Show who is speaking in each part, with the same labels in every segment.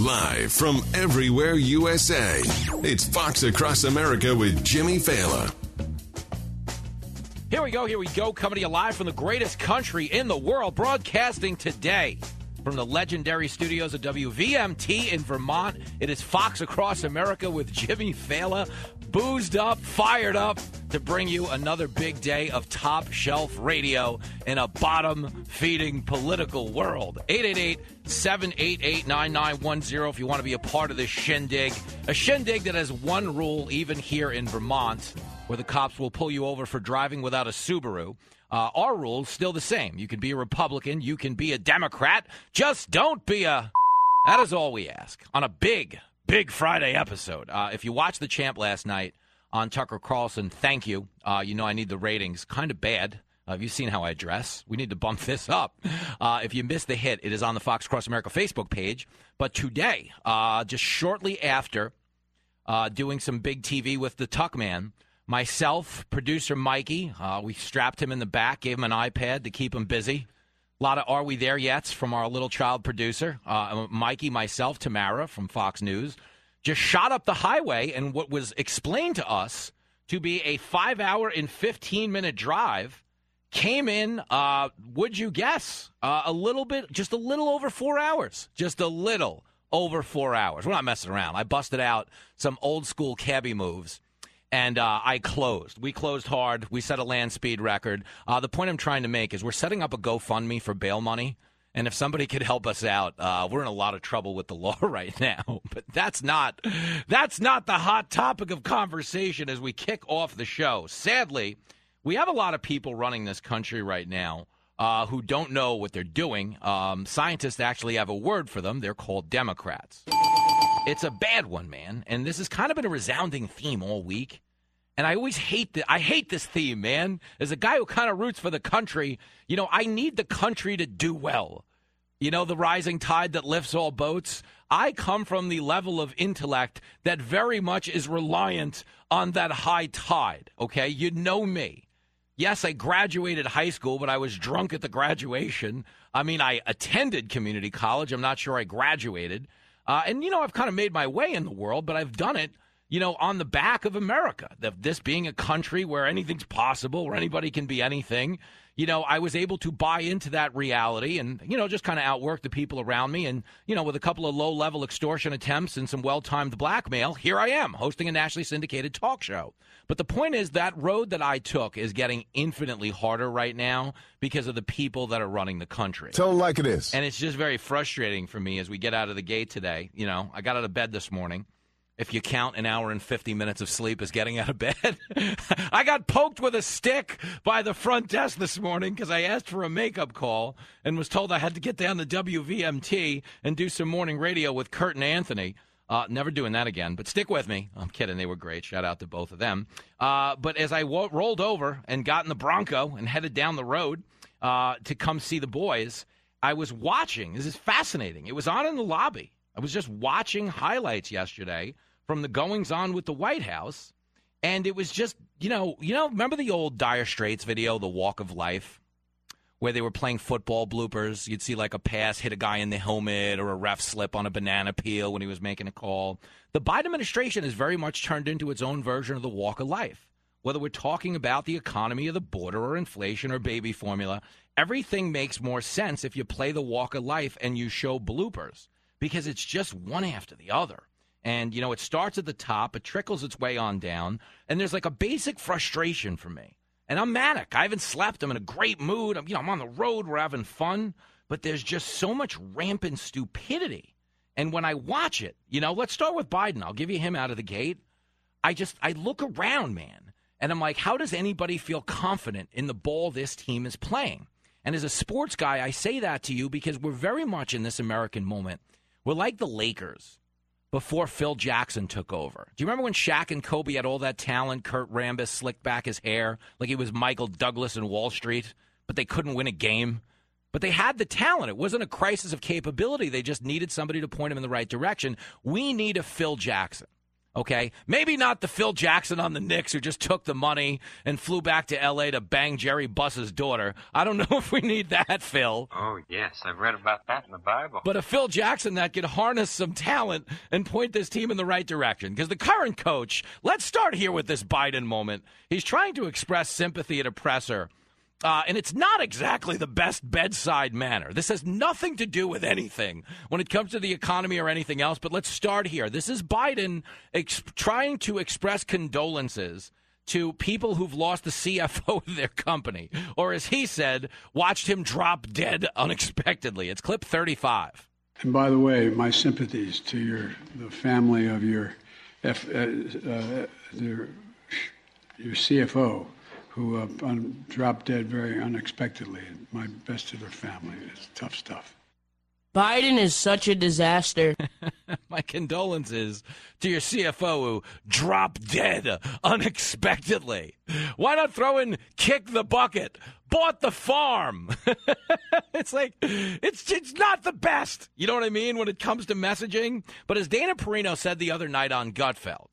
Speaker 1: Live from everywhere USA, it's Fox Across America with Jimmy Failla.
Speaker 2: Here we go, here we go, coming to you live from the greatest country in the world, broadcasting today from the legendary studios of WVMT in Vermont. It is Fox Across America with Jimmy Failla, boozed up, fired up to bring you another big day of top shelf radio in a bottom feeding political world. 888 788 9910 if you want to be a part of this shindig. A shindig that has one rule, even here in Vermont, where the cops will pull you over for driving without a Subaru. Uh, our rule's still the same. You can be a Republican, you can be a Democrat, just don't be a. That is all we ask on a big, big Friday episode. Uh, if you watched the champ last night on Tucker Carlson, thank you. Uh, you know I need the ratings. Kind of bad. Uh, have you seen how I dress? We need to bump this up. Uh, if you missed the hit, it is on the Fox Cross America Facebook page. But today, uh, just shortly after uh, doing some big TV with the Tuck Man, myself, producer Mikey, uh, we strapped him in the back, gave him an iPad to keep him busy. A lot of Are We There Yets from our little child producer. Uh, Mikey, myself, Tamara from Fox News just shot up the highway and what was explained to us to be a five hour and 15 minute drive came in, uh, would you guess, uh, a little bit, just a little over four hours. Just a little over four hours. We're not messing around. I busted out some old school cabbie moves and uh, I closed. We closed hard. We set a land speed record. Uh, the point I'm trying to make is we're setting up a GoFundMe for bail money. And if somebody could help us out, uh, we're in a lot of trouble with the law right now. But that's not that's not the hot topic of conversation as we kick off the show. Sadly, we have a lot of people running this country right now uh, who don't know what they're doing. Um, scientists actually have a word for them. They're called Democrats. It's a bad one, man. And this has kind of been a resounding theme all week. And I always hate that. I hate this theme, man. As a guy who kind of roots for the country, you know, I need the country to do well. You know, the rising tide that lifts all boats. I come from the level of intellect that very much is reliant on that high tide. Okay. You know me. Yes, I graduated high school, but I was drunk at the graduation. I mean, I attended community college. I'm not sure I graduated. Uh, and, you know, I've kind of made my way in the world, but I've done it, you know, on the back of America. This being a country where anything's possible, where anybody can be anything. You know, I was able to buy into that reality and, you know, just kind of outwork the people around me. And, you know, with a couple of low level extortion attempts and some well timed blackmail, here I am hosting a nationally syndicated talk show. But the point is that road that I took is getting infinitely harder right now because of the people that are running the country.
Speaker 3: Tell them like it is.
Speaker 2: And it's just very frustrating for me as we get out of the gate today. You know, I got out of bed this morning if you count an hour and 50 minutes of sleep as getting out of bed. I got poked with a stick by the front desk this morning because I asked for a makeup call and was told I had to get down to WVMT and do some morning radio with Kurt and Anthony. Uh, never doing that again, but stick with me. I'm kidding. They were great. Shout out to both of them. Uh, but as I rolled over and got in the Bronco and headed down the road uh, to come see the boys, I was watching. This is fascinating. It was on in the lobby. I was just watching highlights yesterday from the goings on with the White House. And it was just, you know, you know, remember the old Dire Straits video, The Walk of Life, where they were playing football bloopers? You'd see like a pass hit a guy in the helmet or a ref slip on a banana peel when he was making a call. The Biden administration has very much turned into its own version of The Walk of Life. Whether we're talking about the economy or the border or inflation or baby formula, everything makes more sense if you play The Walk of Life and you show bloopers because it's just one after the other. And, you know, it starts at the top, it trickles its way on down, and there's like a basic frustration for me. And I'm manic. I haven't slept. I'm in a great mood. I'm, you know, I'm on the road. We're having fun. But there's just so much rampant stupidity. And when I watch it, you know, let's start with Biden. I'll give you him out of the gate. I just, I look around, man, and I'm like, how does anybody feel confident in the ball this team is playing? And as a sports guy, I say that to you because we're very much in this American moment. We're like the Lakers before Phil Jackson took over. Do you remember when Shaq and Kobe had all that talent? Kurt Rambis slicked back his hair like he was Michael Douglas in Wall Street, but they couldn't win a game. But they had the talent. It wasn't a crisis of capability. They just needed somebody to point them in the right direction. We need a Phil Jackson. Okay, maybe not the Phil Jackson on the Knicks who just took the money and flew back to L.A. to bang Jerry Buss's daughter. I don't know if we need that, Phil.
Speaker 3: Oh yes, I've read about that in the Bible.
Speaker 2: But a Phil Jackson that could harness some talent and point this team in the right direction. Because the current coach, let's start here with this Biden moment. He's trying to express sympathy at a presser uh, and it's not exactly the best bedside manner. This has nothing to do with anything when it comes to the economy or anything else. But let's start here. This is Biden ex- trying to express condolences to people who've lost the CFO of their company, or as he said, watched him drop dead unexpectedly. It's clip 35.
Speaker 4: And by the way, my sympathies to your the family of your F, uh, uh, your, your CFO who uh, dropped dead very unexpectedly. My best to their family. It's tough stuff.
Speaker 5: Biden is such a disaster.
Speaker 2: My condolences to your CFO who dropped dead unexpectedly. Why not throw in kick the bucket? Bought the farm. it's like it's it's not the best. You know what I mean when it comes to messaging. But as Dana Perino said the other night on Gutfeld,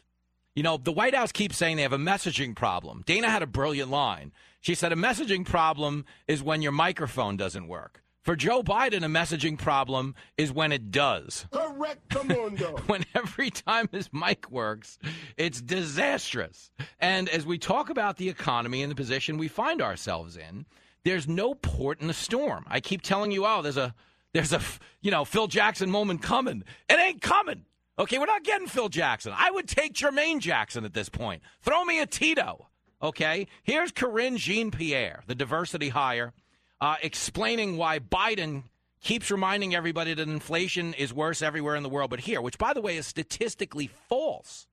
Speaker 2: you know, the White House keeps saying they have a messaging problem. Dana had a brilliant line. She said, A messaging problem is when your microphone doesn't work. For Joe Biden, a messaging problem is when it does.
Speaker 6: Correct, Commando.
Speaker 2: when every time his mic works, it's disastrous. And as we talk about the economy and the position we find ourselves in, there's no port in the storm. I keep telling you, oh, there's a there's a you know Phil Jackson moment coming. It ain't coming. Okay, we're not getting Phil Jackson. I would take Jermaine Jackson at this point. Throw me a Tito. Okay, here's Karine Jean Pierre, the diversity hire, uh, explaining why Biden keeps reminding everybody that inflation is worse everywhere in the world but here, which, by the way, is statistically false.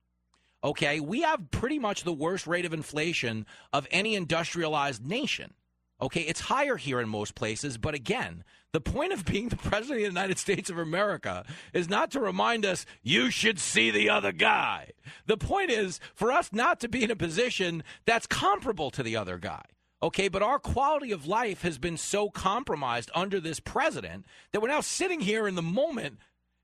Speaker 2: Okay, we have pretty much the worst rate of inflation of any industrialized nation. Okay, it's higher here in most places, but again, the point of being the president of the United States of America is not to remind us you should see the other guy. The point is for us not to be in a position that's comparable to the other guy. Okay, but our quality of life has been so compromised under this president that we're now sitting here in the moment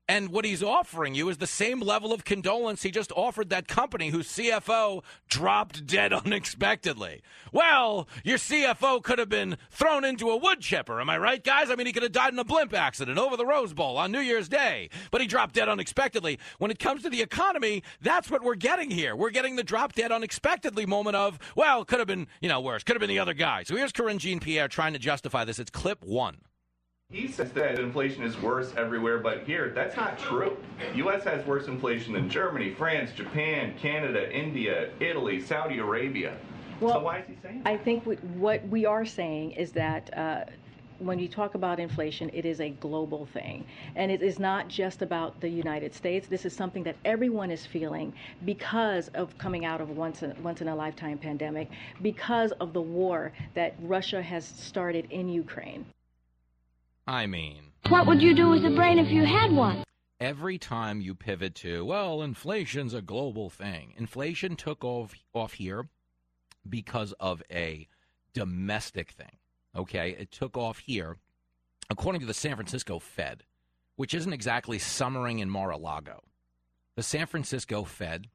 Speaker 2: and what he's offering you is the same level of condolence he just offered that company whose CFO dropped dead unexpectedly. Well, your CFO could have been thrown into a wood chipper. Am I right, guys? I mean, he could have died in a blimp accident over the Rose Bowl on New Year's Day, but he dropped dead unexpectedly. When it comes to the economy, that's what we're getting here. We're getting the drop dead unexpectedly moment of, well, could have been, you know, worse. Could have been the other guy. So here's Karine Jean Pierre trying to justify this. It's clip one.
Speaker 7: He says that inflation is worse everywhere but here. That's not true. U.S. has worse inflation than Germany, France, Japan, Canada, India, Italy, Saudi Arabia. Well, so why is he saying that?
Speaker 8: I think we, what we are saying is that uh, when you talk about inflation, it is a global thing. And it is not just about the United States. This is something that everyone is feeling because of coming out of once in, once in a lifetime pandemic, because of the war that Russia has started in Ukraine.
Speaker 2: I mean,
Speaker 9: what would you do with a brain if you had one?
Speaker 2: Every time you pivot to, well, inflation's a global thing. Inflation took off off here because of a domestic thing. Okay, it took off here according to the San Francisco Fed, which isn't exactly summering in Mar-a-Lago. The San Francisco Fed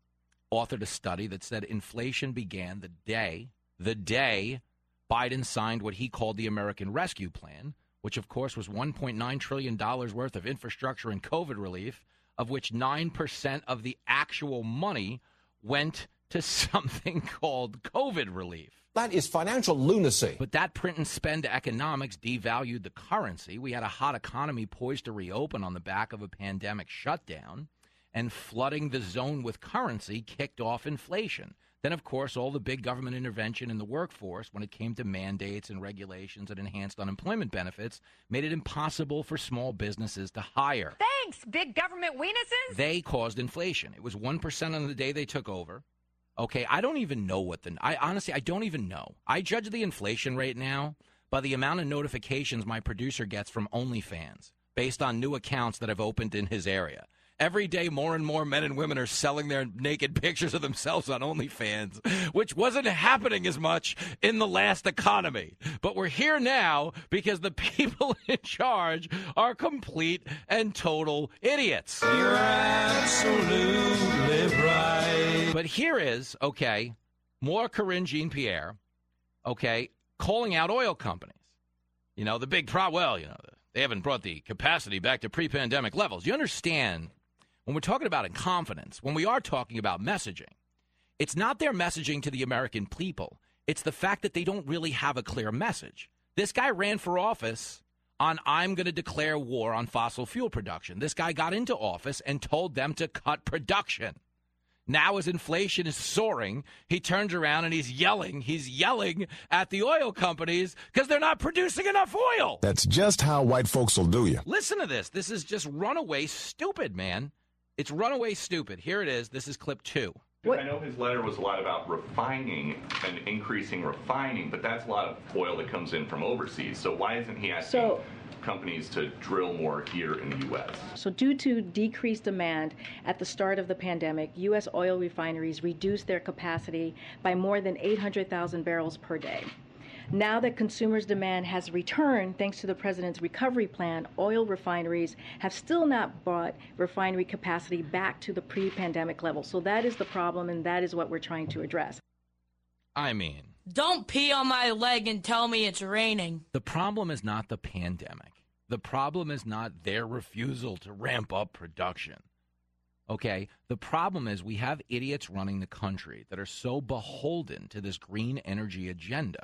Speaker 2: authored a study that said inflation began the day the day Biden signed what he called the American Rescue Plan, which of course was $1.9 trillion worth of infrastructure and COVID relief, of which 9% of the actual money went to something called COVID relief.
Speaker 10: That is financial lunacy.
Speaker 2: But that print and spend economics devalued the currency. We had a hot economy poised to reopen on the back of a pandemic shutdown, and flooding the zone with currency kicked off inflation. Then, of course, all the big government intervention in the workforce when it came to mandates and regulations and enhanced unemployment benefits made it impossible for small businesses to hire.
Speaker 11: Thanks, big government weenuses.
Speaker 2: They caused inflation. It was 1% on the day they took over. Okay, I don't even know what the. I honestly, I don't even know. I judge the inflation rate now by the amount of notifications my producer gets from OnlyFans based on new accounts that I've opened in his area. Every day, more and more men and women are selling their naked pictures of themselves on OnlyFans, which wasn't happening as much in the last economy. But we're here now because the people in charge are complete and total idiots.
Speaker 6: You're absolutely right.
Speaker 2: But here is, okay, more Karine Jean Pierre, okay, calling out oil companies. You know, the big problem, well, you know, they haven't brought the capacity back to pre pandemic levels. You understand when we're talking about confidence, when we are talking about messaging, it's not their messaging to the American people. It's the fact that they don't really have a clear message. This guy ran for office on I'm going to declare war on fossil fuel production. This guy got into office and told them to cut production. Now, as inflation is soaring, he turns around and he's yelling. He's yelling at the oil companies because they're not producing enough oil.
Speaker 12: That's just how white folks will do you.
Speaker 2: Listen to this. This is just runaway stupid, man. It's runaway stupid. Here it is. This is clip two.
Speaker 7: I know his letter was a lot about refining and increasing refining, but that's a lot of oil that comes in from overseas. So why isn't he asking
Speaker 8: So-
Speaker 7: companies to drill more here in the U.S.?
Speaker 8: So, due to decreased demand at the start of the pandemic, U.S. oil refineries reduced their capacity by more than 800,000 barrels per day. Now that consumers' demand has returned thanks to the president's recovery plan, oil refineries have still not brought refinery capacity back to the pre pandemic level. So, that is the problem, and that is what we're trying to address.
Speaker 2: I mean,
Speaker 5: Don't pee on my leg and tell me it's raining.
Speaker 2: the problem is not the pandemic. The problem is not their refusal to ramp up production. Okay? The problem is we have idiots running the country that are so beholden to this green energy agenda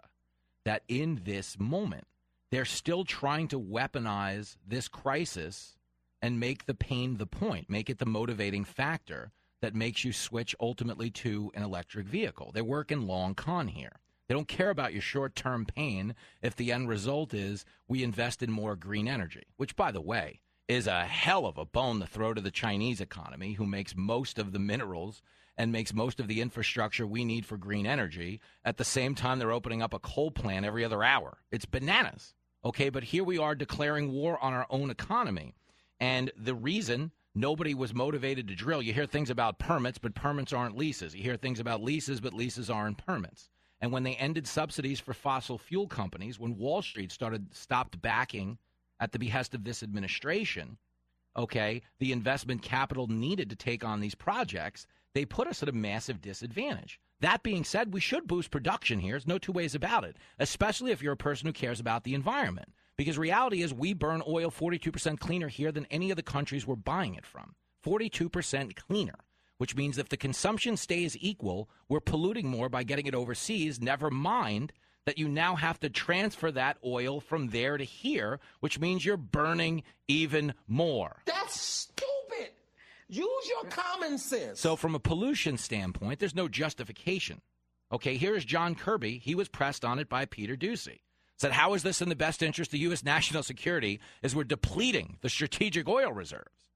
Speaker 2: that in this moment, they're still trying to weaponize this crisis and make the pain the point, make it the motivating factor that makes you switch ultimately to an electric vehicle. They're working long con here. They don't care about your short term pain if the end result is we invest in more green energy, which, by the way, is a hell of a bone to throw to the Chinese economy, who makes most of the minerals and makes most of the infrastructure we need for green energy. At the same time, they're opening up a coal plant every other hour. It's bananas. Okay, but here we are declaring war on our own economy. And the reason nobody was motivated to drill, you hear things about permits, but permits aren't leases. You hear things about leases, but leases aren't permits. And when they ended subsidies for fossil fuel companies, when Wall Street started stopped backing at the behest of this administration, okay, the investment capital needed to take on these projects, they put us at a massive disadvantage. That being said, we should boost production here. There's no two ways about it, especially if you're a person who cares about the environment. Because reality is we burn oil 42% cleaner here than any of the countries we're buying it from. 42% cleaner, which means if the consumption stays equal, we're polluting more by getting it overseas, never mind that you now have to transfer that oil from there to here, which means you're burning even more.
Speaker 6: That's stupid. Use your common sense.
Speaker 2: So, from a pollution standpoint, there's no justification. Okay, here's John Kirby. He was pressed on it by Peter Doocy. Said, How is this in the best interest of U.S. national security as we're depleting the strategic oil reserves?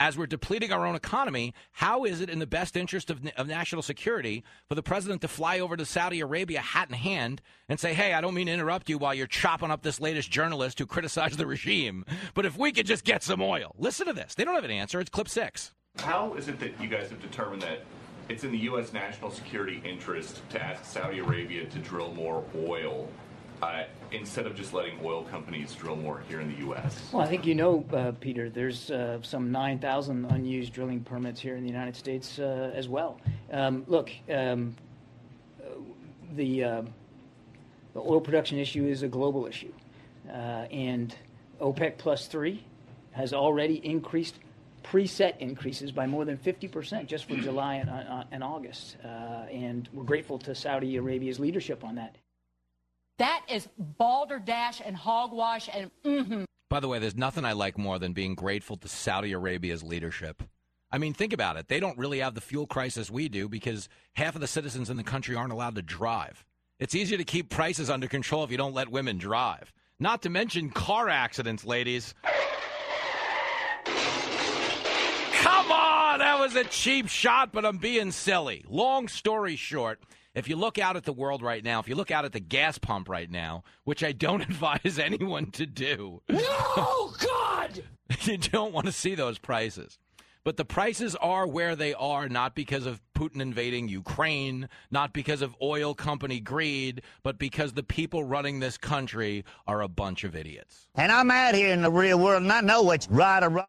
Speaker 2: As we're depleting our own economy, how is it in the best interest of, of national security for the president to fly over to Saudi Arabia, hat in hand, and say, Hey, I don't mean to interrupt you while you're chopping up this latest journalist who criticized the regime, but if we could just get some oil. Listen to this. They don't have an answer. It's clip six.
Speaker 7: How is it that you guys have determined that it's in the U.S. national security interest to ask Saudi Arabia to drill more oil uh, instead of just letting oil companies drill more here in the U.S.?
Speaker 13: Well, I think you know, uh, Peter, there's uh, some 9,000 unused drilling permits here in the United States uh, as well. Um, look, um, the, uh, the oil production issue is a global issue. Uh, and OPEC plus three has already increased preset increases by more than 50% just for July and, uh, and August. Uh, and we're grateful to Saudi Arabia's leadership on that.
Speaker 11: That is balderdash and hogwash and mm-hmm.
Speaker 2: By the way, there's nothing I like more than being grateful to Saudi Arabia's leadership. I mean, think about it. They don't really have the fuel crisis we do because half of the citizens in the country aren't allowed to drive. It's easier to keep prices under control if you don't let women drive. Not to mention car accidents, ladies. Come on! That was a cheap shot, but I'm being silly. Long story short, if you look out at the world right now, if you look out at the gas pump right now, which I don't advise anyone to do.
Speaker 6: No, God!
Speaker 2: you don't want to see those prices. But the prices are where they are, not because of Putin invading Ukraine, not because of oil company greed, but because the people running this country are a bunch of idiots.
Speaker 14: And I'm out here in the real world and I know what's right or wrong.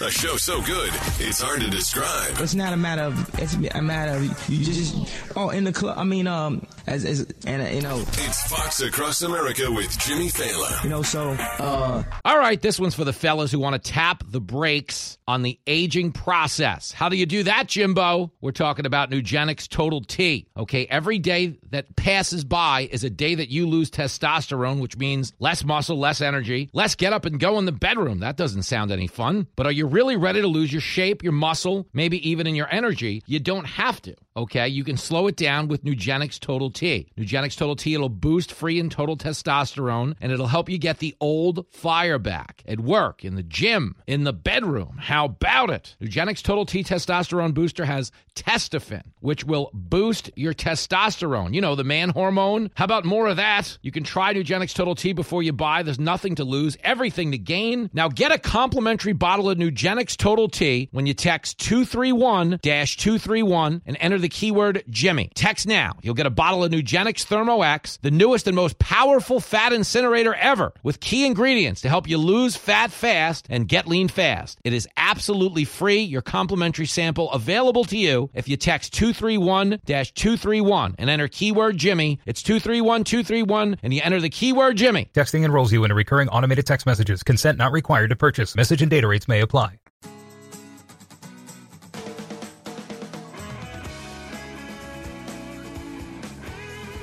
Speaker 1: A show so good, it's hard to describe.
Speaker 15: It's not a matter of. It's a matter of you just. Oh, in the club. I mean, um, as as and uh, you know.
Speaker 1: It's Fox Across America with Jimmy Failla.
Speaker 15: You know, so. uh
Speaker 2: All right, this one's for the fellas who want to tap the brakes on the aging process. How do you do that, Jimbo? We're talking about Nugenix Total T. Okay, every day that passes by is a day that you lose testosterone, which means less muscle, less energy, less get up and go in the bedroom. That doesn't sound any fun. But are you really ready to lose your shape, your muscle, maybe even in your energy? You don't have to. Okay, you can slow it down with Nugenix Total T. Nugenix Total T, it'll boost free and total testosterone and it'll help you get the old fire back at work, in the gym, in the bedroom. How about it? Nugenix Total T Testosterone Booster has Testofen, which will boost your testosterone. You know, the man hormone. How about more of that? You can try Nugenix Total T before you buy. There's nothing to lose, everything to gain. Now get a complimentary bottle of Nugenix Total T when you text 231 231 and enter the keyword Jimmy. Text now. You'll get a bottle of Nugenix Thermo X, the newest and most powerful fat incinerator ever, with key ingredients to help you lose fat fast and get lean fast. It is absolutely free. Your complimentary sample available to you if you text 231 231 and enter keyword Jimmy. It's 231 231 and you enter the keyword Jimmy.
Speaker 16: Texting enrolls you in recurring automated text messages. Consent not required to purchase. Message and data rates may apply.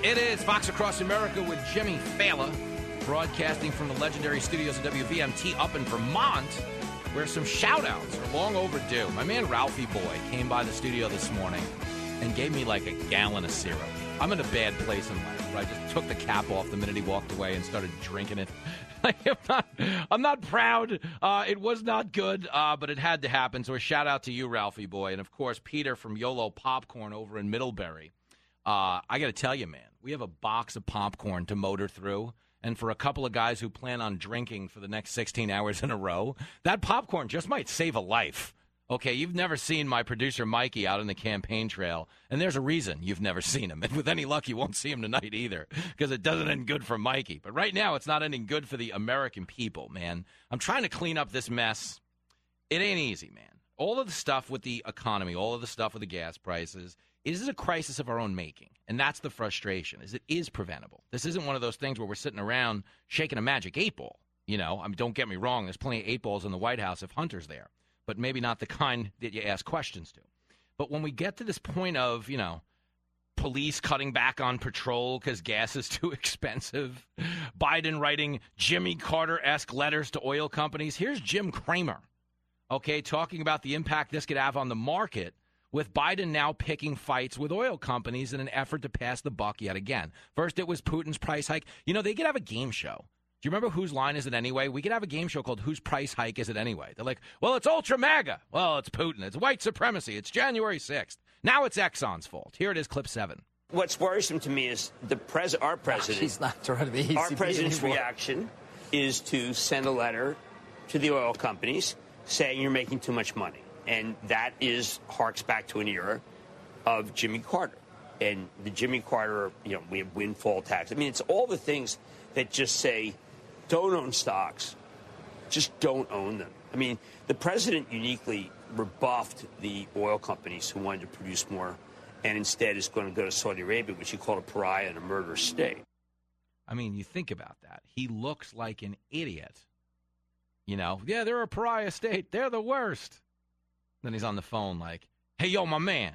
Speaker 2: It is Fox Across America with Jimmy Failla, broadcasting from the legendary studios of WVMT up in Vermont, where some shout outs are long overdue. My man Ralphie Boy came by the studio this morning and gave me like a gallon of syrup. I'm in a bad place in life where I just took the cap off the minute he walked away and started drinking it. I'm not, I'm not proud. Uh, it was not good, uh, but it had to happen. So a shout out to you, Ralphie Boy, and of course Peter from YOLO Popcorn over in Middlebury. Uh, I got to tell you, man, we have a box of popcorn to motor through. And for a couple of guys who plan on drinking for the next 16 hours in a row, that popcorn just might save a life. Okay, you've never seen my producer Mikey out on the campaign trail, and there's a reason you've never seen him. And with any luck, you won't see him tonight either, because it doesn't end good for Mikey. But right now, it's not ending good for the American people, man. I'm trying to clean up this mess. It ain't easy, man. All of the stuff with the economy, all of the stuff with the gas prices, it is a crisis of our own making. And that's the frustration, is it is preventable. This isn't one of those things where we're sitting around shaking a magic eight ball. You know, I mean, don't get me wrong, there's plenty of eight balls in the White House if Hunter's there, but maybe not the kind that you ask questions to. But when we get to this point of, you know, police cutting back on patrol because gas is too expensive, Biden writing Jimmy Carter esque letters to oil companies, here's Jim Cramer, okay, talking about the impact this could have on the market with Biden now picking fights with oil companies in an effort to pass the buck yet again. First, it was Putin's price hike. You know, they could have a game show. Do you remember whose line is it anyway? We could have a game show called Whose Price Hike Is It Anyway? They're like, well, it's Ultra MAGA. Well, it's Putin. It's white supremacy. It's January 6th. Now it's Exxon's fault. Here it is, clip seven.
Speaker 17: What's worrisome to me is the pres- our president.
Speaker 18: He's not trying to be
Speaker 17: Our president's
Speaker 18: anymore.
Speaker 17: reaction is to send a letter to the oil companies saying you're making too much money, and that is harks back to an era of Jimmy Carter and the Jimmy Carter. You know, we have windfall tax. I mean, it's all the things that just say, don't own stocks, just don't own them. I mean, the president uniquely rebuffed the oil companies who wanted to produce more, and instead is going to go to Saudi Arabia, which he called a pariah and a murderous state.
Speaker 2: I mean, you think about that. He looks like an idiot. You know, yeah, they're a pariah state. They're the worst. Then he's on the phone like, hey, yo, my man,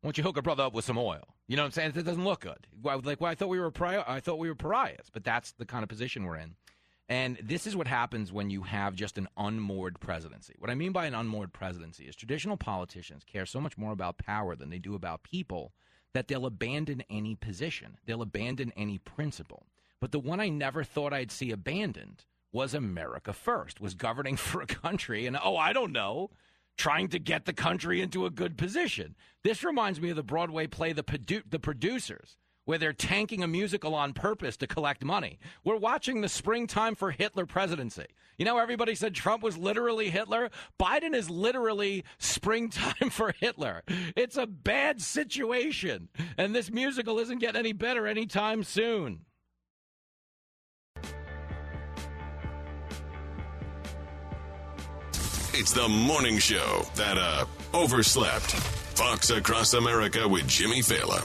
Speaker 2: why don't you hook a brother up with some oil? You know what I'm saying? It doesn't look good. Like, well, I thought we were pariah. I thought we were pariahs, but that's the kind of position we're in. And this is what happens when you have just an unmoored presidency. What I mean by an unmoored presidency is traditional politicians care so much more about power than they do about people that they'll abandon any position, they'll abandon any principle. But the one I never thought I'd see abandoned was America First, was governing for a country, and oh, I don't know, trying to get the country into a good position. This reminds me of the Broadway play The, Produ- the Producers, where they're tanking a musical on purpose to collect money. We're watching the springtime for Hitler presidency. You know, everybody said Trump was literally Hitler. Biden is literally springtime for Hitler. It's a bad situation, and this musical isn't getting any better anytime soon.
Speaker 1: It's the morning show that uh overslept. Fox Across America with Jimmy Failla.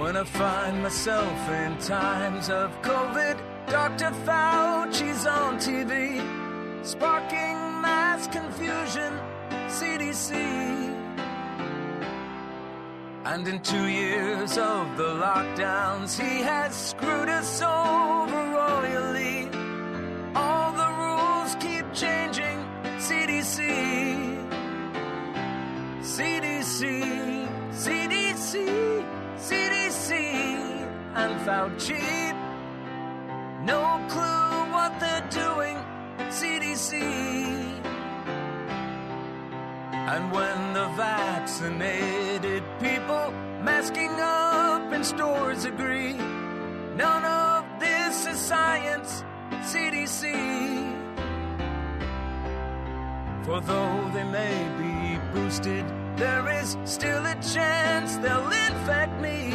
Speaker 18: When I find myself in times of COVID, Dr. Fauci's on TV, sparking mass confusion, CDC. And in two years of the lockdowns, he has screwed us over royally. All the rules keep changing, CDC. CDC, CDC, CDC, and Fauci. No clue what they're doing, CDC. And when the vaccinated people masking up in stores agree, none of this is science, CDC. For though they may be boosted, there is still a chance they'll infect me.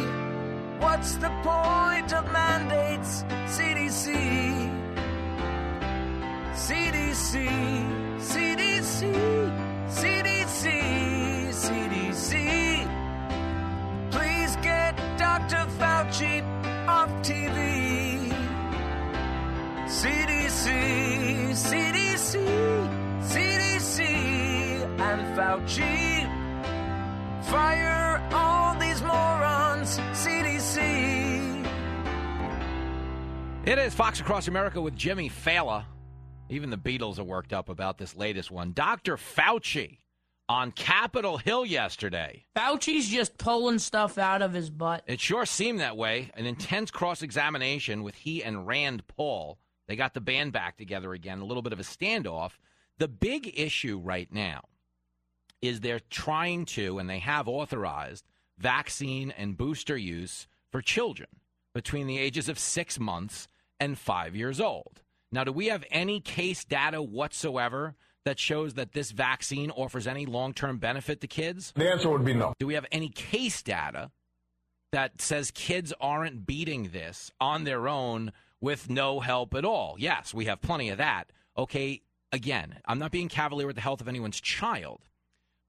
Speaker 18: What's the point of mandates, CDC? CDC, CDC, CDC, CDC, CDC, and Fauci. Fire all these morons, CDC.
Speaker 2: It is Fox Across America with Jimmy Failla. Even the Beatles are worked up about this latest one. Dr. Fauci on Capitol Hill yesterday.
Speaker 5: Fauci's just pulling stuff out of his butt.
Speaker 2: It sure seemed that way. An intense cross examination with he and Rand Paul. They got the band back together again, a little bit of a standoff. The big issue right now is they're trying to, and they have authorized, vaccine and booster use for children between the ages of six months and five years old. Now, do we have any case data whatsoever that shows that this vaccine offers any long term benefit to kids?
Speaker 12: The answer would be no.
Speaker 2: Do we have any case data that says kids aren't beating this on their own with no help at all? Yes, we have plenty of that. Okay, again, I'm not being cavalier with the health of anyone's child,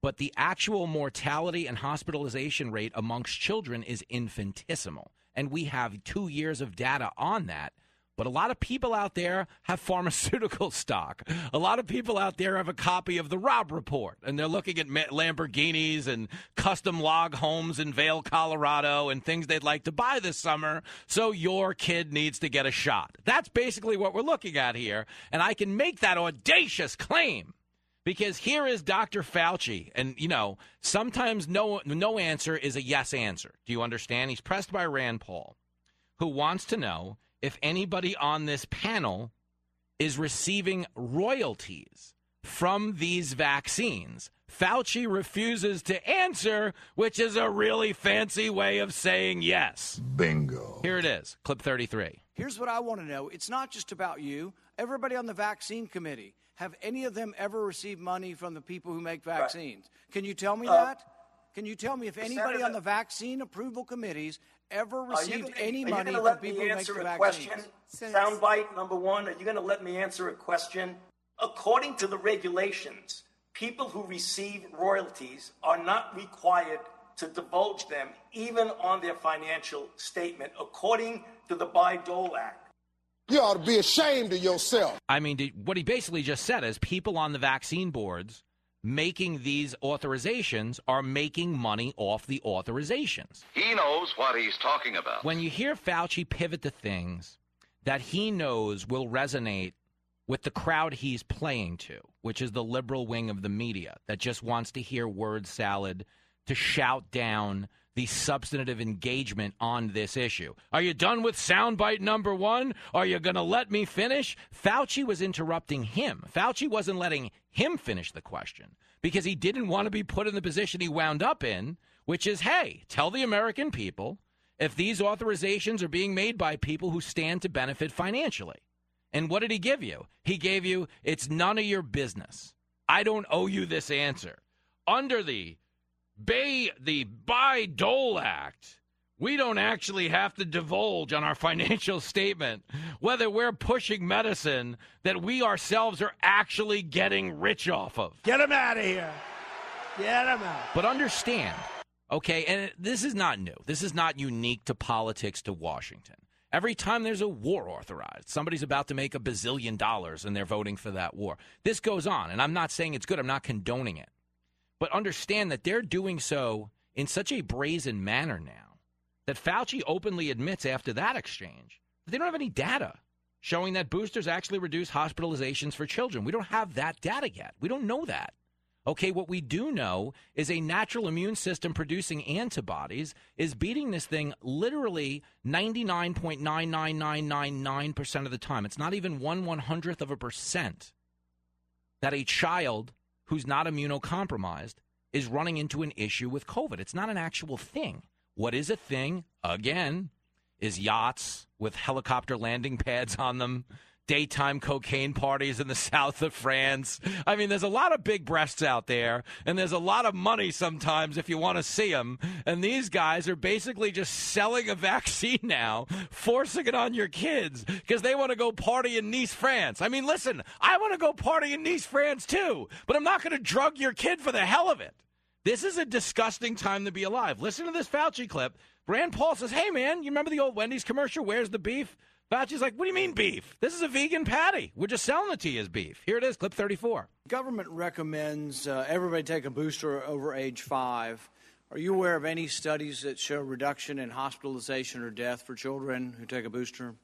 Speaker 2: but the actual mortality and hospitalization rate amongst children is infinitesimal. And we have two years of data on that. But a lot of people out there have pharmaceutical stock. A lot of people out there have a copy of the Robb Report, and they're looking at Lamborghinis and custom log homes in Vail, Colorado, and things they'd like to buy this summer. So your kid needs to get a shot. That's basically what we're looking at here. And I can make that audacious claim because here is Dr. Fauci, and you know sometimes no no answer is a yes answer. Do you understand? He's pressed by Rand Paul, who wants to know if anybody on this panel is receiving royalties from these vaccines. Fauci refuses to answer, which is a really fancy way of saying yes.
Speaker 12: Bingo.
Speaker 2: Here it is, clip 33.
Speaker 19: Here's what I want to know. It's not just about you. Everybody on the vaccine committee, have any of them ever received money from the people who make vaccines? Can you tell me
Speaker 20: Uh,
Speaker 19: that? Can you tell me if anybody
Speaker 20: Senator-
Speaker 19: on the vaccine approval committees ever
Speaker 20: Are you
Speaker 19: received
Speaker 20: gonna-
Speaker 19: any money from
Speaker 20: let me
Speaker 19: people who make
Speaker 20: answer
Speaker 19: the
Speaker 20: a
Speaker 19: vaccines?
Speaker 20: question? Soundbite number one. Are you going to let me answer a question? According to the regulations, people who receive royalties are not required to divulge them, even on their financial statement, according to the Bayh-Dole Act.
Speaker 21: You ought to be ashamed of yourself.
Speaker 2: I mean, what he basically just said is people on the vaccine boards making these authorizations are making money off the authorizations.
Speaker 22: He knows what he's talking about.
Speaker 2: When you hear Fauci pivot to things that he knows will resonate with the crowd he's playing to, which is the liberal wing of the media that just wants to hear word salad, to shout down the substantive engagement on this issue. Are you done with soundbite number one? Are you going to let me finish? Fauci was interrupting him. Fauci wasn't letting him finish the question because he didn't want to be put in the position he wound up in, which is hey, tell the American people if these authorizations are being made by people who stand to benefit financially. And what did he give you? He gave you, it's none of your business. I don't owe you this answer. Under the Bay, the Bayh-Dole Act, we don't actually have to divulge on our financial statement whether we're pushing medicine that we ourselves are actually getting rich off of.
Speaker 6: Get them out of here. Get them out.
Speaker 2: But understand, okay, and this is not new. This is not unique to politics to Washington. Every time there's a war authorized, somebody's about to make a bazillion dollars and they're voting for that war. This goes on, and I'm not saying it's good, I'm not condoning it. But understand that they're doing so in such a brazen manner now that Fauci openly admits after that exchange that they don't have any data showing that boosters actually reduce hospitalizations for children. We don't have that data yet. We don't know that. Okay, what we do know is a natural immune system producing antibodies is beating this thing literally 99.99999% of the time. It's not even one one hundredth of a percent that a child who's not immunocompromised is running into an issue with COVID. It's not an actual thing. What is a thing, again, is yachts with helicopter landing pads on them daytime cocaine parties in the south of France. I mean, there's a lot of big breasts out there, and there's a lot of money sometimes if you want to see them. And these guys are basically just selling a vaccine now, forcing it on your kids because they want to go party in Nice, France. I mean, listen, I want to go party in Nice, France too, but I'm not going to drug your kid for the hell of it. This is a disgusting time to be alive. Listen to this Fauci clip. Rand Paul says, Hey, man, you remember the old Wendy's commercial? Where's the beef? Fauci's like, what do you mean beef? This is a vegan patty. We're just selling it to you as beef. Here it is, clip 34.
Speaker 19: Government recommends uh, everybody take a booster over age five. Are you aware of any studies that show reduction in hospitalization or death for children who take a booster?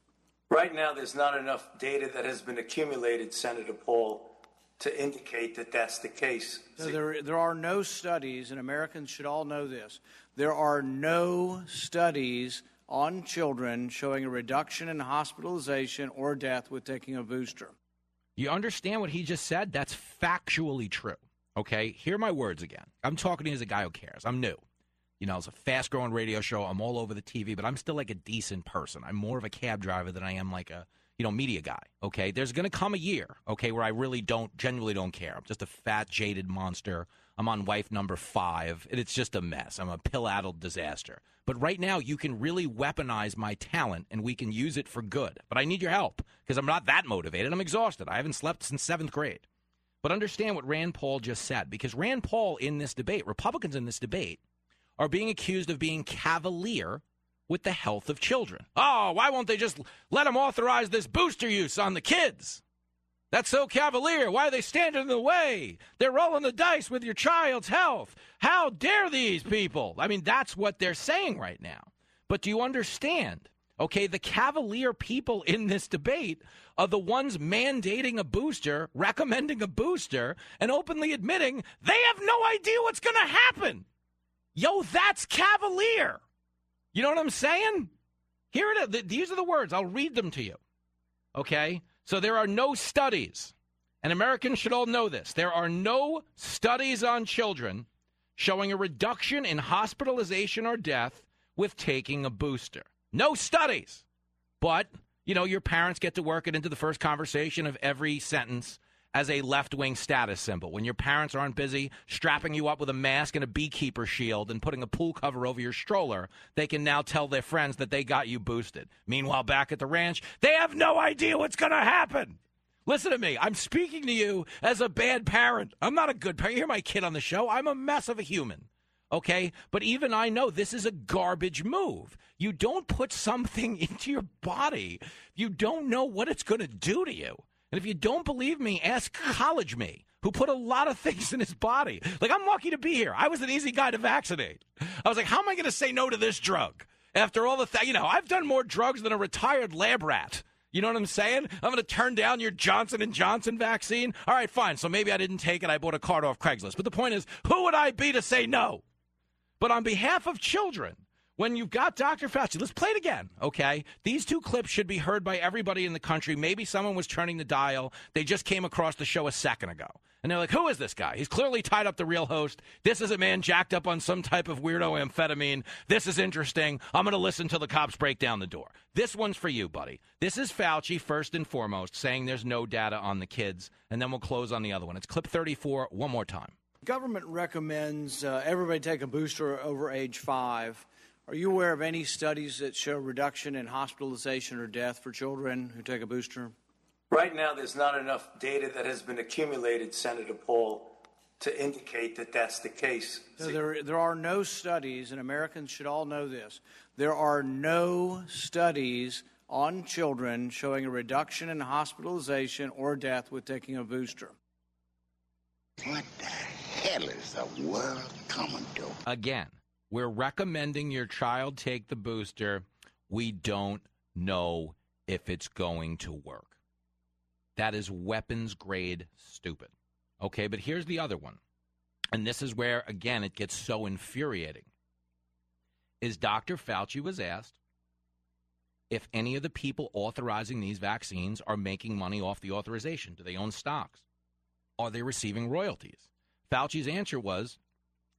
Speaker 20: Right now, there's not enough data that has been accumulated, Senator Paul, to indicate that that's the case.
Speaker 19: So there, there are no studies, and Americans should all know this. There are no studies on children showing a reduction in hospitalization or death with taking a booster.
Speaker 2: You understand what he just said? That's factually true. Okay? Hear my words again. I'm talking to you as a guy who cares. I'm new. You know, it's a fast growing radio show. I'm all over the TV, but I'm still like a decent person. I'm more of a cab driver than I am like a, you know, media guy. Okay? There's going to come a year, okay, where I really don't, genuinely don't care. I'm just a fat, jaded monster. I'm on wife number five, and it's just a mess. I'm a pill addled disaster. But right now, you can really weaponize my talent and we can use it for good. But I need your help because I'm not that motivated. I'm exhausted. I haven't slept since seventh grade. But understand what Rand Paul just said because Rand Paul in this debate, Republicans in this debate, are being accused of being cavalier with the health of children. Oh, why won't they just let them authorize this booster use on the kids? That's so cavalier. Why are they standing in the way? They're rolling the dice with your child's health. How dare these people? I mean, that's what they're saying right now. But do you understand? Okay, the cavalier people in this debate are the ones mandating a booster, recommending a booster, and openly admitting they have no idea what's going to happen. Yo, that's cavalier. You know what I'm saying? Here it is. These are the words. I'll read them to you. Okay? So there are no studies, and Americans should all know this. There are no studies on children showing a reduction in hospitalization or death with taking a booster. No studies. But, you know, your parents get to work it into the first conversation of every sentence as a left wing status symbol. When your parents aren't busy strapping you up with a mask and a beekeeper shield and putting a pool cover over your stroller, they can now tell their friends that they got you boosted. Meanwhile, back at the ranch, they have no idea what's going to happen. Listen to me. I'm speaking to you as a bad parent. I'm not a good parent. You hear my kid on the show. I'm a mess of a human. Okay? But even I know this is a garbage move. You don't put something into your body, you don't know what it's going to do to you. And if you don't believe me, ask college me, who put a lot of things in his body. Like, I'm lucky to be here. I was an easy guy to vaccinate. I was like, how am I going to say no to this drug? After all the, th- you know, I've done more drugs than a retired lab rat. You know what I'm saying? I'm going to turn down your Johnson and Johnson vaccine. All right, fine. So maybe I didn't take it. I bought a card off Craigslist. But the point is, who would I be to say no? But on behalf of children, when you've got Dr. Fauci, let's play it again, okay? These two clips should be heard by everybody in the country. Maybe someone was turning the dial. They just came across the show a second ago. And they're like, who is this guy? He's clearly tied up the real host. This is a man jacked up on some type of weirdo amphetamine. This is interesting. I'm going to listen till the cops break down the door. This one's for you, buddy. This is Fauci, first and foremost, saying there's no data on the kids. And then we'll close on the other one. It's clip 34, one more time.
Speaker 19: Government recommends uh, everybody take a booster over age five. Are you aware of any studies that show reduction in hospitalization or death for children who take a booster?
Speaker 20: Right now, there's not enough data that has been accumulated, Senator Paul, to indicate that that's the case.
Speaker 19: So there, there are no studies, and Americans should all know this. There are no studies on children showing a reduction in hospitalization or death with taking a booster.
Speaker 23: What the hell is the world coming to?
Speaker 2: Again, we're recommending your child take the booster. We don't know if it's going to work. That is weapons grade stupid. Okay, but here's the other one. And this is where, again, it gets so infuriating. Is Dr. Fauci was asked if any of the people authorizing these vaccines are making money off the authorization. Do they own stocks? Are they receiving royalties? Fauci's answer was,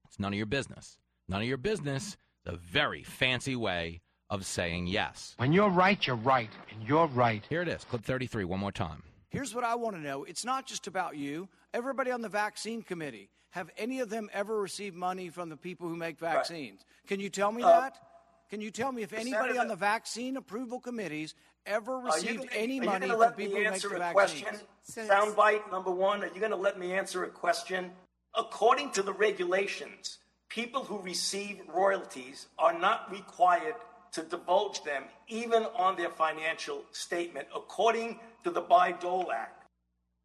Speaker 2: it's none of your business. None of your business. It's a very fancy way of saying yes.
Speaker 24: When you're right, you're right, and you're right.
Speaker 2: Here it is, clip 33, one more time.
Speaker 19: Here's what I want to know it's not just about you, everybody on the vaccine committee. Have any of them ever received money from the people who make vaccines? Right. Can you tell me uh, that? Can you tell me if anybody Senator, on the vaccine approval committees ever received
Speaker 20: gonna,
Speaker 19: any money from
Speaker 20: let
Speaker 19: people who make the
Speaker 20: a
Speaker 19: vaccines?
Speaker 20: Question? Soundbite number one. Are you going to let me answer a question? According to the regulations, people who receive royalties are not required to divulge them, even on their financial statement, according to the Bayh-Dole Act.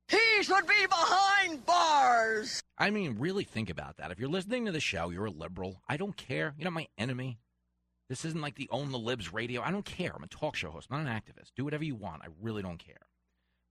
Speaker 6: He should be behind bars.
Speaker 2: I mean, really think about that. If you're listening to the show, you're a liberal. I don't care. You're not my enemy. This isn't like the Own the Libs radio. I don't care. I'm a talk show host, not an activist. Do whatever you want. I really don't care.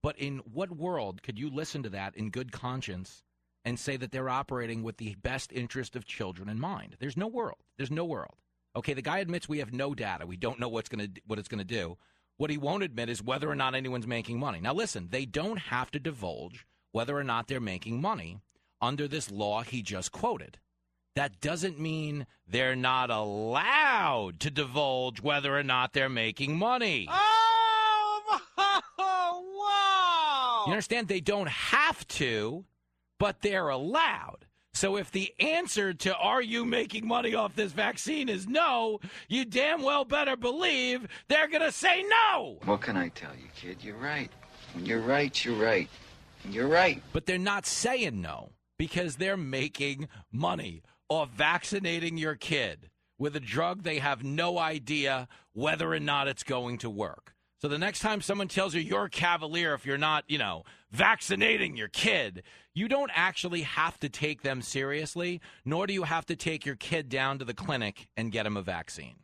Speaker 2: But in what world could you listen to that in good conscience and say that they're operating with the best interest of children in mind? There's no world. There's no world. Okay, the guy admits we have no data. We don't know what's going to what it's going to do. What he won't admit is whether or not anyone's making money. Now, listen, they don't have to divulge whether or not they're making money under this law he just quoted. That doesn't mean they're not allowed to divulge whether or not they're making money.
Speaker 6: Oh, wow!
Speaker 2: You understand? They don't have to, but they're allowed. So if the answer to are you making money off this vaccine is no, you damn well better believe they're going to say no.
Speaker 23: What can I tell you, kid? You're right. When you're right, you're right. You're right.
Speaker 2: But they're not saying no because they're making money off vaccinating your kid with a drug they have no idea whether or not it's going to work. So the next time someone tells you you're cavalier if you're not, you know, vaccinating your kid, you don't actually have to take them seriously, nor do you have to take your kid down to the clinic and get him a vaccine.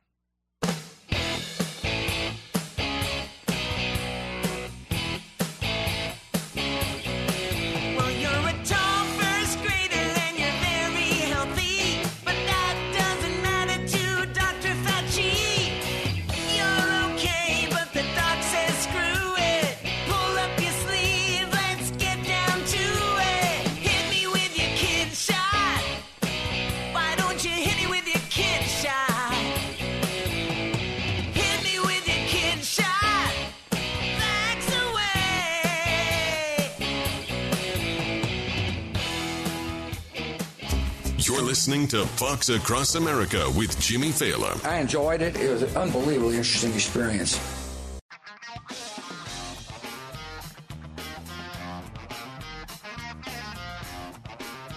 Speaker 1: Listening to Fox Across America with Jimmy Failla.
Speaker 25: I enjoyed it. It was an unbelievably interesting experience.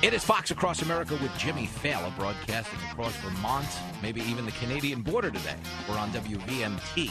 Speaker 2: It is Fox Across America with Jimmy Failla broadcasting across Vermont, maybe even the Canadian border today. We're on WVMT.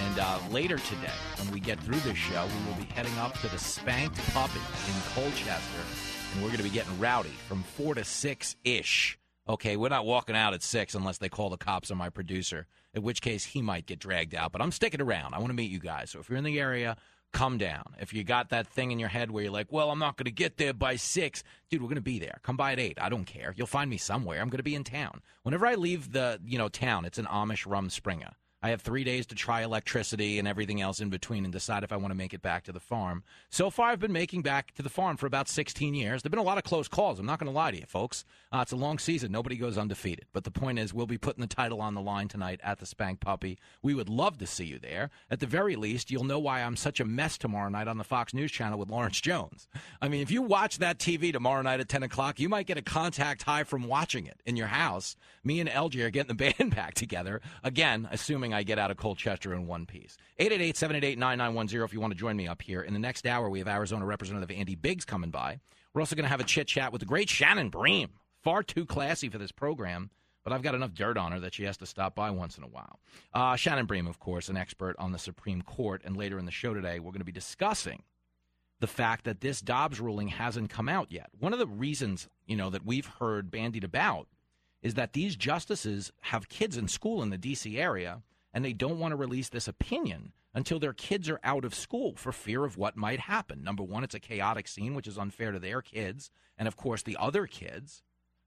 Speaker 2: And uh, later today, when we get through this show, we will be heading up to the Spanked Puppy in Colchester and we're going to be getting rowdy from four to six ish. Okay, we're not walking out at six unless they call the cops on my producer, in which case he might get dragged out. But I'm sticking around. I want to meet you guys. So if you're in the area, come down. If you got that thing in your head where you're like, well, I'm not going to get there by six, dude, we're going to be there. Come by at eight. I don't care. You'll find me somewhere. I'm going to be in town. Whenever I leave the you know town, it's an Amish rumspringa. I have three days to try electricity and everything else in between and decide if I want to make it back to the farm. So far, I've been making back to the farm for about 16 years. There have been a lot of close calls. I'm not going to lie to you, folks. Uh, it's a long season. Nobody goes undefeated. But the point is, we'll be putting the title on the line tonight at the Spank Puppy. We would love to see you there. At the very least, you'll know why I'm such a mess tomorrow night on the Fox News channel with Lawrence Jones. I mean, if you watch that TV tomorrow night at 10 o'clock, you might get a contact high from watching it in your house. Me and LJ are getting the band back together. Again, assuming I get out of Colchester in one piece. 888 788 9910 if you want to join me up here. In the next hour, we have Arizona Representative Andy Biggs coming by. We're also going to have a chit chat with the great Shannon Bream. Far too classy for this program, but I've got enough dirt on her that she has to stop by once in a while. Uh, Shannon Bream, of course, an expert on the Supreme Court. And later in the show today, we're going to be discussing the fact that this Dobbs ruling hasn't come out yet. One of the reasons, you know, that we've heard bandied about is that these justices have kids in school in the D.C. area and they don't want to release this opinion until their kids are out of school for fear of what might happen. Number one, it's a chaotic scene, which is unfair to their kids and, of course, the other kids.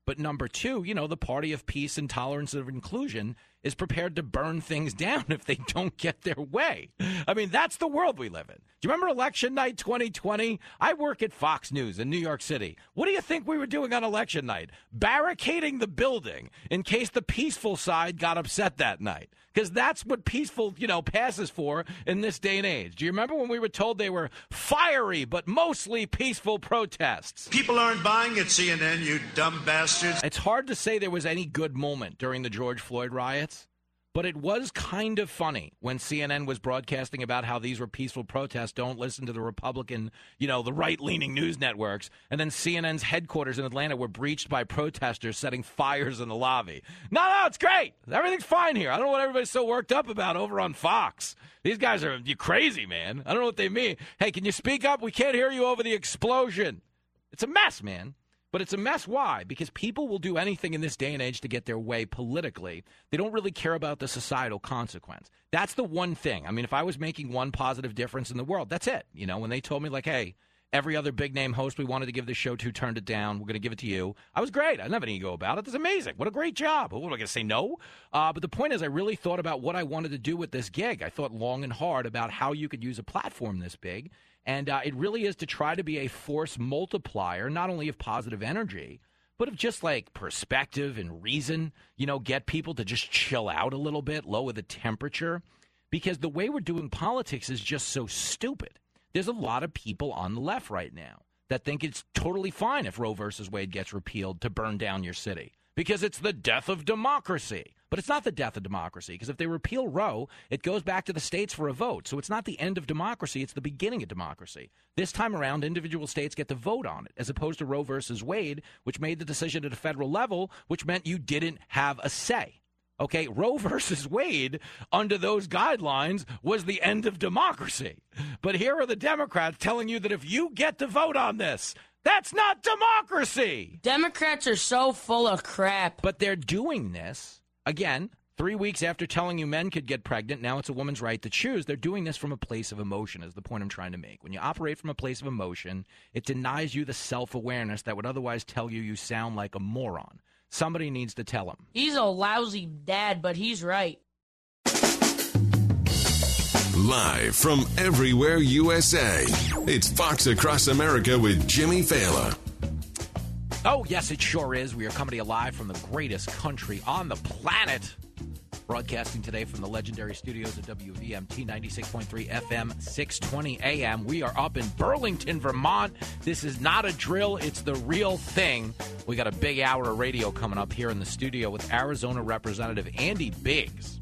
Speaker 2: But number two, you know, the party of peace and tolerance and inclusion is prepared to burn things down if they don't get their way. I mean, that's the world we live in. Do you remember election night 2020? I work at Fox News in New York City. What do you think we were doing on election night? Barricading the building in case the peaceful side got upset that night. Because that's what peaceful, you know, passes for in this day and age. Do you remember when we were told they were fiery but mostly peaceful protests?
Speaker 26: People aren't buying it, CNN, you dumb bastards.
Speaker 2: It's hard to say there was any good moment during the George Floyd riots. But it was kind of funny when CNN was broadcasting about how these were peaceful protests. Don't listen to the Republican, you know, the right leaning news networks. And then CNN's headquarters in Atlanta were breached by protesters setting fires in the lobby. No, no, it's great. Everything's fine here. I don't know what everybody's so worked up about over on Fox. These guys are you crazy, man. I don't know what they mean. Hey, can you speak up? We can't hear you over the explosion. It's a mess, man. But it's a mess. Why? Because people will do anything in this day and age to get their way politically. They don't really care about the societal consequence. That's the one thing. I mean, if I was making one positive difference in the world, that's it. You know, when they told me, like, hey, every other big name host we wanted to give the show to turned it down. We're going to give it to you. I was great. I didn't have any ego about it. It's amazing. What a great job. What am I going to say no? Uh, but the point is, I really thought about what I wanted to do with this gig. I thought long and hard about how you could use a platform this big. And uh, it really is to try to be a force multiplier, not only of positive energy, but of just like perspective and reason, you know, get people to just chill out a little bit, lower the temperature. Because the way we're doing politics is just so stupid. There's a lot of people on the left right now that think it's totally fine if Roe versus Wade gets repealed to burn down your city because it's the death of democracy. But it's not the death of democracy because if they repeal Roe, it goes back to the states for a vote. So it's not the end of democracy, it's the beginning of democracy. This time around, individual states get to vote on it, as opposed to Roe versus Wade, which made the decision at a federal level, which meant you didn't have a say. Okay, Roe versus Wade, under those guidelines, was the end of democracy. But here are the Democrats telling you that if you get to vote on this, that's not democracy.
Speaker 5: Democrats are so full of crap.
Speaker 2: But they're doing this, again, three weeks after telling you men could get pregnant. Now it's a woman's right to choose. They're doing this from a place of emotion, is the point I'm trying to make. When you operate from a place of emotion, it denies you the self awareness that would otherwise tell you you sound like a moron. Somebody needs to tell him.
Speaker 5: He's a lousy dad, but he's right.
Speaker 1: Live from everywhere USA, it's Fox Across America with Jimmy Failla.
Speaker 2: Oh, yes, it sure is. We are coming to you live from the greatest country on the planet. Broadcasting today from the legendary studios of WVMT 96.3 FM, 620 AM. We are up in Burlington, Vermont. This is not a drill, it's the real thing. We got a big hour of radio coming up here in the studio with Arizona Representative Andy Biggs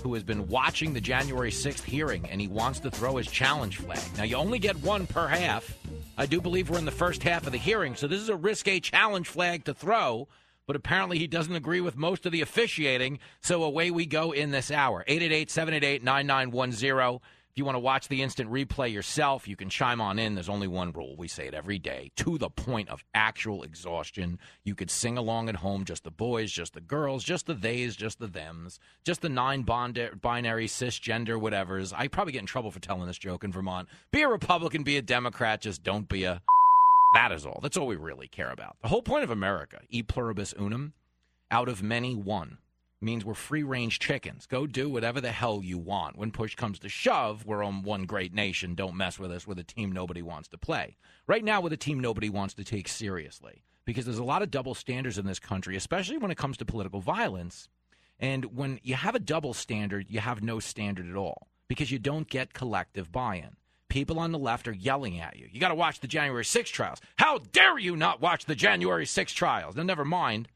Speaker 2: who has been watching the January 6th hearing and he wants to throw his challenge flag. Now, you only get one per half. I do believe we're in the first half of the hearing, so this is a risque challenge flag to throw, but apparently he doesn't agree with most of the officiating, so away we go in this hour. 888 788 9910. You want to watch the instant replay yourself, you can chime on in. There's only one rule. We say it every day to the point of actual exhaustion. You could sing along at home, just the boys, just the girls, just the theys, just the thems, just the nine binary cisgender whatevers. I probably get in trouble for telling this joke in Vermont. Be a Republican, be a Democrat, just don't be a. That is all. That's all we really care about. The whole point of America, e pluribus unum, out of many, one means we're free range chickens. Go do whatever the hell you want. When push comes to shove, we're on one great nation. Don't mess with us a team nobody wants to play. Right now, with a team nobody wants to take seriously, because there's a lot of double standards in this country, especially when it comes to political violence. And when you have a double standard, you have no standard at all because you don't get collective buy in. People on the left are yelling at you. You got to watch the January 6 trials. How dare you not watch the January 6 trials? Now, never mind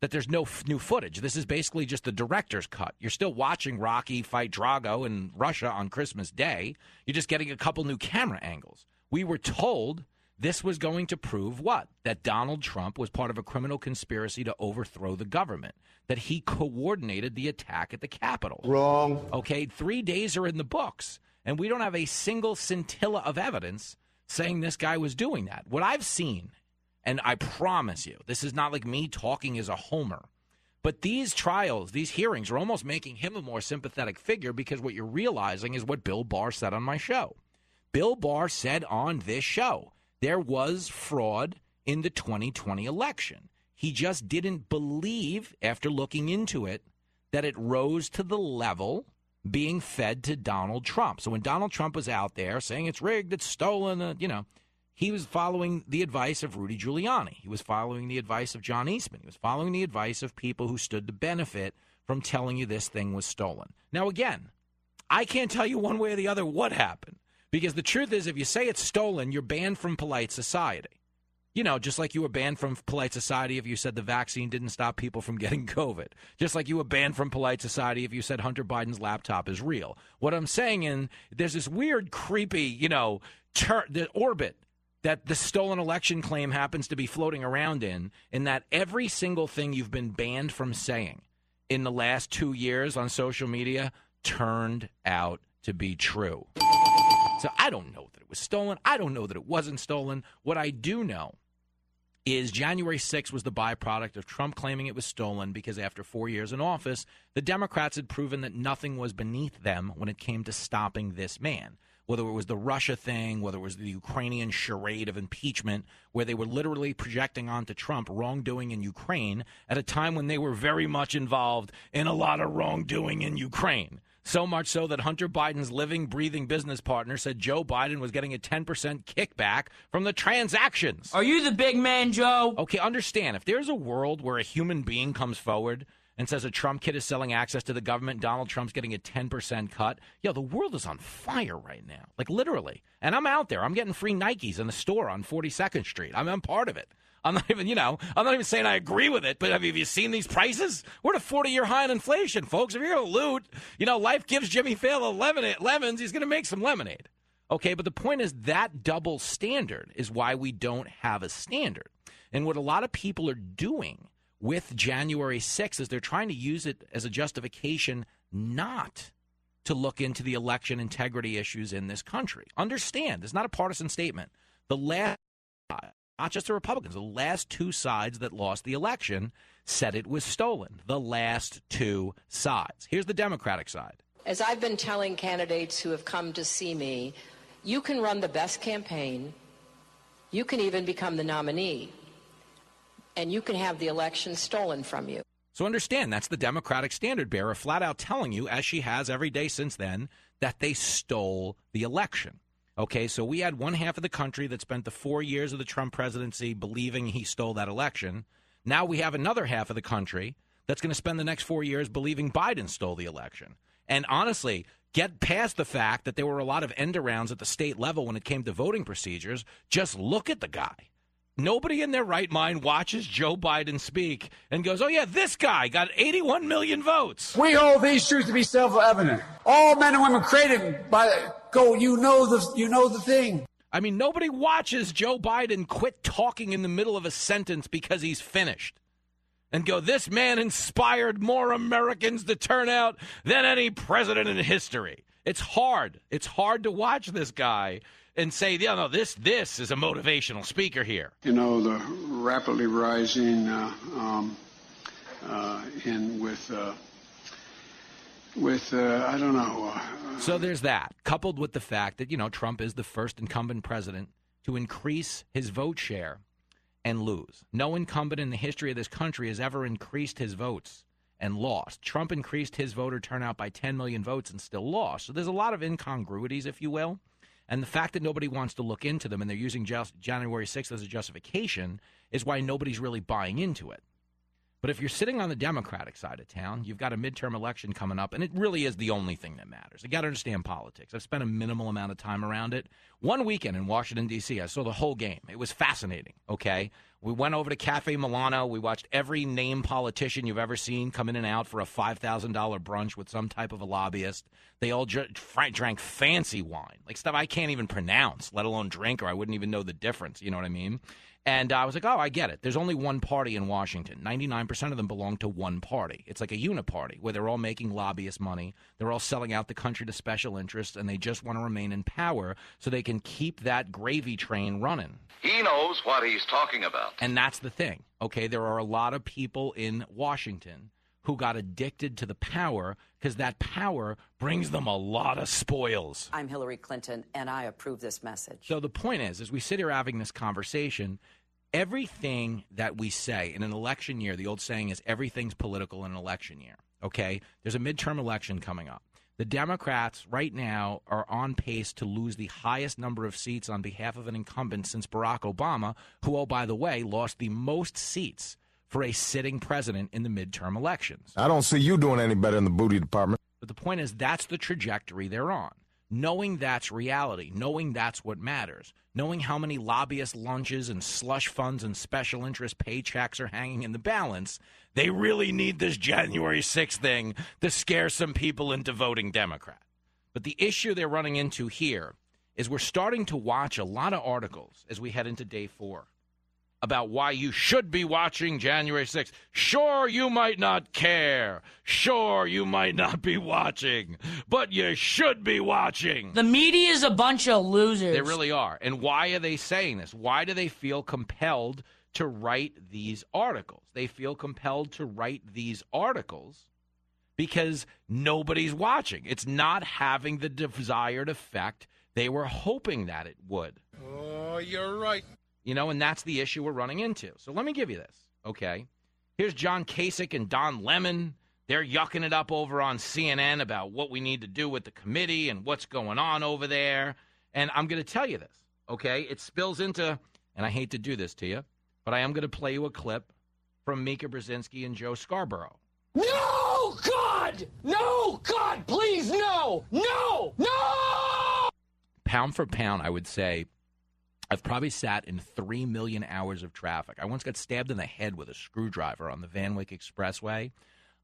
Speaker 2: that there's no f- new footage. This is basically just the director's cut. You're still watching Rocky fight Drago in Russia on Christmas Day. You're just getting a couple new camera angles. We were told this was going to prove what? That Donald Trump was part of a criminal conspiracy to overthrow the government, that he coordinated the attack at the Capitol.
Speaker 21: Wrong.
Speaker 2: Okay, three days are in the books, and we don't have a single scintilla of evidence saying this guy was doing that. What I've seen and I promise you, this is not like me talking as a homer. But these trials, these hearings are almost making him a more sympathetic figure because what you're realizing is what Bill Barr said on my show. Bill Barr said on this show there was fraud in the 2020 election. He just didn't believe, after looking into it, that it rose to the level being fed to Donald Trump. So when Donald Trump was out there saying it's rigged, it's stolen, uh, you know, he was following the advice of Rudy Giuliani. He was following the advice of John Eastman. He was following the advice of people who stood to benefit from telling you this thing was stolen. Now, again, I can't tell you one way or the other what happened because the truth is, if you say it's stolen, you're banned from polite society. You know, just like you were banned from polite society if you said the vaccine didn't stop people from getting COVID. Just like you were banned from polite society if you said Hunter Biden's laptop is real. What I'm saying in there's this weird, creepy, you know, ter- the orbit that the stolen election claim happens to be floating around in, in that every single thing you've been banned from saying in the last two years on social media turned out to be true. So I don't know that it was stolen. I don't know that it wasn't stolen. What I do know is January 6th was the byproduct of Trump claiming it was stolen because after four years in office, the Democrats had proven that nothing was beneath them when it came to stopping this man whether it was the Russia thing, whether it was the Ukrainian charade of impeachment, where they were literally projecting onto Trump wrongdoing in Ukraine at a time when they were very much involved in a lot of wrongdoing in Ukraine. So much so that Hunter Biden's living, breathing business partner said Joe Biden was getting a 10% kickback from the transactions.
Speaker 5: Are you the big man, Joe?
Speaker 2: Okay, understand if there's a world where a human being comes forward and says a Trump kid is selling access to the government. Donald Trump's getting a 10% cut. Yo, the world is on fire right now. Like literally. And I'm out there. I'm getting free Nikes in the store on 42nd Street. I'm, I'm part of it. I'm not even, you know, I'm not even saying I agree with it, but have you, seen these prices? We're at a 40 year high in inflation, folks. If you're going to loot, you know, life gives Jimmy Failla lemon, lemons, he's going to make some lemonade. Okay, but the point is that double standard is why we don't have a standard. And what a lot of people are doing with January 6th is they're trying to use it as a justification not to look into the election integrity issues in this country. Understand, it's not a partisan statement. The last, not just the Republicans, the last two sides that lost the election said it was stolen. The last two sides. Here's the Democratic side.
Speaker 27: As I've been telling candidates who have come to see me, you can run the best campaign, you can even become the nominee and you can have the election stolen from you.
Speaker 2: So understand that's the Democratic standard bearer flat out telling you, as she has every day since then, that they stole the election. Okay, so we had one half of the country that spent the four years of the Trump presidency believing he stole that election. Now we have another half of the country that's going to spend the next four years believing Biden stole the election. And honestly, get past the fact that there were a lot of end arounds at the state level when it came to voting procedures. Just look at the guy. Nobody in their right mind watches Joe Biden speak and goes, oh, yeah, this guy got 81 million votes.
Speaker 25: We hold these truths to be self evident. All men and women created by go, you know the, you know the thing.
Speaker 2: I mean, nobody watches Joe Biden quit talking in the middle of a sentence because he's finished and go, this man inspired more Americans to turn out than any president in history. It's hard. It's hard to watch this guy and say, yeah, no, this this is a motivational speaker here.
Speaker 28: You know, the rapidly rising uh, um, uh, in with uh, with uh, I don't know. uh,
Speaker 2: So there's that, coupled with the fact that, you know, Trump is the first incumbent president to increase his vote share and lose. No incumbent in the history of this country has ever increased his votes and lost. Trump increased his voter turnout by 10 million votes and still lost. So there's a lot of incongruities, if you will. And the fact that nobody wants to look into them and they're using January 6th as a justification is why nobody's really buying into it. But if you're sitting on the Democratic side of town, you've got a midterm election coming up, and it really is the only thing that matters. You got to understand politics. I've spent a minimal amount of time around it. One weekend in Washington, D.C., I saw the whole game. It was fascinating, okay? We went over to Cafe Milano. We watched every name politician you've ever seen come in and out for a $5,000 brunch with some type of a lobbyist. They all dr- drank fancy wine, like stuff I can't even pronounce, let alone drink, or I wouldn't even know the difference. You know what I mean? And I was like, oh, I get it. There's only one party in Washington. 99% of them belong to one party. It's like a uniparty where they're all making lobbyist money. They're all selling out the country to special interests, and they just want to remain in power so they can keep that gravy train running.
Speaker 22: He knows what he's talking about.
Speaker 2: And that's the thing. Okay, there are a lot of people in Washington who got addicted to the power because that power brings them a lot of spoils.
Speaker 29: I'm Hillary Clinton, and I approve this message.
Speaker 2: So the point is, as we sit here having this conversation, everything that we say in an election year, the old saying is everything's political in an election year. Okay? There's a midterm election coming up. The Democrats right now are on pace to lose the highest number of seats on behalf of an incumbent since Barack Obama, who, oh, by the way, lost the most seats for a sitting president in the midterm elections.
Speaker 12: I don't see you doing any better in the booty department.
Speaker 2: But the point is, that's the trajectory they're on. Knowing that's reality, knowing that's what matters, knowing how many lobbyist lunches and slush funds and special interest paychecks are hanging in the balance, they really need this January 6th thing to scare some people into voting Democrat. But the issue they're running into here is we're starting to watch a lot of articles as we head into day four about why you should be watching January 6th. Sure, you might not care. Sure, you might not be watching, but you should be watching.
Speaker 5: The media is a bunch of losers.
Speaker 2: They really are. And why are they saying this? Why do they feel compelled to write these articles? They feel compelled to write these articles because nobody's watching. It's not having the desired effect they were hoping that it would.
Speaker 21: Oh, you're right.
Speaker 2: You know, and that's the issue we're running into. So let me give you this, okay? Here's John Kasich and Don Lemon. They're yucking it up over on CNN about what we need to do with the committee and what's going on over there. And I'm going to tell you this, okay? It spills into, and I hate to do this to you, but I am going to play you a clip from Mika Brzezinski and Joe Scarborough.
Speaker 6: No, God! No, God, please, no! No! No!
Speaker 2: Pound for pound, I would say I've probably sat in three million hours of traffic. I once got stabbed in the head with a screwdriver on the Van Wyck Expressway.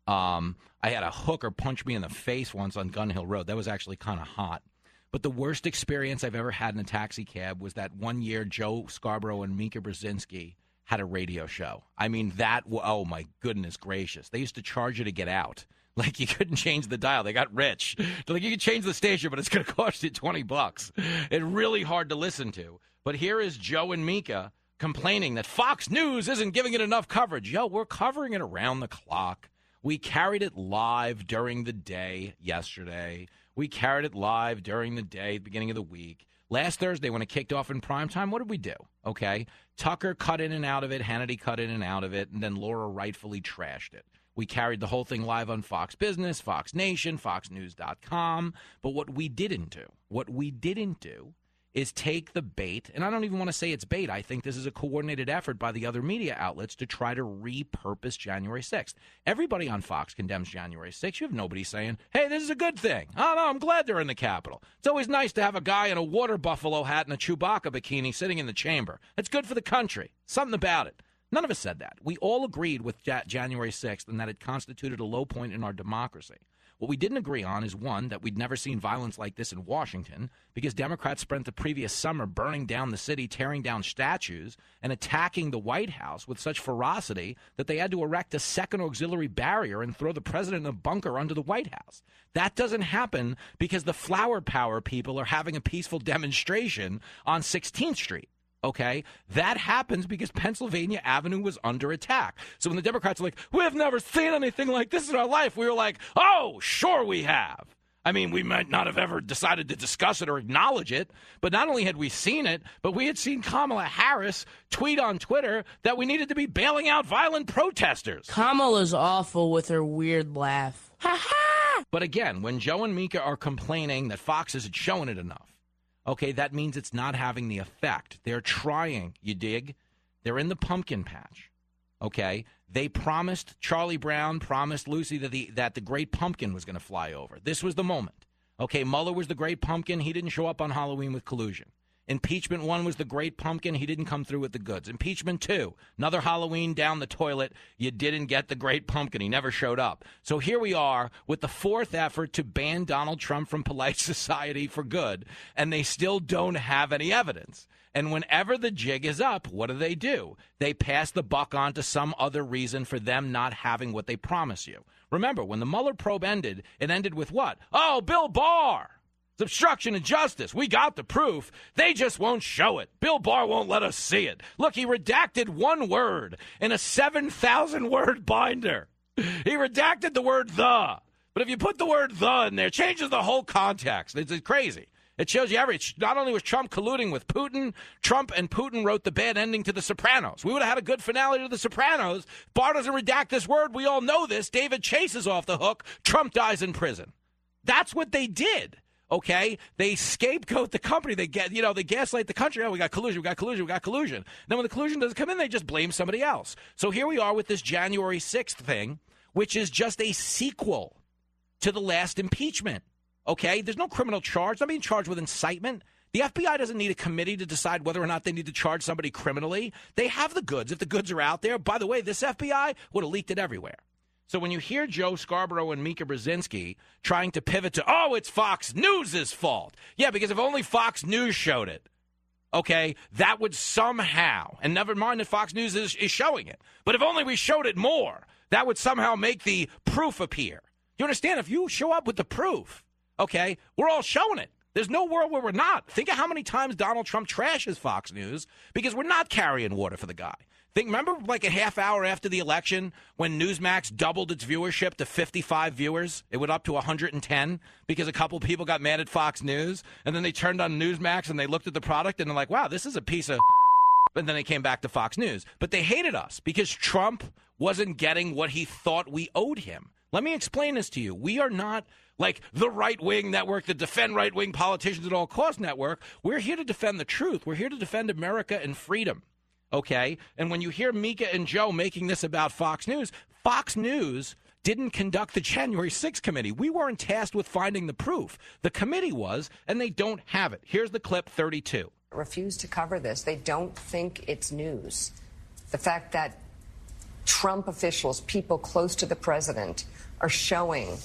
Speaker 2: Um, I had a hooker punch me in the face once on Gun Hill Road. That was actually kind of hot. But the worst experience I've ever had in a taxi cab was that one year Joe Scarborough and Mika Brzezinski had a radio show. I mean, that, oh my goodness gracious. They used to charge you to get out. Like you couldn't change the dial. They got rich. They're like you can change the station, but it's going to cost you 20 bucks. It's really hard to listen to. But here is Joe and Mika complaining that Fox News isn't giving it enough coverage. Yo, we're covering it around the clock. We carried it live during the day yesterday. We carried it live during the day, beginning of the week. Last Thursday, when it kicked off in prime time, what did we do? Okay. Tucker cut in and out of it, Hannity cut in and out of it, and then Laura rightfully trashed it. We carried the whole thing live on Fox Business, Fox Nation, FoxNews.com. But what we didn't do, what we didn't do is take the bait, and I don't even want to say it's bait. I think this is a coordinated effort by the other media outlets to try to repurpose January 6th. Everybody on Fox condemns January 6th. You have nobody saying, hey, this is a good thing. Oh, no, I'm glad they're in the Capitol. It's always nice to have a guy in a water buffalo hat and a Chewbacca bikini sitting in the chamber. It's good for the country. Something about it. None of us said that. We all agreed with January 6th and that it constituted a low point in our democracy. What we didn't agree on is one, that we'd never seen violence like this in Washington because Democrats spent the previous summer burning down the city, tearing down statues, and attacking the White House with such ferocity that they had to erect a second auxiliary barrier and throw the president in a bunker under the White House. That doesn't happen because the flower power people are having a peaceful demonstration on 16th Street. Okay, that happens because Pennsylvania Avenue was under attack. So when the Democrats are like, "We've never seen anything like this in our life," we were like, "Oh, sure we have." I mean, we might not have ever decided to discuss it or acknowledge it, but not only had we seen it, but we had seen Kamala Harris tweet on Twitter that we needed to be bailing out violent protesters.
Speaker 5: Kamala's awful with her weird laugh. Ha ha!
Speaker 2: But again, when Joe and Mika are complaining that Fox isn't showing it enough, okay, that means it's not having the effect. They're trying, you dig? They're in the pumpkin patch. Okay? They promised Charlie Brown promised Lucy that the that the great pumpkin was going to fly over. This was the moment. Okay, Mueller was the great pumpkin. He didn't show up on Halloween with collusion. Impeachment one was the great pumpkin. He didn't come through with the goods. Impeachment two, another Halloween down the toilet. You didn't get the great pumpkin. He never showed up. So here we are with the fourth effort to ban Donald Trump from polite society for good, and they still don't have any evidence. And whenever the jig is up, what do they do? They pass the buck on to some other reason for them not having what they promise you. Remember, when the Mueller probe ended, it ended with what? Oh, Bill Barr. It's obstruction of justice. We got the proof. They just won't show it. Bill Barr won't let us see it. Look, he redacted one word in a 7,000 word binder. He redacted the word the. But if you put the word the in there, it changes the whole context. It's crazy. It shows you every. Not only was Trump colluding with Putin, Trump and Putin wrote the bad ending to The Sopranos. We would have had a good finale to The Sopranos. Barr doesn't redact this word. We all know this. David Chase is off the hook. Trump dies in prison. That's what they did. Okay, they scapegoat the company. They get, you know, they gaslight the country. Oh, we got collusion. We got collusion. We got collusion. Then when the collusion doesn't come in, they just blame somebody else. So here we are with this January sixth thing, which is just a sequel to the last impeachment. Okay, there's no criminal charge. I'm being charged with incitement. The FBI doesn't need a committee to decide whether or not they need to charge somebody criminally. They have the goods. If the goods are out there, by the way, this FBI would have leaked it everywhere. So when you hear Joe Scarborough and Mika Brzezinski trying to pivot to, oh, it's Fox News' fault. Yeah, because if only Fox News showed it, okay, that would somehow, and never mind that Fox News is, is showing it, but if only we showed it more, that would somehow make the proof appear. You understand? If you show up with the proof, okay, we're all showing it. There's no world where we're not. Think of how many times Donald Trump trashes Fox News because we're not carrying water for the guy. Think, remember like a half hour after the election when Newsmax doubled its viewership to 55 viewers? It went up to 110 because a couple people got mad at Fox News. And then they turned on Newsmax and they looked at the product and they're like, wow, this is a piece of. And then they came back to Fox News. But they hated us because Trump wasn't getting what he thought we owed him. Let me explain this to you. We are not like the right wing network, the defend right wing politicians at all costs network. We're here to defend the truth. We're here to defend America and freedom okay? And when you hear Mika and Joe making this about Fox News, Fox News didn't conduct the January 6th committee. We weren't tasked with finding the proof. The committee was, and they don't have it. Here's the clip 32.
Speaker 29: Refuse to cover this. They don't think it's news. The fact that Trump officials, people close to the president, are showing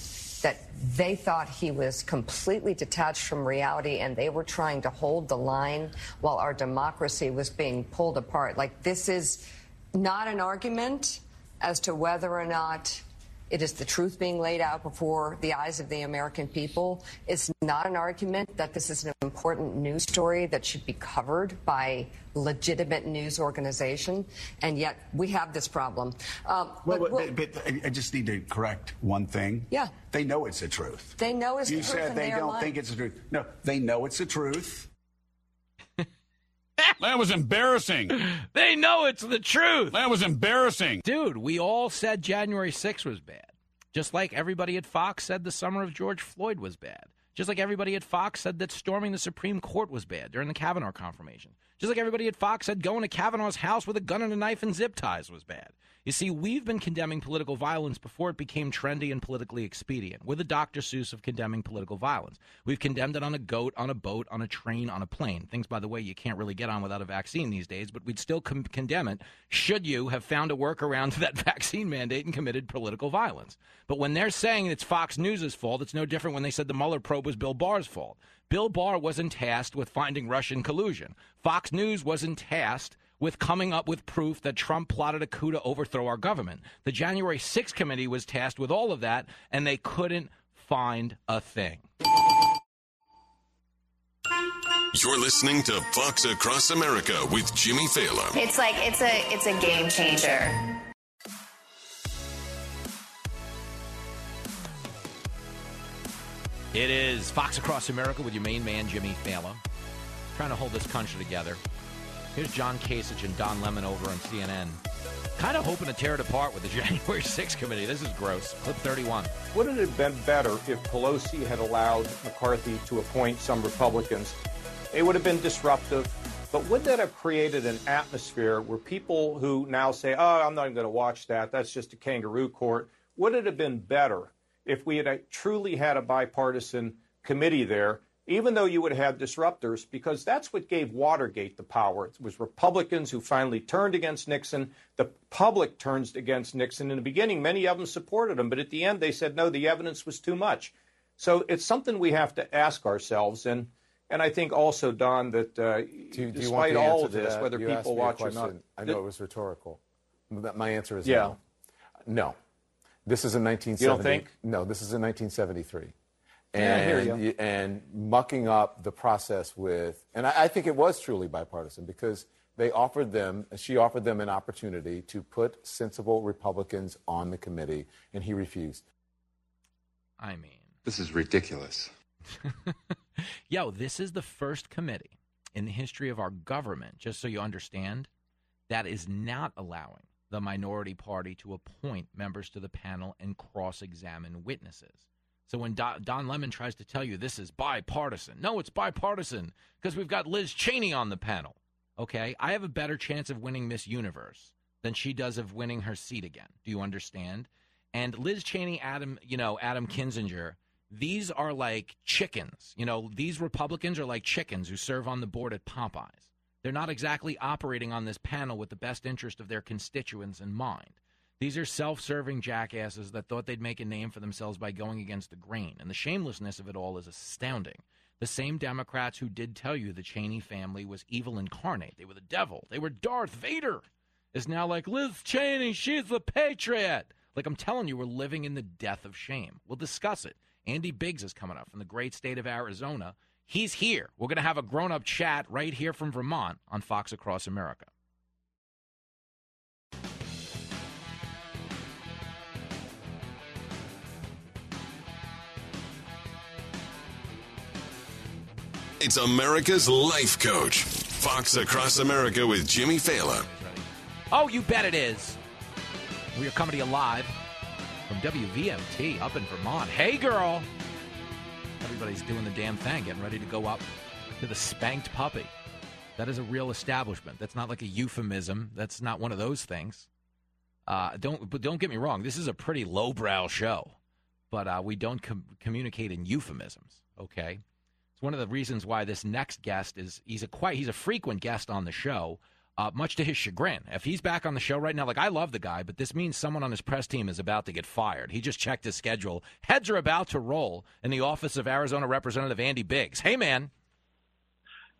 Speaker 29: that they thought he was completely detached from reality and they were trying to hold the line while our democracy was being pulled apart. Like, this is not an argument as to whether or not it is the truth being laid out before the eyes of the American people. It's not an argument that this is an important news story that should be covered by legitimate news organization, and yet we have this problem.
Speaker 30: Um, well, but, but, but, I just need to correct one thing.
Speaker 29: Yeah.
Speaker 30: They know it's the truth.
Speaker 29: They know it's
Speaker 30: you
Speaker 29: the truth.
Speaker 30: You said they,
Speaker 29: they
Speaker 30: don't think it's the truth. No, they know it's the truth.
Speaker 31: That was embarrassing.
Speaker 2: They know it's the truth.
Speaker 31: That was embarrassing.
Speaker 2: Dude, we all said January 6th was bad. Just like everybody at Fox said the summer of George Floyd was bad. Just like everybody at Fox said that storming the Supreme Court was bad during the Kavanaugh confirmation. Just like everybody at Fox said going to Kavanaugh's house with a gun and a knife and zip ties was bad. You see, we've been condemning political violence before it became trendy and politically expedient. We're the Dr. Seuss of condemning political violence. We've condemned it on a goat, on a boat, on a train, on a plane. Things, by the way, you can't really get on without a vaccine these days, but we'd still com- condemn it should you have found a workaround to that vaccine mandate and committed political violence. But when they're saying it's Fox News' fault, it's no different when they said the Mueller probe was Bill Barr's fault. Bill Barr wasn't tasked with finding Russian collusion. Fox News wasn't tasked with coming up with proof that Trump plotted a coup to overthrow our government. The January 6th committee was tasked with all of that, and they couldn't find a thing.
Speaker 1: You're listening to Fox Across America with Jimmy Failla.
Speaker 32: It's like it's a it's a game changer.
Speaker 2: It is Fox Across America with your main man, Jimmy Failla. Trying to hold this country together. Here's John Kasich and Don Lemon over on CNN. Kind of hoping to tear it apart with the January 6th committee. This is gross. Clip 31.
Speaker 33: Wouldn't it have been better if Pelosi had allowed McCarthy to appoint some Republicans? It would have been disruptive, but would that have created an atmosphere where people who now say, oh, I'm not even going to watch that, that's just a kangaroo court, would it have been better if we had truly had a bipartisan committee there even though you would have disruptors, because that's what gave Watergate the power. It was Republicans who finally turned against Nixon. The public turns against Nixon. In the beginning, many of them supported him, but at the end, they said, no, the evidence was too much. So it's something we have to ask ourselves. And, and I think also, Don, that uh,
Speaker 34: do do
Speaker 33: despite all of this, whether
Speaker 34: you
Speaker 33: people watch or not.
Speaker 34: I know it was rhetorical. My answer is
Speaker 33: yeah.
Speaker 34: no. No. This is in 1970.
Speaker 33: You don't think?
Speaker 34: No, this is in 1973
Speaker 33: and
Speaker 34: yeah, and mucking up the process with, and I, I, think it was truly bipartisan because they offered them, she offered them an opportunity to put sensible Republicans on the committee, and he refused.
Speaker 2: I mean,
Speaker 35: this is ridiculous.
Speaker 2: Yo, this is the first committee in the history of our government, just so you understand, that is not allowing the minority party to appoint members to the panel and cross examine witnesses. So when Don Lemon tries to tell you this is bipartisan, no, it's bipartisan because we've got Liz Cheney on the panel. Okay, I have a better chance of winning Miss Universe than she does of winning her seat again. Do you understand? And Liz Cheney, Adam, you know, Adam Kinzinger, these are like chickens. You know, these Republicans are like chickens who serve on the board at Popeyes. They're not exactly operating on this panel with the best interest of their constituents in mind. These are self serving jackasses that thought they'd make a name for themselves by going against the grain. And the shamelessness of it all is astounding. The same Democrats who did tell you the Cheney family was evil incarnate, they were the devil, they were Darth Vader, is now like, Liz Cheney, she's the patriot. Like I'm telling you, we're living in the death of shame. We'll discuss it. Andy Biggs is coming up from the great state of Arizona. He's here. We're going to have a grown up chat right here from Vermont on Fox Across America.
Speaker 1: It's America's Life Coach. Fox Across America with Jimmy Failla.
Speaker 2: Oh, you bet it is. We are coming to you live from WVMT up in Vermont. Hey, girl. Everybody's doing the damn thing, getting ready to go up to the spanked puppy. That is a real establishment. That's not like a euphemism. That's not one of those things. Uh, don't, but don't get me wrong. This is a pretty lowbrow show, but uh, we don't com- communicate in euphemisms. Okay, it's one of the reasons why this next guest is he's a quite he's a frequent guest on the show. Uh, much to his chagrin. If he's back on the show right now, like I love the guy, but this means someone on his press team is about to get fired. He just checked his schedule. Heads are about to roll in the office of Arizona Representative Andy Biggs. Hey, man.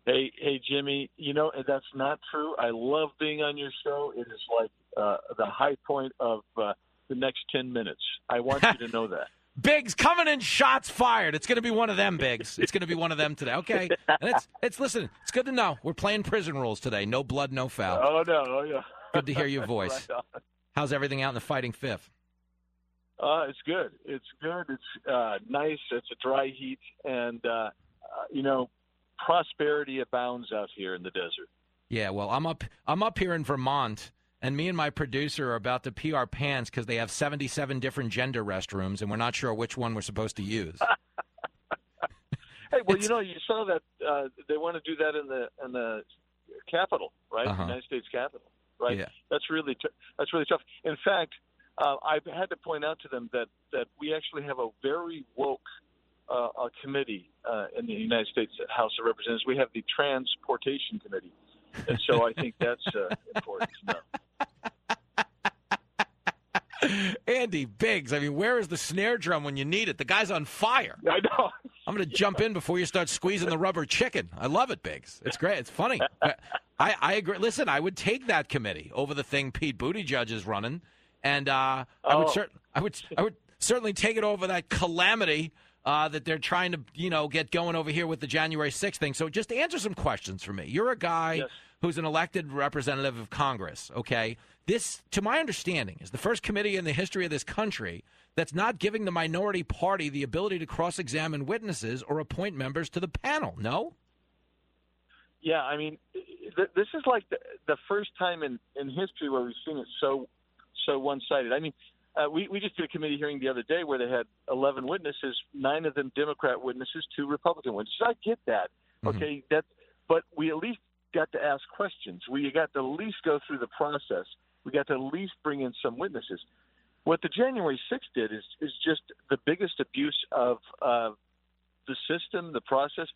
Speaker 36: Hey, hey, Jimmy. You know that's not true. I love being on your show. It is like uh, the high point of uh, the next ten minutes. I want you to know that.
Speaker 2: Biggs coming in, shots fired. It's going to be one of them, Biggs. It's going to be one of them today. Okay, and it's it's listen. It's good to know we're playing prison rules today. No blood, no foul.
Speaker 36: Oh no, oh yeah.
Speaker 2: Good to hear your voice. right How's everything out in the fighting fifth?
Speaker 36: Uh, it's good. It's good. It's uh, nice. It's a dry heat, and uh, uh, you know, prosperity abounds out here in the desert.
Speaker 2: Yeah, well, I'm up. I'm up here in Vermont and me and my producer are about to pee our pants because they have 77 different gender restrooms, and we're not sure which one we're supposed to use.
Speaker 36: hey, well, it's, you know, you saw that uh, they want to do that in the in the Capitol, right?
Speaker 2: Uh-huh.
Speaker 36: United States Capitol, right?
Speaker 2: Yeah.
Speaker 36: That's really t- that's really tough. In fact, uh, I've had to point out to them that that we actually have a very woke uh, uh, committee uh, in the United States House of Representatives. We have the Transportation Committee, and so I think that's uh, important to know.
Speaker 2: Andy Biggs, I mean, where is the snare drum when you need it? The guy's on fire.
Speaker 36: I know.
Speaker 2: I'm going to jump in before you start squeezing the rubber chicken. I love it, Biggs. It's great. It's funny. I, I agree. Listen, I would take that committee over the thing Pete Buttigieg is running, and uh, I would
Speaker 36: Oh.
Speaker 2: cer- I would I would certainly take it over that calamity uh, that they're trying to you know get going over here with the January 6th thing. So just answer some questions for me. You're a guy who's an elected representative of Congress. Okay, this, to my understanding, is the first committee in the history of this country that's not giving the minority party the ability to cross-examine witnesses or appoint members to the panel. No.
Speaker 36: Yeah, I mean, th- this is like the, the first time in, in history where we've seen it so so one sided. I mean, uh, we we just did a committee hearing the other day where they had eleven witnesses, nine of them Democrat witnesses, two Republican witnesses. I get that, okay, that, but we at least got to ask questions. We got to at least go through the process. We got to at least bring in some witnesses. What the January 6th did is is just the biggest abuse of uh, the system, the process,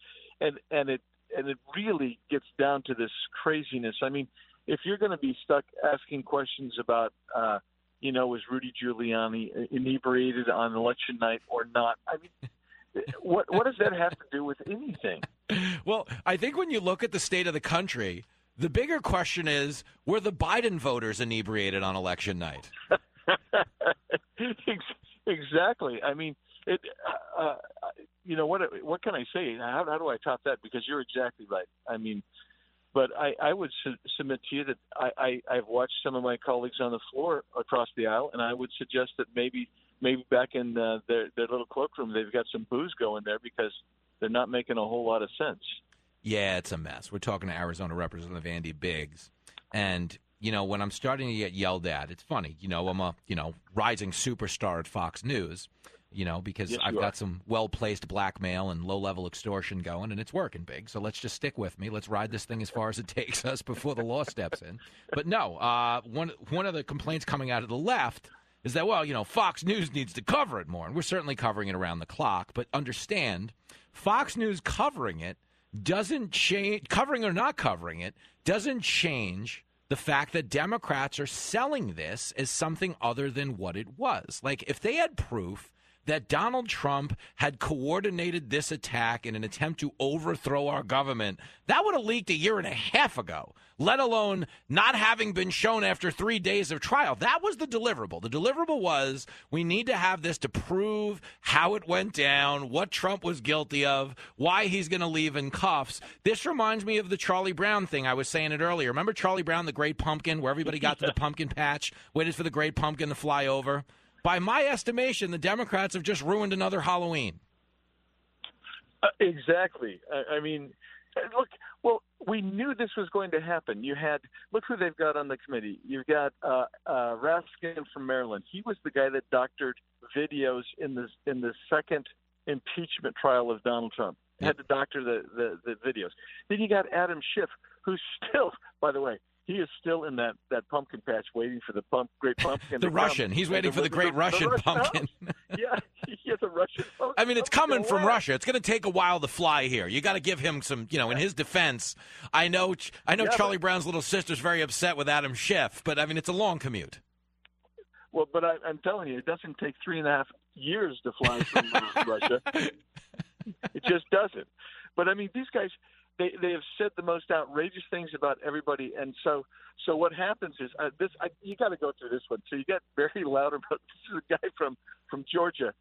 Speaker 36: and and it and it really gets down to this craziness. I mean, if you're going to be stuck asking questions about, uh, you know, was Rudy Giuliani inebriated on election night or not? I mean, what what does that have to do with anything?
Speaker 2: Well, I think when you look at the state of the country, the bigger question is were the Biden voters inebriated on election night?
Speaker 36: Exactly. I mean, it. Uh, uh, you know what? What can I say? How, how do I top that? Because you're exactly right. I mean, but I, I would su- submit to you that I, I, I've watched some of my colleagues on the floor across the aisle, and I would suggest that maybe maybe back in uh, their their little cloakroom they've got some booze going there because they're not making a whole lot of sense.
Speaker 2: Yeah, it's a mess. We're talking to Arizona Representative Andy Biggs, and you know when I'm starting to get yelled at, it's funny. You know, I'm a you know rising superstar at Fox News. You know, because
Speaker 36: Yes,
Speaker 2: I've got
Speaker 36: are.
Speaker 2: some well placed blackmail and low level extortion going, and it's working big. So let's just stick with me. Let's ride this thing as far as it takes us before the law steps in. But no, uh, one one of the complaints coming out of the left is that well, you know, Fox News needs to cover it more, and we're certainly covering it around the clock. But understand, Fox News covering it doesn't change covering or not covering it doesn't change the fact that Democrats are selling this as something other than what it was. Like if they had proof that Donald Trump had coordinated this attack in an attempt to overthrow our government, that would have leaked a year and a half ago, let alone not having been shown after three days of trial. That was the deliverable. The deliverable was we need to have this to prove how it went down, what Trump was guilty of, why he's going to leave in cuffs. This reminds me of the Charlie Brown thing. I was saying it earlier. Remember Charlie Brown, the great pumpkin, where everybody got to the pumpkin patch, waited for the great pumpkin to fly over? By my estimation, the Democrats have just ruined another Halloween.
Speaker 36: Uh, exactly. I, I mean, uh, look. Well, we knew this was going to happen. You had look who they've got on the committee. You've got uh, uh, Raskin from Maryland. He was the guy that doctored videos in the in the second impeachment trial of Donald Trump. Had to doctor the, the the videos. Then you got Adam Schiff, who's still, by the way, he is still in that that pumpkin patch waiting for the pump, great pumpkin.
Speaker 2: The
Speaker 36: to come
Speaker 2: Russian. He's waiting for the great Russian
Speaker 36: Russian
Speaker 2: pumpkin.
Speaker 36: yeah, he has a Russian. pumpkin.
Speaker 2: I mean, it's coming from
Speaker 36: away.
Speaker 2: Russia. It's going to take a while to fly here. You got to give him some, you know. In his defense, I know, I know,
Speaker 36: Yeah, but-
Speaker 2: Charlie Brown's little sister's very upset with Adam Schiff, but I mean, it's a long commute.
Speaker 36: Well, but I, I'm telling you, it doesn't take three and a half years to fly from Russia. It just doesn't. But I mean, these guys, they they have said the most outrageous things about everybody, and so so what happens is uh, this. I, you got to go through this one. So you get very Barry about This is a guy from from Georgia.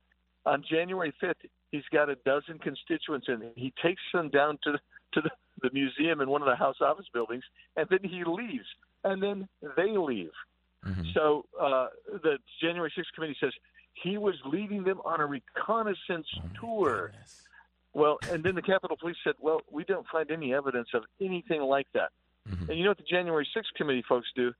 Speaker 36: On January 5th, he's got a dozen constituents, and he takes them down to the, to the, the museum in one of the House office buildings, and then he leaves, and then they leave. So uh, the January 6th committee says he was leading them on a reconnaissance tour. Well, and then the Capitol Police said, "Well, we don't find any evidence of anything like that." Mm-hmm. And you know what the January 6th committee folks do?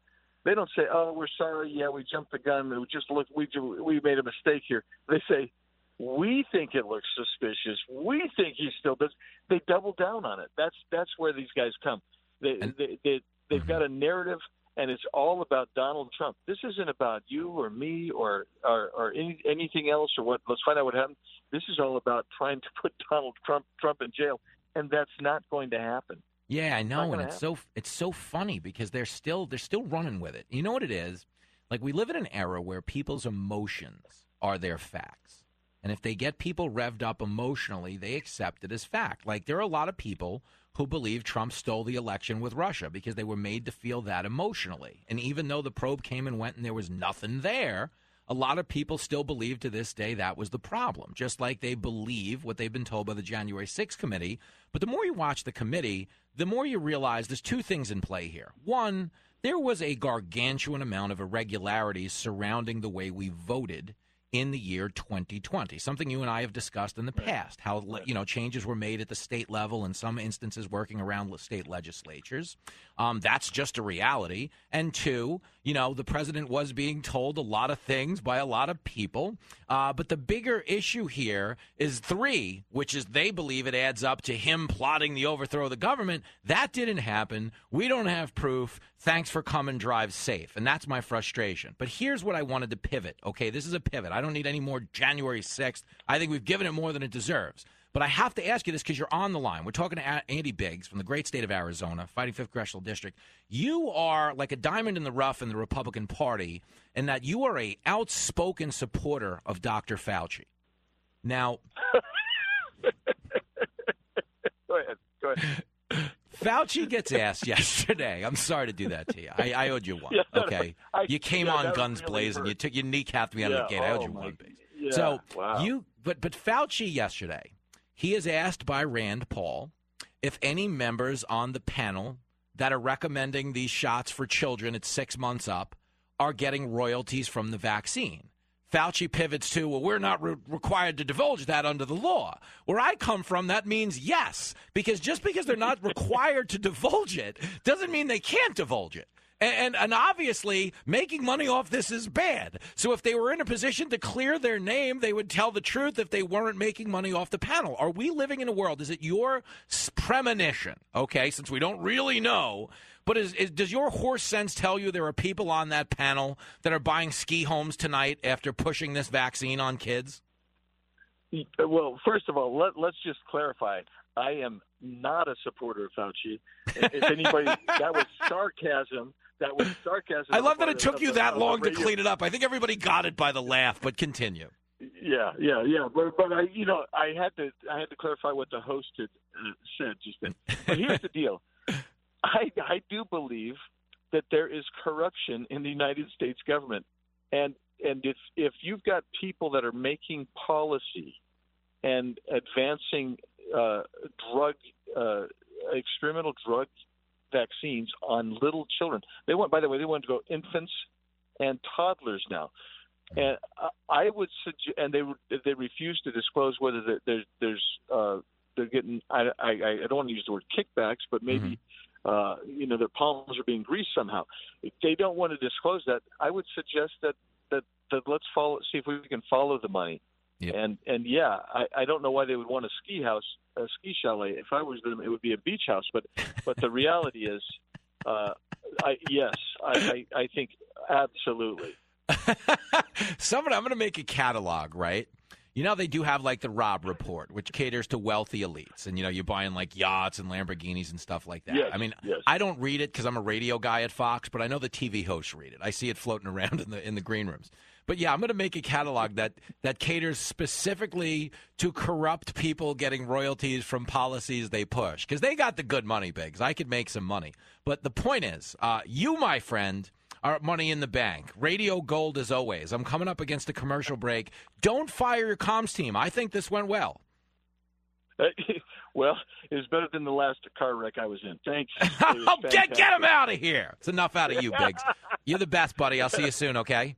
Speaker 36: They don't say, "Oh, we're sorry. Yeah, we jumped the gun. We just look. We we made a mistake here." They say, "We think it looks suspicious. We think he still does." They double down on it. That's that's where these guys come. They, they, they, they've mm-hmm. got a narrative, and it's all about Donald Trump. This isn't about you or me or or, or any, anything else or what. Let's find out what happened. This is all about trying to put Donald Trump Trump in jail, and that's not going to happen.
Speaker 2: Yeah, I know, and it's so it's so funny because they're still they're still running with it. You know what it is? Like we live in an era where people's emotions are their facts. And if they get people revved up emotionally, they accept it as fact. Like there are a lot of people who believe Trump stole the election with Russia because they were made to feel that emotionally. And even though the probe came and went and there was nothing there, a lot of people still believe to this day that was the problem, just like they believe what they've been told by the January 6th committee. But the more you watch the committee, the more you realize there's two things in play here. One, there was a gargantuan amount of irregularities surrounding the way we voted in the year 2020 something you and I have discussed in the past how you know changes were made at the state level in some instances working around the state legislatures. Um, that's just a reality. And two you know the president was being told a lot of things by a lot of people. Uh, but the bigger issue here is three which is they believe it adds up to him plotting the overthrow of the government. That didn't happen. We don't have proof. Thanks for coming drive safe. And that's my frustration. But here's what i wanted to pivot okay? This is a pivot. I don't need any more january 6th i think we've given it more than it deserves but I have to ask you this because you're on the line. We're talking to Andy Biggs from the great state of Arizona, fighting 5th Congressional District. You are like a diamond in the rough in the Republican Party in that you are a outspoken supporter of Dr. Fauci. Now,
Speaker 36: Go ahead. Go ahead.
Speaker 2: Fauci gets asked yesterday. I'm sorry to do that to you. I, I owed you one.
Speaker 36: Yeah, no, no,
Speaker 2: okay,
Speaker 36: I-
Speaker 2: you came
Speaker 36: yeah,
Speaker 2: on guns
Speaker 36: really
Speaker 2: blazing.
Speaker 36: hurt.
Speaker 2: You took you kneecapped me out of
Speaker 36: Yeah,
Speaker 2: the gate. I owed
Speaker 36: oh
Speaker 2: you one. So
Speaker 36: wow.
Speaker 2: you, but but Fauci yesterday, he is asked by Rand Paul if any members on the panel that are recommending these shots for children at six months up are getting royalties from the vaccine. Fauci pivots to, well, we're not re- required to divulge that under the law. Where I come from, that means yes, because just because they're not required to divulge it doesn't mean they can't divulge it. And, and, obviously, making money off this is bad. So if they were in a position to clear their name, they would tell the truth if they weren't making money off the panel. Are we living in a world? Is it your premonition? Okay, since we don't really know. But is, is, does your horse sense tell you there are people on that panel that are buying ski homes tonight after pushing this vaccine on kids?
Speaker 36: Well, first of all, let, let's just clarify. I am not a supporter of Fauci. If anybody, that was sarcasm. That was sarcasm.
Speaker 2: I love that it took you that long to clean it up. I think everybody got it by the laugh, but continue.
Speaker 36: Yeah, yeah, yeah. But but I, you know, I had to I had to clarify what the host had uh, said just then. But here's the deal. I I do believe that there is corruption in the United States government, and and if if you've got people that are making policy and advancing uh, drug uh, experimental drug vaccines on little children, they want. By the way, they want to go infants and toddlers now. And I- I would suggest, and they they refuse to disclose whether there- there's there's uh, they're getting. I, I I don't want to use the word kickbacks, but maybe uh, you know their palms are being greased somehow. If they don't want to disclose that, I would suggest that that that let's follow see if we can follow the money. And and yeah, I, I don't know why they would want a ski house, a ski chalet. If I was them, it would be a beach house. But but the reality is, uh, I yes, I, I I think absolutely.
Speaker 2: Someone, I'm going to make a catalog, right? You know, they do have like the Robb Report, which caters to wealthy elites. And, you know, you're buying like yachts and Lamborghinis and stuff like that.
Speaker 36: Yes,
Speaker 2: I mean,
Speaker 36: yes.
Speaker 2: I don't read it because I'm a radio guy at Fox, but I know the TV hosts read it. I see it floating around in the in the green rooms. But yeah, I'm going to make a catalog that that caters specifically to corrupt people getting royalties from policies they push because they got the good money, Biggs. I could make some money. But the point is, uh, you, my friend, are money in the bank. Radio gold as always. I'm coming up against a commercial break. Don't fire your comms team. I think this went well.
Speaker 36: well, it was better than the last car wreck I was in. Thanks.
Speaker 2: Get get him out of here. It's enough out of you, Biggs. You're the best, buddy. I'll see you soon. Okay.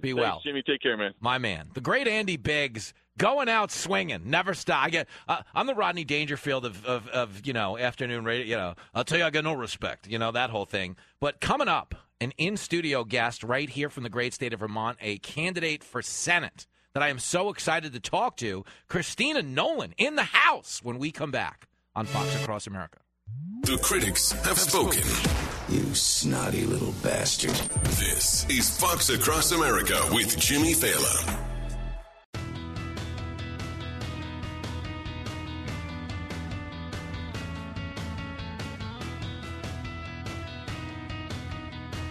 Speaker 2: Be
Speaker 36: Thanks,
Speaker 2: well.
Speaker 36: Jimmy. Take care, man.
Speaker 2: My man, the great Andy Biggs, going out swinging, never stop. I get, uh, I'm the Rodney Dangerfield of, of, of, you know, afternoon radio. You know, I'll tell you, I got no respect. You know that whole thing. But coming up, an in studio guest right here from the great state of Vermont, a candidate for Senate that I am so excited to talk to, Christina Nolan, in the house when we come back on Fox Across America.
Speaker 1: The critics have spoken.
Speaker 37: You snotty little bastard.
Speaker 1: This is Fox Across America with Jimmy Failla.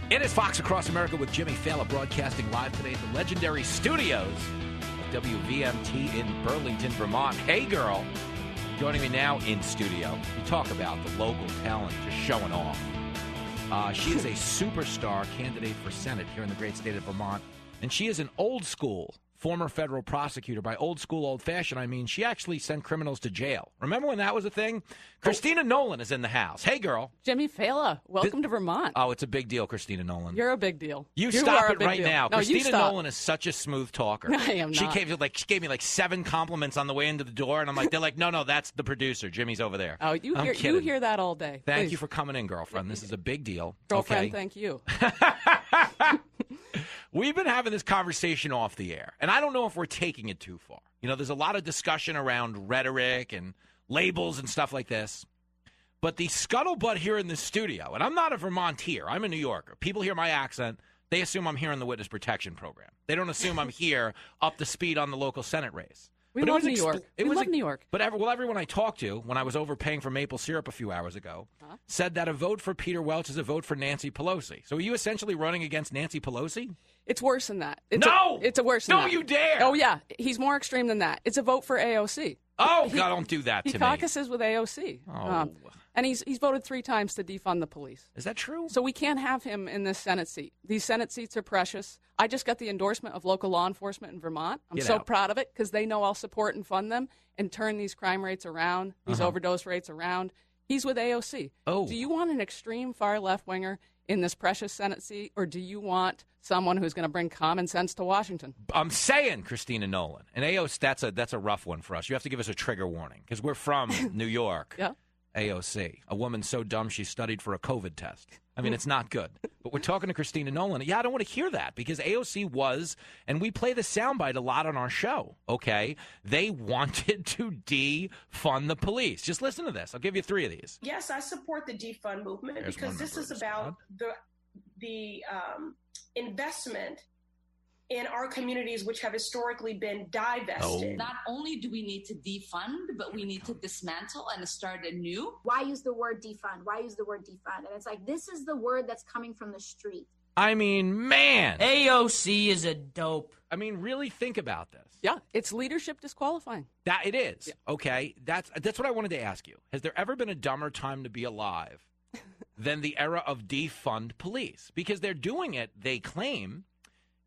Speaker 2: It is Fox Across America with Jimmy Failla broadcasting live today at the legendary studios of WVMT in Burlington, Vermont. Hey, girl. Joining me now in studio. We talk about the local talent just showing off. Uh, she is a superstar candidate for Senate here in the great state of Vermont, and she is an old school former federal prosecutor. By old school, old fashioned, I mean she actually sent criminals to jail. Remember when that was a thing? Christina Nolan is in the house. Hey, girl.
Speaker 38: Jimmy Failla, welcome to Vermont.
Speaker 2: Oh, it's a big deal, Christina Nolan.
Speaker 38: You're a big deal.
Speaker 2: You,
Speaker 38: You
Speaker 2: stop it right
Speaker 38: deal.
Speaker 2: now.
Speaker 38: No,
Speaker 2: Christina. Nolan is such a smooth talker.
Speaker 38: I am
Speaker 2: She
Speaker 38: not.
Speaker 2: gave like she gave me like seven compliments on the way into the door, and I'm like, they're like, no, no, that's the producer. Jimmy's over there.
Speaker 38: Oh, you hear you hear that all day.
Speaker 2: Thank
Speaker 38: Please.
Speaker 2: you for coming in, girlfriend. This is a big deal.
Speaker 38: girlfriend.
Speaker 2: okay?
Speaker 38: Thank you.
Speaker 2: We've been having this conversation off the air, and I don't know if we're taking it too far. You know, there's a lot of discussion around rhetoric and labels and stuff like this. But the scuttlebutt here in the studio, and I'm not a Vermontier, I'm a New Yorker. People hear my accent, they assume I'm here in the witness protection program. They don't assume I'm here up to speed on the local Senate race.
Speaker 38: We
Speaker 2: But it
Speaker 38: love New
Speaker 2: expl-
Speaker 38: York.
Speaker 2: It
Speaker 38: We
Speaker 2: was
Speaker 38: love
Speaker 2: ex-
Speaker 38: New York.
Speaker 2: But every, well, everyone I talked to when I was overpaying for maple syrup a few hours ago uh-huh. said that a vote for Peter Welch is a vote for Nancy Pelosi. So are you essentially running against Nancy Pelosi?
Speaker 38: It's worse than that. It's
Speaker 2: No!
Speaker 38: a, it's a worse. Than
Speaker 2: Don't
Speaker 38: that.
Speaker 2: you dare!
Speaker 38: Oh yeah, he's more extreme than that. It's a vote for AOC.
Speaker 2: Oh,
Speaker 38: He-
Speaker 2: God, don't do that
Speaker 38: He
Speaker 2: to me.
Speaker 38: caucuses with AOC.
Speaker 2: Oh.
Speaker 38: Um, and he's he's voted three times to defund the police.
Speaker 2: Is that true?
Speaker 38: So we can't have him in this Senate seat. These Senate seats are precious. I just got the endorsement of local law enforcement in Vermont. I'm
Speaker 2: Get
Speaker 38: so
Speaker 2: out.
Speaker 38: proud of it because they know I'll support and fund them and turn these crime rates around, these
Speaker 2: Uh-huh.
Speaker 38: overdose rates around. He's with AOC.
Speaker 2: Oh.
Speaker 38: Do you want an extreme far left winger in this precious Senate seat, or do you want someone who's going to bring common sense to Washington?
Speaker 2: I'm saying Christina Nolan and AOC. That's a that's a rough one for us. You have to give us a trigger warning because we're from New York.
Speaker 38: Yeah.
Speaker 2: AOC, a woman so dumb she studied for a COVID test. I mean, it's not good. But we're talking to Christina Nolan. Yeah, I don't want to hear that because AOC was, and we play the soundbite a lot on our show. Okay, they wanted to defund the police. Just listen to this. I'll give you three of these.
Speaker 39: Yes, I support the defund movement
Speaker 2: There's
Speaker 39: because this is about the the um, investment in our communities, which have historically been divested. Oh.
Speaker 40: Not only do we need to defund, but we need to dismantle and start anew.
Speaker 35: Why use the word defund? Why use the word defund? And it's like this is the word that's coming from the street.
Speaker 2: I mean, man,
Speaker 5: AOC is a dope.
Speaker 2: I mean, really think about this.
Speaker 38: Yeah, it's leadership disqualifying.
Speaker 2: That it is. Okay. That's that's what I wanted to ask you. Has there ever been a dumber time to be alive than the era of defund police? Because they're doing it, they claim,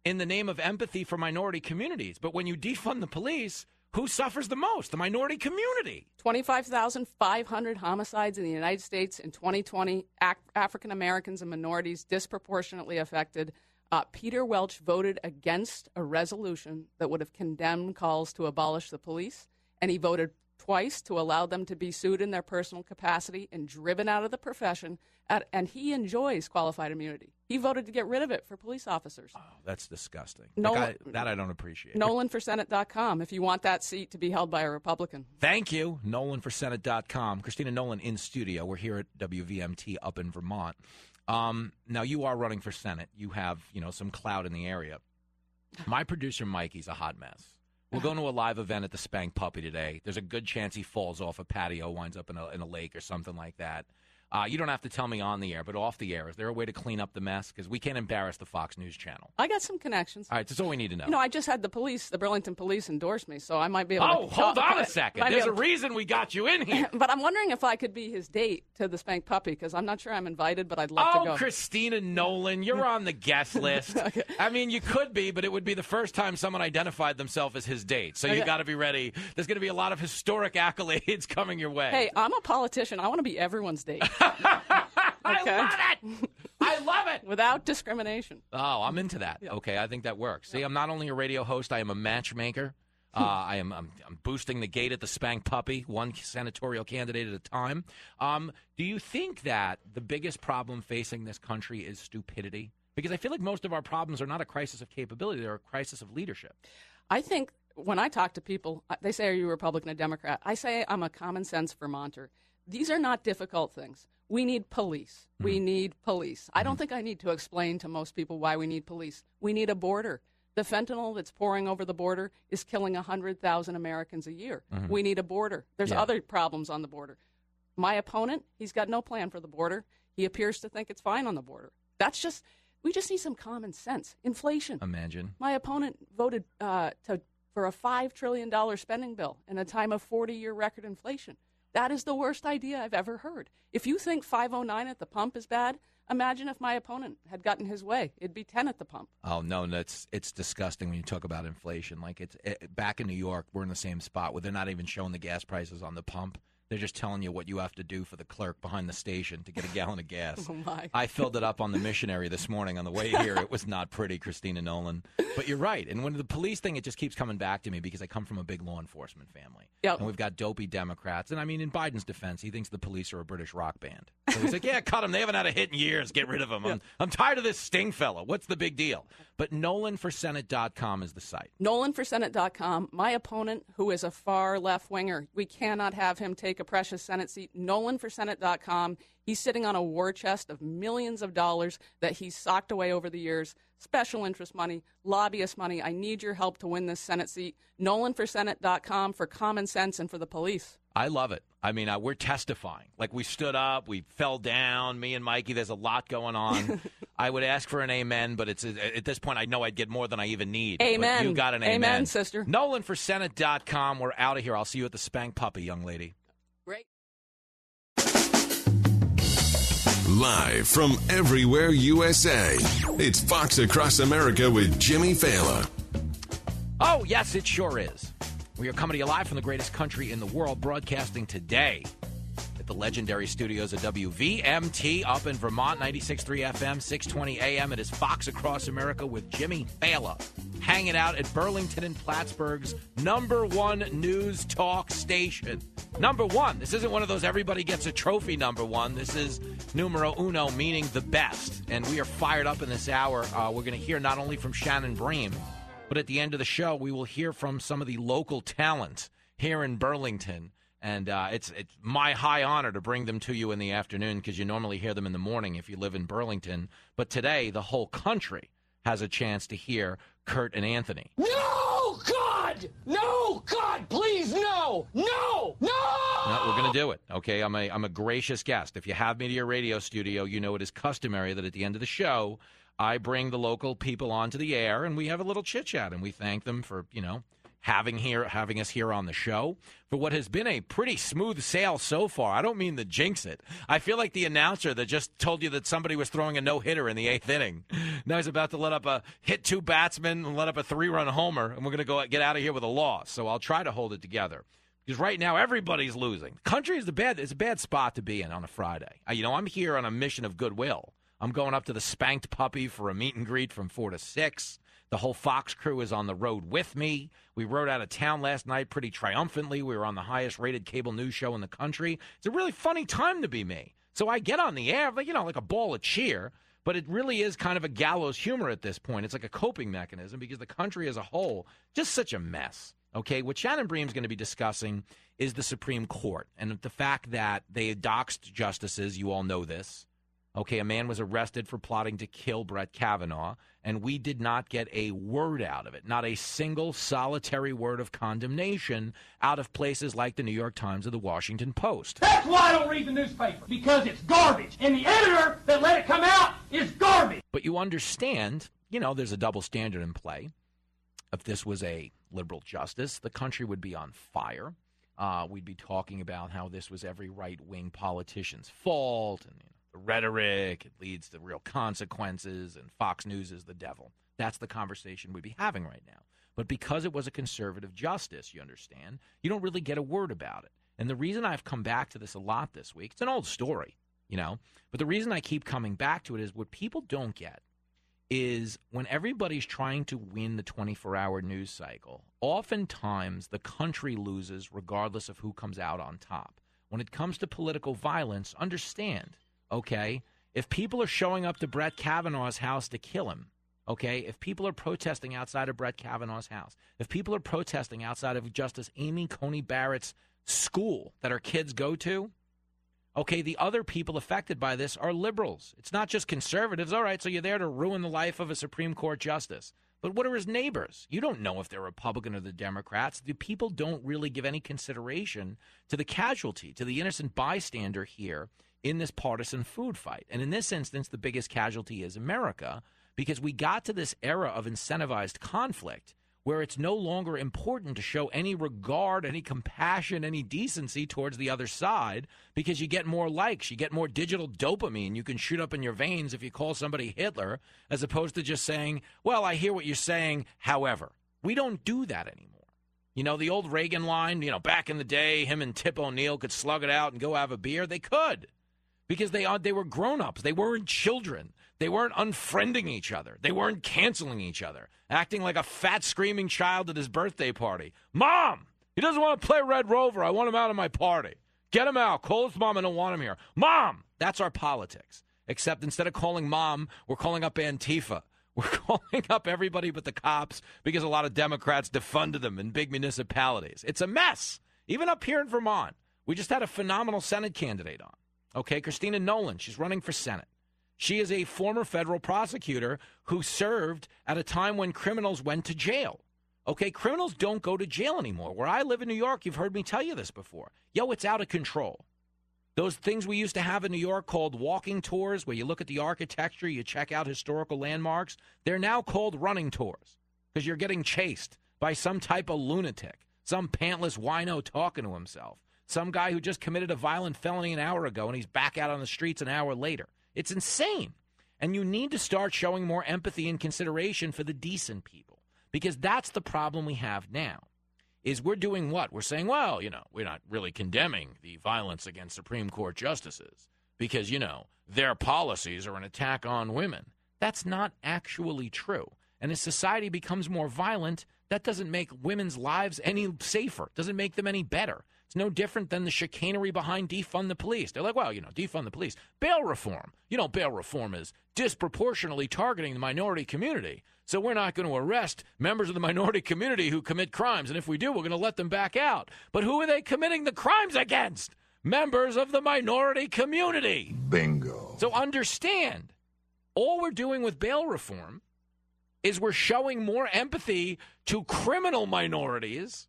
Speaker 2: in the name of empathy for minority communities. But when you defund the police, who suffers the most? The minority community.
Speaker 38: 25,500 homicides in the United States in 2020. Ac- African Americans and minorities disproportionately affected. Uh, Peter Welch voted against a resolution that would have condemned calls to abolish the police, and he voted twice to allow them to be sued in their personal capacity and driven out of the profession. At, and he enjoys qualified immunity. He voted to get rid of it for police officers.
Speaker 2: Oh, that's disgusting.
Speaker 38: No-
Speaker 2: Like, I- that I don't appreciate.
Speaker 38: NolanForSenate.com if you want that seat to be held by a Republican.
Speaker 2: Thank you. NolanForSenate.com. Christina Nolan in studio. We're here at WVMT up in Vermont. Um, now you are running for Senate. You have, you know, some clout in the area. My producer Mikey's a hot mess. We're going to a live event at the Spank Puppy today. There's a good chance he falls off a patio, winds up in a, in a lake or something like that. Uh, you don't have to tell me on the air, but off the air, is there a way to clean up the mess? Because we can't embarrass the Fox News channel.
Speaker 38: I got some connections.
Speaker 2: All right, that's all we need to know.
Speaker 38: You know, I just had the police, the Burlington police, endorse me, so I might be able
Speaker 2: oh,
Speaker 38: to.
Speaker 2: hold on a second. There's a
Speaker 38: to-
Speaker 2: reason we got you in here.
Speaker 38: but I'm wondering if I could be his date to the Spank Puppy because I'm not sure I'm invited, but I'd love to go. Oh.
Speaker 2: Christina Nolan, you're on the guest list. I mean, you could be, but it would be the first time someone identified themselves as his date. So you
Speaker 38: Okay.
Speaker 2: got to be ready. There's going to be a lot of historic accolades coming your way.
Speaker 38: Hey, I'm a politician. I want to be everyone's date.
Speaker 2: I love it. I love it.
Speaker 38: Without discrimination.
Speaker 2: Oh, I'm into that. Okay, I think that works. See, I'm not only a radio host, I am a matchmaker. Uh, I am I'm, I'm boosting the gate at the Spank Puppy, one senatorial candidate at a time. Um, do you think that the biggest problem facing this country is stupidity? Because I feel like most of our problems are not a crisis of capability; they're a crisis of leadership.
Speaker 38: I think when I talk to people, uh, they say, Are you a Republican or Democrat? I say I'm a common sense Vermonter. These are not difficult things. We need police. We need police. I don't think I need to explain to most people why we need police. We need a border. The fentanyl that's pouring over the border is killing 100,000 Americans a year.
Speaker 41: Mhm.
Speaker 38: We need a border. There's
Speaker 41: Yeah.
Speaker 38: other problems on the border. My opponent, he's got no plan for the border. He appears to think it's fine on the border. That's just, we just need some common sense. Inflation.
Speaker 2: Imagine.
Speaker 38: My opponent voted uh, to, for a $5 trillion spending bill in a time of 40 year record inflation. That is the worst idea I've ever heard. If you think 509 at the pump is bad, imagine if my opponent had gotten his way. It'd be 10 at the pump.
Speaker 2: Oh no, that's it's disgusting when you talk about inflation. Like it's it, back in New York, we're in the same spot where they're not even showing the gas prices on the pump. They're just telling you what you have to do for the clerk behind the station to get a gallon of gas.
Speaker 38: Oh, my.
Speaker 2: I filled it up on the missionary this morning on the way here. It was not pretty, Christina Nolan. But you're right. And when the police thing, it just keeps coming back to me because I come from a big law enforcement family.
Speaker 38: Yep.
Speaker 2: And we've got dopey Democrats. And I mean, in Biden's defense, he thinks the police are a British rock band. So he's like, yeah, cut them. They haven't had a hit in years. Get rid of them. I'm, I'm tired of this Sting fella. What's the big deal? But NolanForSenate.com is the site.
Speaker 38: NolanForSenate.com. My opponent, who is a far left winger, we cannot have him take a precious Senate seat. NolanForSenate.com. He's sitting on a war chest of millions of dollars that he's socked away over the years. Special interest money, lobbyist money. I need your help to win this Senate seat. NolanForSenate.com for common sense and for the police.
Speaker 2: I love it. I mean, uh, we're testifying. Like we stood up, we fell down. Me and Mikey, there's a lot going on. I would ask for an amen, but it's at this point, I know I'd get more than I even need. But
Speaker 38: Amen.
Speaker 2: You got an
Speaker 38: Amen,
Speaker 2: amen,
Speaker 38: sister.
Speaker 2: NolanForSenate.com. We're out of here. I'll see you at the Spank Puppy, young lady.
Speaker 38: Great.
Speaker 1: Live from everywhere USA, it's Fox Across America with Jimmy Failla.
Speaker 2: Oh, yes, it sure is. We are coming to you live from the greatest country in the world, broadcasting today at the legendary studios of WVMT up in Vermont, 96.3 FM, 620 AM. It is Fox Across America with Jimmy Failla, hanging out at Burlington and Plattsburgh's number one news talk station. Number one. This isn't one of those everybody gets a trophy number one. This is numero uno, meaning the best. And we are fired up in this hour. Uh, we're going to hear not only from Shannon Bream, but at the end of the show, we will hear from some of the local talent here in Burlington. And uh, it's it's my high honor to bring them to you in the afternoon because you normally hear them in the morning if you live in Burlington. But today, the whole country has a chance to hear Kurt and Anthony.
Speaker 6: No, God! No, God, please, no! No! No!
Speaker 2: No, we're going to do it. Okay, I'm a I'm a gracious guest. If you have me to your radio studio, you know it is customary that at the end of the show, I bring the local people onto the air and we have a little chit chat and we thank them for you know having here having us here on the show for what has been a pretty smooth sail so far. I don't mean to jinx it. I feel like the announcer that just told you that somebody was throwing a no hitter in the eighth inning. Now he's about to let up a hit two batsmen and let up a three run homer, and we're going to go get out of here with a loss. So I'll try to hold it together. Because right now everybody's losing. The country is the bad. It's a bad spot to be in on a Friday. You know, I'm here on a mission of goodwill. I'm going up to the Spanked Puppy for a meet and greet from four to six. The whole Fox crew is on the road with me. We rode out of town last night pretty triumphantly. We were on the highest rated cable news show in the country. It's a really funny time to be me. So I get on the air, like, you know, like a ball of cheer, but it really is kind of a gallows humor at this point. It's like a coping mechanism because the country as a whole, just such a mess. Okay, what Shannon Bream's going to be discussing is the Supreme Court and the fact that they doxed justices. You all know this. Okay, a man was arrested for plotting to kill Brett Kavanaugh, and we did not get a word out of it. Not a single solitary word of condemnation out of places like the New York Times or the Washington Post.
Speaker 6: That's why I don't read the newspaper, because it's garbage. And the editor that let it come out is garbage.
Speaker 2: But you understand, you know, there's a double standard in play. If this was a liberal justice, the country would be on fire. Uh, we'd be talking about how this was every right wing politician's fault and you know, rhetoric. It leads to real consequences, and Fox News is the devil. That's the conversation we'd be having right now. But because it was a conservative justice, you understand, you don't really get a word about it. And the reason I've come back to this a lot this week, it's an old story, you know, but the reason I keep coming back to it is what people don't get is when everybody's trying to win the 24 hour news cycle, oftentimes the country loses regardless of who comes out on top. When it comes to political violence, understand, okay, if people are showing up to Brett Kavanaugh's house to kill him, okay, if people are protesting outside of Brett Kavanaugh's house, if people are protesting outside of Justice Amy Coney Barrett's school that her kids go to, Okay, the other people affected by this are liberals. It's not just conservatives. All right, so you're there to ruin the life of a Supreme Court justice. But what are his neighbors? You don't know if they're Republican or the Democrats. The people don't really give any consideration to the casualty, to the innocent bystander here in this partisan food fight. And in this instance, the biggest casualty is America because we got to this era of incentivized conflict where it's no longer important to show any regard, any compassion, any decency towards the other side because you get more likes, you get more digital dopamine you can shoot up in your veins if you call somebody Hitler, as opposed to just saying, Well, I hear what you're saying, however. We don't do that anymore. You know, the old Reagan line, you know, back in the day, him and Tip O'Neill could slug it out and go have a beer. They could because they uh, they were grown-ups. They weren't children. They weren't unfriending each other. They weren't canceling each other, acting like a fat screaming child at his birthday party. Mom, he doesn't want to play Red Rover. I want him out of my party. Get him out. Call his mom. I don't want him here. Mom, that's our politics. Except instead of calling mom, we're calling up Antifa. We're calling up everybody but the cops because a lot of Democrats defunded them in big municipalities. It's a mess. Even up here in Vermont, we just had a phenomenal Senate candidate on. Okay, Christina Nolan, she's running for Senate. She is a former federal prosecutor who served at a time when criminals went to jail. Okay, criminals don't go to jail anymore. Where I live in New York, you've heard me tell you this before. Yo, it's out of control. Those things we used to have in New York called walking tours, where you look at the architecture, you check out historical landmarks, they're now called running tours because you're getting chased by some type of lunatic, some pantless wino talking to himself, some guy who just committed a violent felony an hour ago and he's back out on the streets an hour later. It's insane. And you need to start showing more empathy and consideration for the decent people because that's the problem we have now. Is we're doing what? We're saying, well, you know, we're not really condemning the violence against Supreme Court justices because, you know, their policies are an attack on women. That's not actually true. And as society becomes more violent, that doesn't make women's lives any safer, doesn't make them any better. It's no different than the chicanery behind defund the police. They're like, well, you know, defund the police. Bail reform. You know, bail reform is disproportionately targeting the minority community. So we're not going to arrest members of the minority community who commit crimes. And if we do, we're going to let them back out. But who are they committing the crimes against? Members of the minority community.
Speaker 12: Bingo.
Speaker 2: So understand, all we're doing with bail reform is we're showing more empathy to criminal minorities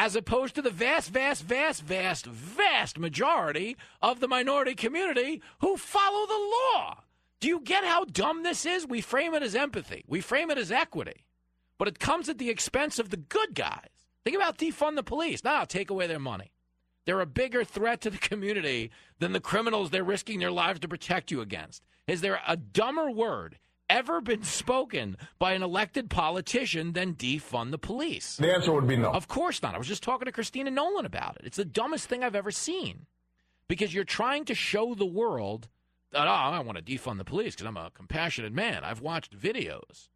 Speaker 2: as opposed to the vast, vast, vast, vast, vast majority of the minority community who follow the law. Do you get how dumb this is? We frame it as empathy, we frame it as equity, but it comes at the expense of the good guys. Think about defund the police. Now, take away their money. They're a bigger threat to the community than the criminals they're risking their lives to protect you against. Is there a dumber word ever been spoken by an elected politician than defund the police?
Speaker 12: The answer would be no.
Speaker 2: Of course not. I was just talking to Christina Nolan about it. It's the dumbest thing I've ever seen because you're trying to show the world that, oh, I want to defund the police because I'm a compassionate man. I've watched videos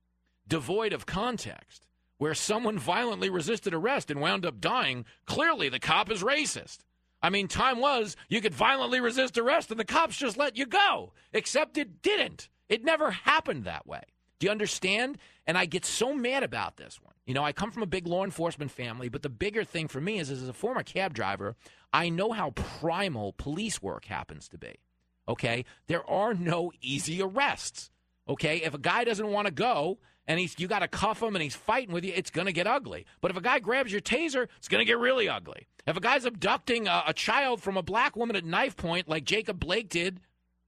Speaker 2: devoid of context where someone violently resisted arrest and wound up dying. Clearly, the cop is racist. I mean, time was you could violently resist arrest and the cops just let you go, except it didn't. It never happened that way. Do you understand? And I get so mad about this one. You know, I come from a big law enforcement family, but the bigger thing for me is, as a former cab driver, I know how primal police work happens to be. Okay? There are no easy arrests. Okay? If a guy doesn't want to go and he's you got to cuff him and he's fighting with you, it's going to get ugly. But if a guy grabs your taser, it's going to get really ugly. If a guy's abducting a, a child from a black woman at knife point, like Jacob Blake did,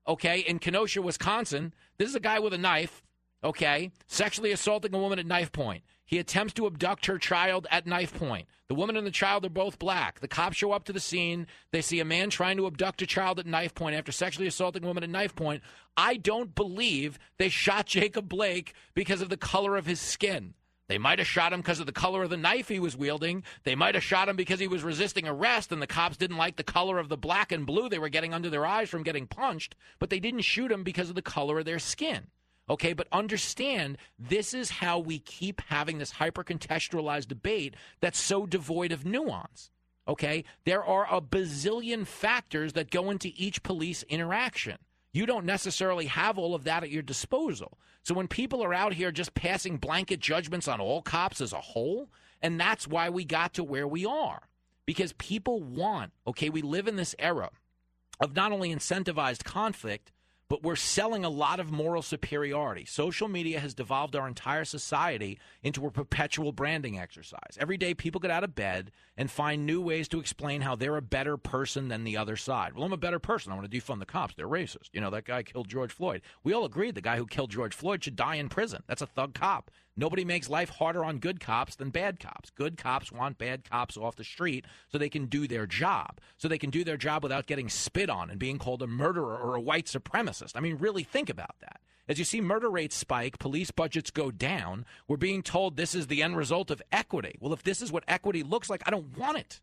Speaker 2: okay, in Kenosha, Wisconsin, this is a guy with a knife, okay, sexually assaulting a woman at knife point. He attempts to abduct her child at knife point. The woman and the child are both black. The cops show up to the scene. They see a man trying to abduct a child at knife point after sexually assaulting a woman at knife point. I don't believe they shot Jacob Blake because of the color of his skin. They might have shot him because of the color of the knife he was wielding. They might have shot him because he was resisting arrest and the cops didn't like the color of the black and blue they were getting under their eyes from getting punched, but they didn't shoot him because of the color of their skin. Okay, but understand this is how we keep having this hyper contextualized debate that's so devoid of nuance. Okay, there are a bazillion factors that go into each police interaction. You don't necessarily have all of that at your disposal. So when people are out here just passing blanket judgments on all cops as a whole, and that's why we got to where we are. Because people want, okay, we live in this era of not only incentivized conflict, but we're selling a lot of moral superiority. Social media has devolved our entire society into a perpetual branding exercise. Every day, people get out of bed and find new ways to explain how they're a better person than the other side. Well, I'm a better person. I want to defund the cops. They're racist. You know, that guy killed George Floyd. We all agreed the guy who killed George Floyd should die in prison. That's a thug cop. Nobody makes life harder on good cops than bad cops. Good cops want bad cops off the street so they can do their job. So they can do their job without getting spit on and being called a murderer or a white supremacist. I mean, really think about that. As you see murder rates spike, police budgets go down, we're being told this is the end result of equity. Well, if this is what equity looks like, I don't want it.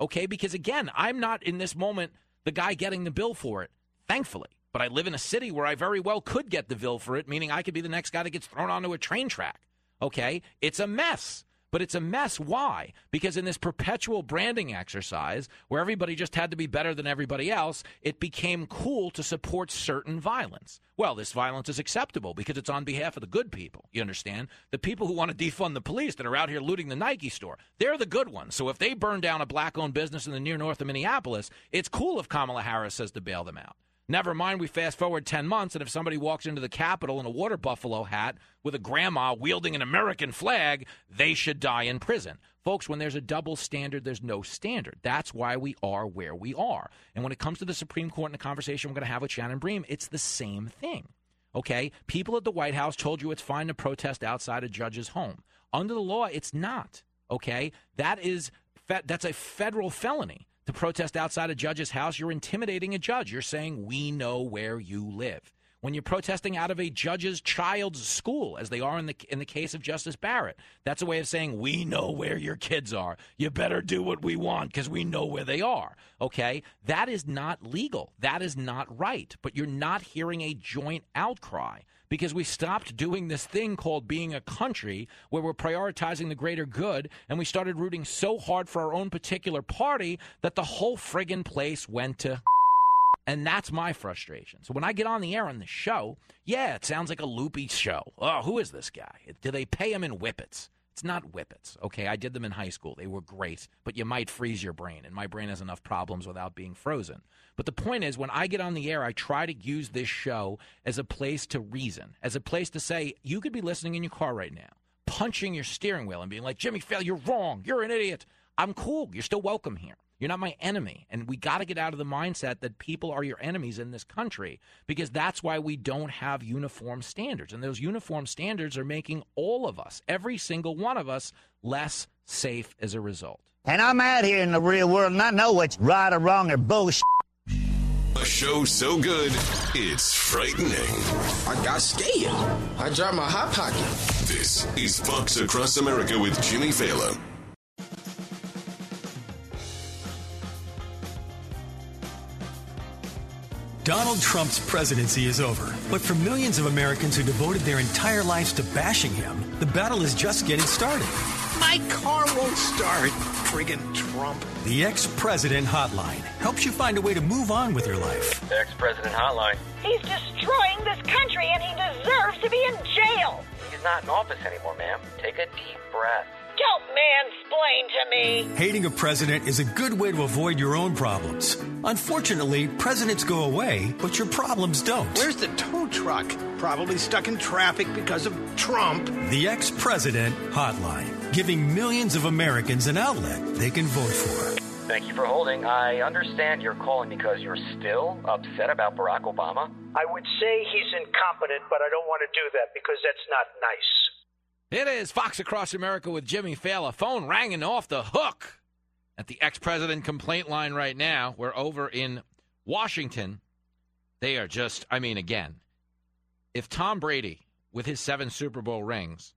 Speaker 2: Okay? Because again, I'm not in this moment the guy getting the bill for it, thankfully. But I live in a city where I very well could get the bill for it, meaning I could be the next guy that gets thrown onto a train track. Okay? It's a mess. But it's a mess. Why? Because in this perpetual branding exercise, where everybody just had to be better than everybody else, it became cool to support certain violence. Well, this violence is acceptable because it's on behalf of the good people. You understand? The people who want to defund the police that are out here looting the Nike store, they're the good ones. So if they burn down a black owned business in the near north of Minneapolis, it's cool if Kamala Harris says to bail them out. Never mind, we fast forward 10 months, and if somebody walks into the Capitol in a water buffalo hat with a grandma wielding an American flag, they should die in prison. Folks, when there's a double standard, there's no standard. That's why we are where we are. And when it comes to the Supreme Court and the conversation we're going to have with Shannon Bream, it's the same thing. Okay? People at the White House told you it's fine to protest outside a judge's home. Under the law, it's not. Okay? That is that's a federal felony to protest outside a judge's house, you're intimidating a judge. You're saying, We know where you live. When you're protesting out of a judge's child's school, as they are in the, in the case of Justice Barrett, that's a way of saying, We know where your kids are. You better do what we want because we know where they are. Okay? That is not legal. That is not right. But you're not hearing a joint outcry because we stopped doing this thing called being a country where we're prioritizing the greater good and we started rooting so hard for our own particular party that the whole friggin' place went to and that's my frustration. So when I get on the air on the show, yeah, it sounds like a loopy show. Oh, who is this guy? Do they pay him in whippets? It's not whippets, okay? I did them in high school. They were great, but you might freeze your brain, and my brain has enough problems without being frozen. But the point is, when I get on the air, I try to use this show as a place to reason, as a place to say, you could be listening in your car right now, punching your steering wheel and being like, Jimmy Failla, you're wrong. You're an idiot. I'm cool. You're still welcome here. You're not my enemy. And we got to get out of the mindset that people are your enemies in this country because that's why we don't have uniform standards. And those uniform standards are making all of us, every single one of us, less safe as a result.
Speaker 41: And I'm out here in the real world and I know what's right or wrong or bullshit.
Speaker 1: A show so good, it's frightening.
Speaker 21: I got scared. I dropped my hot pocket.
Speaker 1: This is Fox Across America with Jimmy Failla.
Speaker 42: Donald Trump's presidency is over, but for millions of Americans who devoted their entire lives to bashing him, the battle is just getting started.
Speaker 43: My car won't start. Friggin' Trump.
Speaker 42: The Ex President Hotline helps you find a way to move on with your life.
Speaker 44: The Ex President Hotline.
Speaker 45: He's destroying this country and he deserves to be in jail.
Speaker 44: He's not in office anymore, ma'am. Take a deep breath.
Speaker 45: Don't mansplain to me.
Speaker 42: Hating a president is a good way to avoid your own problems. Unfortunately, presidents go away, but your problems don't.
Speaker 43: Where's the tow truck? Probably stuck in traffic because of Trump.
Speaker 42: The Ex President Hotline, giving millions of Americans an outlet they can vote for.
Speaker 44: Thank you for holding. I understand you're calling because you're still upset about Barack Obama.
Speaker 43: I would say he's incompetent, but I don't want to do that because that's not nice.
Speaker 2: It is Fox Across America with Jimmy Failla. Phone ranging off the hook at the ex president complaint line right now. We're over in Washington. They are just, I mean, again, if Tom Brady, with his seven Super Bowl rings,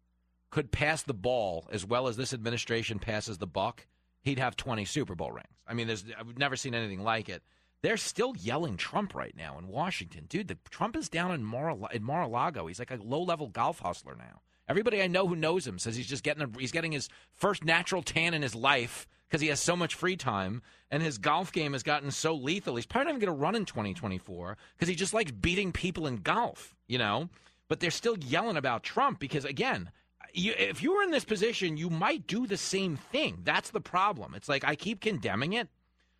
Speaker 2: could pass the ball as well as this administration passes the buck, he'd have 20 Super Bowl rings. I mean, there's, I've never seen anything like it. They're still yelling Trump right now in Washington. Dude, the, Trump is down in Mar- in Mar-a-Lago. He's like a low-level golf hustler now. Everybody I know who knows him says he's just getting a, he's getting his first natural tan in his life because he has so much free time and his golf game has gotten so lethal. He's probably not even going to run in 2024 because he just likes beating people in golf, you know. But they're still yelling about Trump because again, you, if you were in this position, you might do the same thing. That's the problem. It's like I keep condemning it,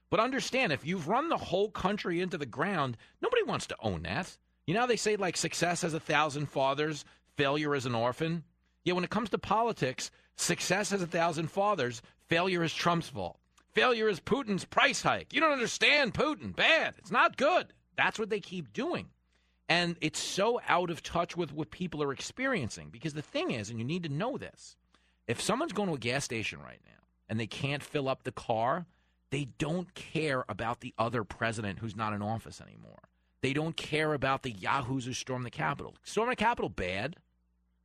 Speaker 2: But understand, if you've run the whole country into the ground, nobody wants to own that. You know they say, like, success has a thousand fathers, failure is an orphan? Yeah, when it comes to politics, success has a thousand fathers, failure is Trump's fault. Failure is Putin's price hike. You don't understand Putin. Bad. It's not good. That's what they keep doing. And it's so out of touch with what people are experiencing. Because the thing is, and you need to know this if someone's going to a gas station right now and they can't fill up the car, they don't care about the other president who's not in office anymore. They don't care about the yahoos who stormed the Capitol. Storm the Capitol, bad,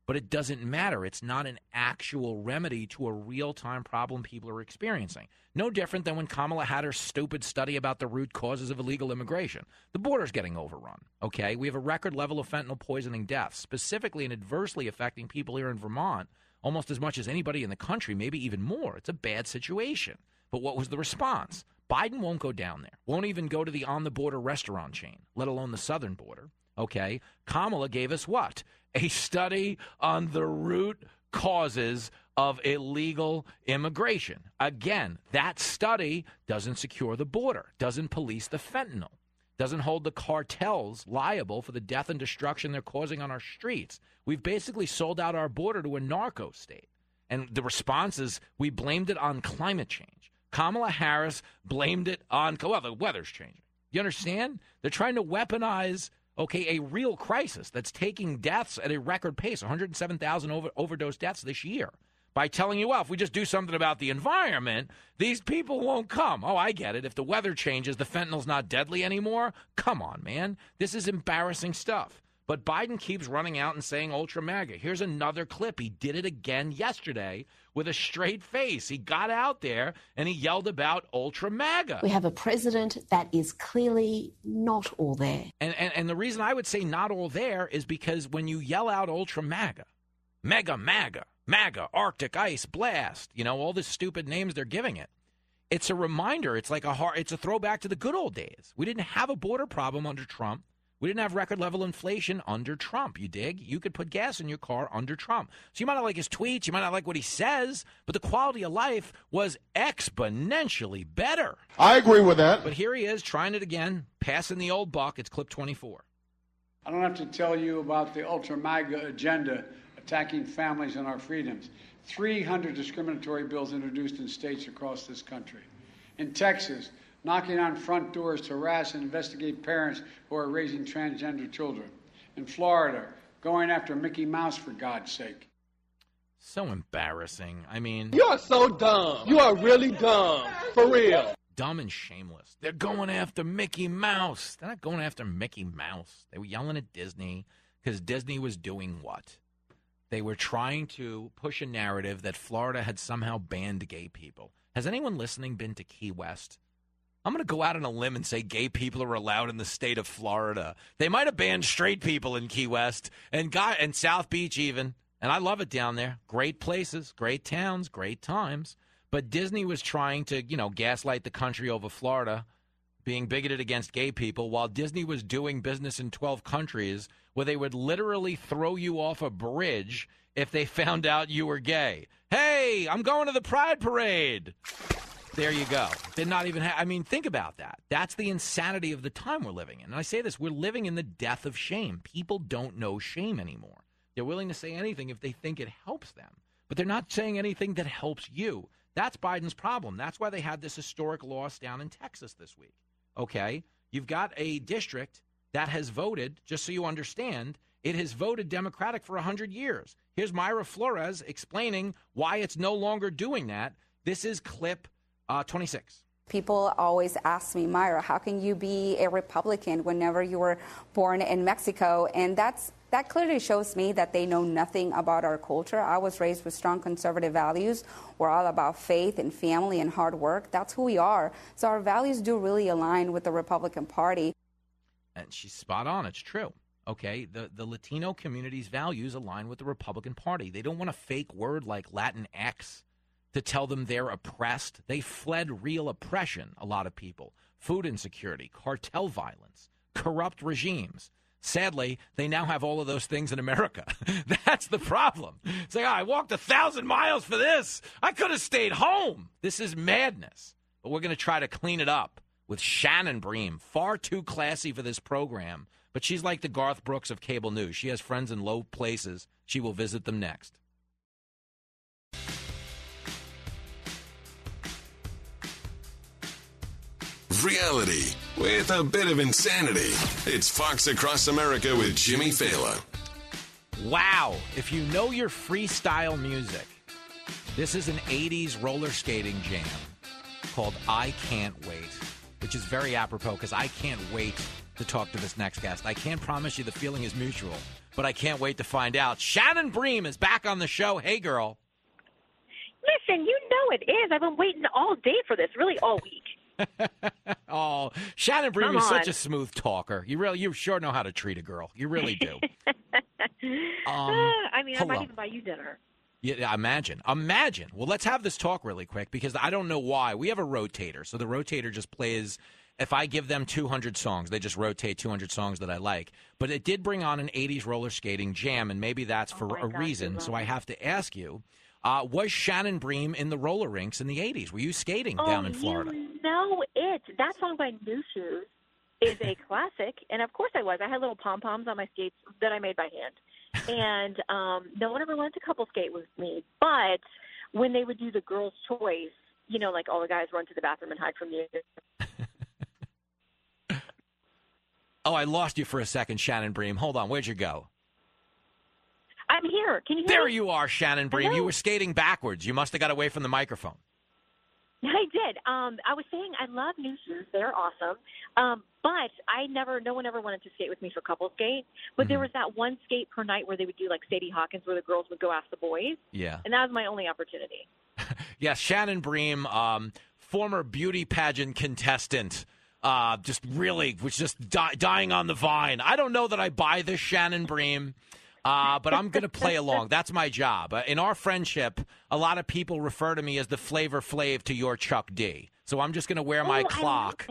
Speaker 2: but it doesn't matter. It's not an actual remedy to a real time problem people are experiencing. No different than when Kamala had her stupid study about the root causes of illegal immigration. The border's getting overrun, okay? We have a record level of fentanyl poisoning deaths, specifically and adversely affecting people here in Vermont almost as much as anybody in the country, maybe even more. It's a bad situation. But what was the response? Biden won't go down there, won't even go to the on the border restaurant chain, let alone the southern border. Okay. Kamala gave us what? A study on the root causes of illegal immigration. Again, that study doesn't secure the border, doesn't police the fentanyl, doesn't hold the cartels liable for the death and destruction they're causing on our streets. We've basically sold out our border to a narco state. And the response is we blamed it on climate change. Kamala Harris blamed it on, well, the weather's changing. You understand? They're trying to weaponize, okay, a real crisis that's taking deaths at a record pace 107,000 over, overdose deaths this year by telling you, well, if we just do something about the environment, these people won't come. Oh, I get it. If the weather changes, the fentanyl's not deadly anymore. Come on, man. This is embarrassing stuff. But Biden keeps running out and saying ultra MAGA. Here's another clip. He did it again yesterday with a straight face. He got out there and he yelled about ultra MAGA.
Speaker 46: We have a president that is clearly not all there.
Speaker 2: And, and, and the reason I would say not all there is because when you yell out ultra MAGA, mega MAGA, MAGA, Arctic Ice, Blast, you know, all the stupid names they're giving it. It's a reminder. It's like a hard, it's a throwback to the good old days. We didn't have a border problem under Trump. We didn't have record level inflation under Trump. You dig? You could put gas in your car under Trump. So you might not like his tweets, you might not like what he says, but the quality of life was exponentially better.
Speaker 47: I agree with that.
Speaker 2: But here he is trying it again, passing the old buck. It's clip 24.
Speaker 48: I don't have to tell you about the ultra MAGA agenda attacking families and our freedoms. 300 discriminatory bills introduced in states across this country. In Texas, knocking on front doors to harass and investigate parents who are raising transgender children. In Florida, going after Mickey Mouse for God's sake.
Speaker 2: So embarrassing. I mean,
Speaker 47: you are so dumb. You are really dumb. For real.
Speaker 2: Dumb and shameless. They're going after Mickey Mouse. They're not going after Mickey Mouse. They were yelling at Disney because Disney was doing what? They were trying to push a narrative that Florida had somehow banned gay people. Has anyone listening been to Key West? I'm going to go out on a limb and say gay people are allowed in the state of Florida. They might have banned straight people in Key West and guy and South Beach even. And I love it down there. Great places, great towns, great times. But Disney was trying to, you know, gaslight the country over Florida being bigoted against gay people while Disney was doing business in 12 countries where they would literally throw you off a bridge if they found out you were gay. Hey, I'm going to the Pride Parade. There you go. Did not even ha- I mean, think about that. That's the insanity of the time we're living in. And I say this we're living in the death of shame. People don't know shame anymore. They're willing to say anything if they think it helps them, but they're not saying anything that helps you. That's Biden's problem. That's why they had this historic loss down in Texas this week. Okay? You've got a district that has voted, just so you understand, it has voted Democratic for 100 years. Here's Mayra Flores explaining why it's no longer doing that. This is clip uh, 26.
Speaker 49: People always ask me, Mayra, how can you be a Republican whenever you were born in Mexico? And that's that clearly shows me that they know nothing about our culture. I was raised with strong conservative values. We're all about faith and family and hard work. That's who we are. So our values do really align with the Republican Party.
Speaker 2: And she's spot on. It's true. Okay, the, the Latino community's values align with the Republican Party. They don't want a fake word like Latin X to tell them they're oppressed. They fled real oppression, a lot of people food insecurity, cartel violence, corrupt regimes. Sadly, they now have all of those things in America. That's the problem. Say, like, oh, I walked a thousand miles for this. I could have stayed home. This is madness. but we're going to try to clean it up with Shannon Bream. Far too classy for this program, but she's like the Garth Brooks of cable news. She has friends in low places. She will visit them next.
Speaker 1: Reality with a bit of insanity. It's Fox Across America with Jimmy Failla.
Speaker 2: Wow. If you know your freestyle music, this is an 80s roller skating jam called I Can't Wait, which is very apropos because I can't wait to talk to this next guest. I can't promise you the feeling is mutual, but I can't wait to find out. Shannon Bream is back on the show. Hey, girl.
Speaker 50: Listen, you know it is. I've been waiting all day for this, really all week.
Speaker 2: oh, Shannon Bream is such a smooth talker. You really, you sure know how to treat a girl. You really do. Um,
Speaker 50: I mean, I might even buy you dinner.
Speaker 2: Yeah, imagine. Imagine. Well, let's have this talk really quick because I don't know why. We have a rotator. So the rotator just plays if I give them 200 songs, they just rotate 200 songs that I like. But it did bring on an 80s roller skating jam and maybe that's for a reason. So I have to ask you, uh, was Shannon Bream in the roller rinks in the 80s? Were you skating down
Speaker 50: oh,
Speaker 2: in Florida?
Speaker 50: You know it. That song by Nu Shooz is a classic, and of course I was. I had little pom poms on my skates that I made by hand, and um, no one ever wanted to couple skate with me. But when they would do the girls' choice, you know, like all the guys run to the bathroom and hide from you.
Speaker 2: Oh, I lost you for a second, Shannon Bream. Hold on. Where'd you go?
Speaker 50: I'm here. Can you hear
Speaker 2: There
Speaker 50: me?
Speaker 2: you are, Shannon Bream. You were skating backwards. You must have got away from the microphone.
Speaker 50: I did. Um, I was saying I love Nu Shooz; they're awesome. Um, but I never, no one ever wanted to skate with me for couple skate. But
Speaker 2: Mm-hmm.
Speaker 50: there was that one skate per night where they would do like Sadie Hawkins, where the girls would go ask the boys,
Speaker 2: Yeah.
Speaker 50: and that was my only opportunity.
Speaker 2: Yes, Shannon Bream, um, former beauty pageant contestant. Uh, just really was just di- dying on the vine. I don't know that I buy this Shannon Bream, uh, but I'm going to play along. That's my job. Uh, in our friendship, a lot of people refer to me as the Flavor Flav to your Chuck D. So I'm just going to wear my
Speaker 50: Oh, love
Speaker 2: clock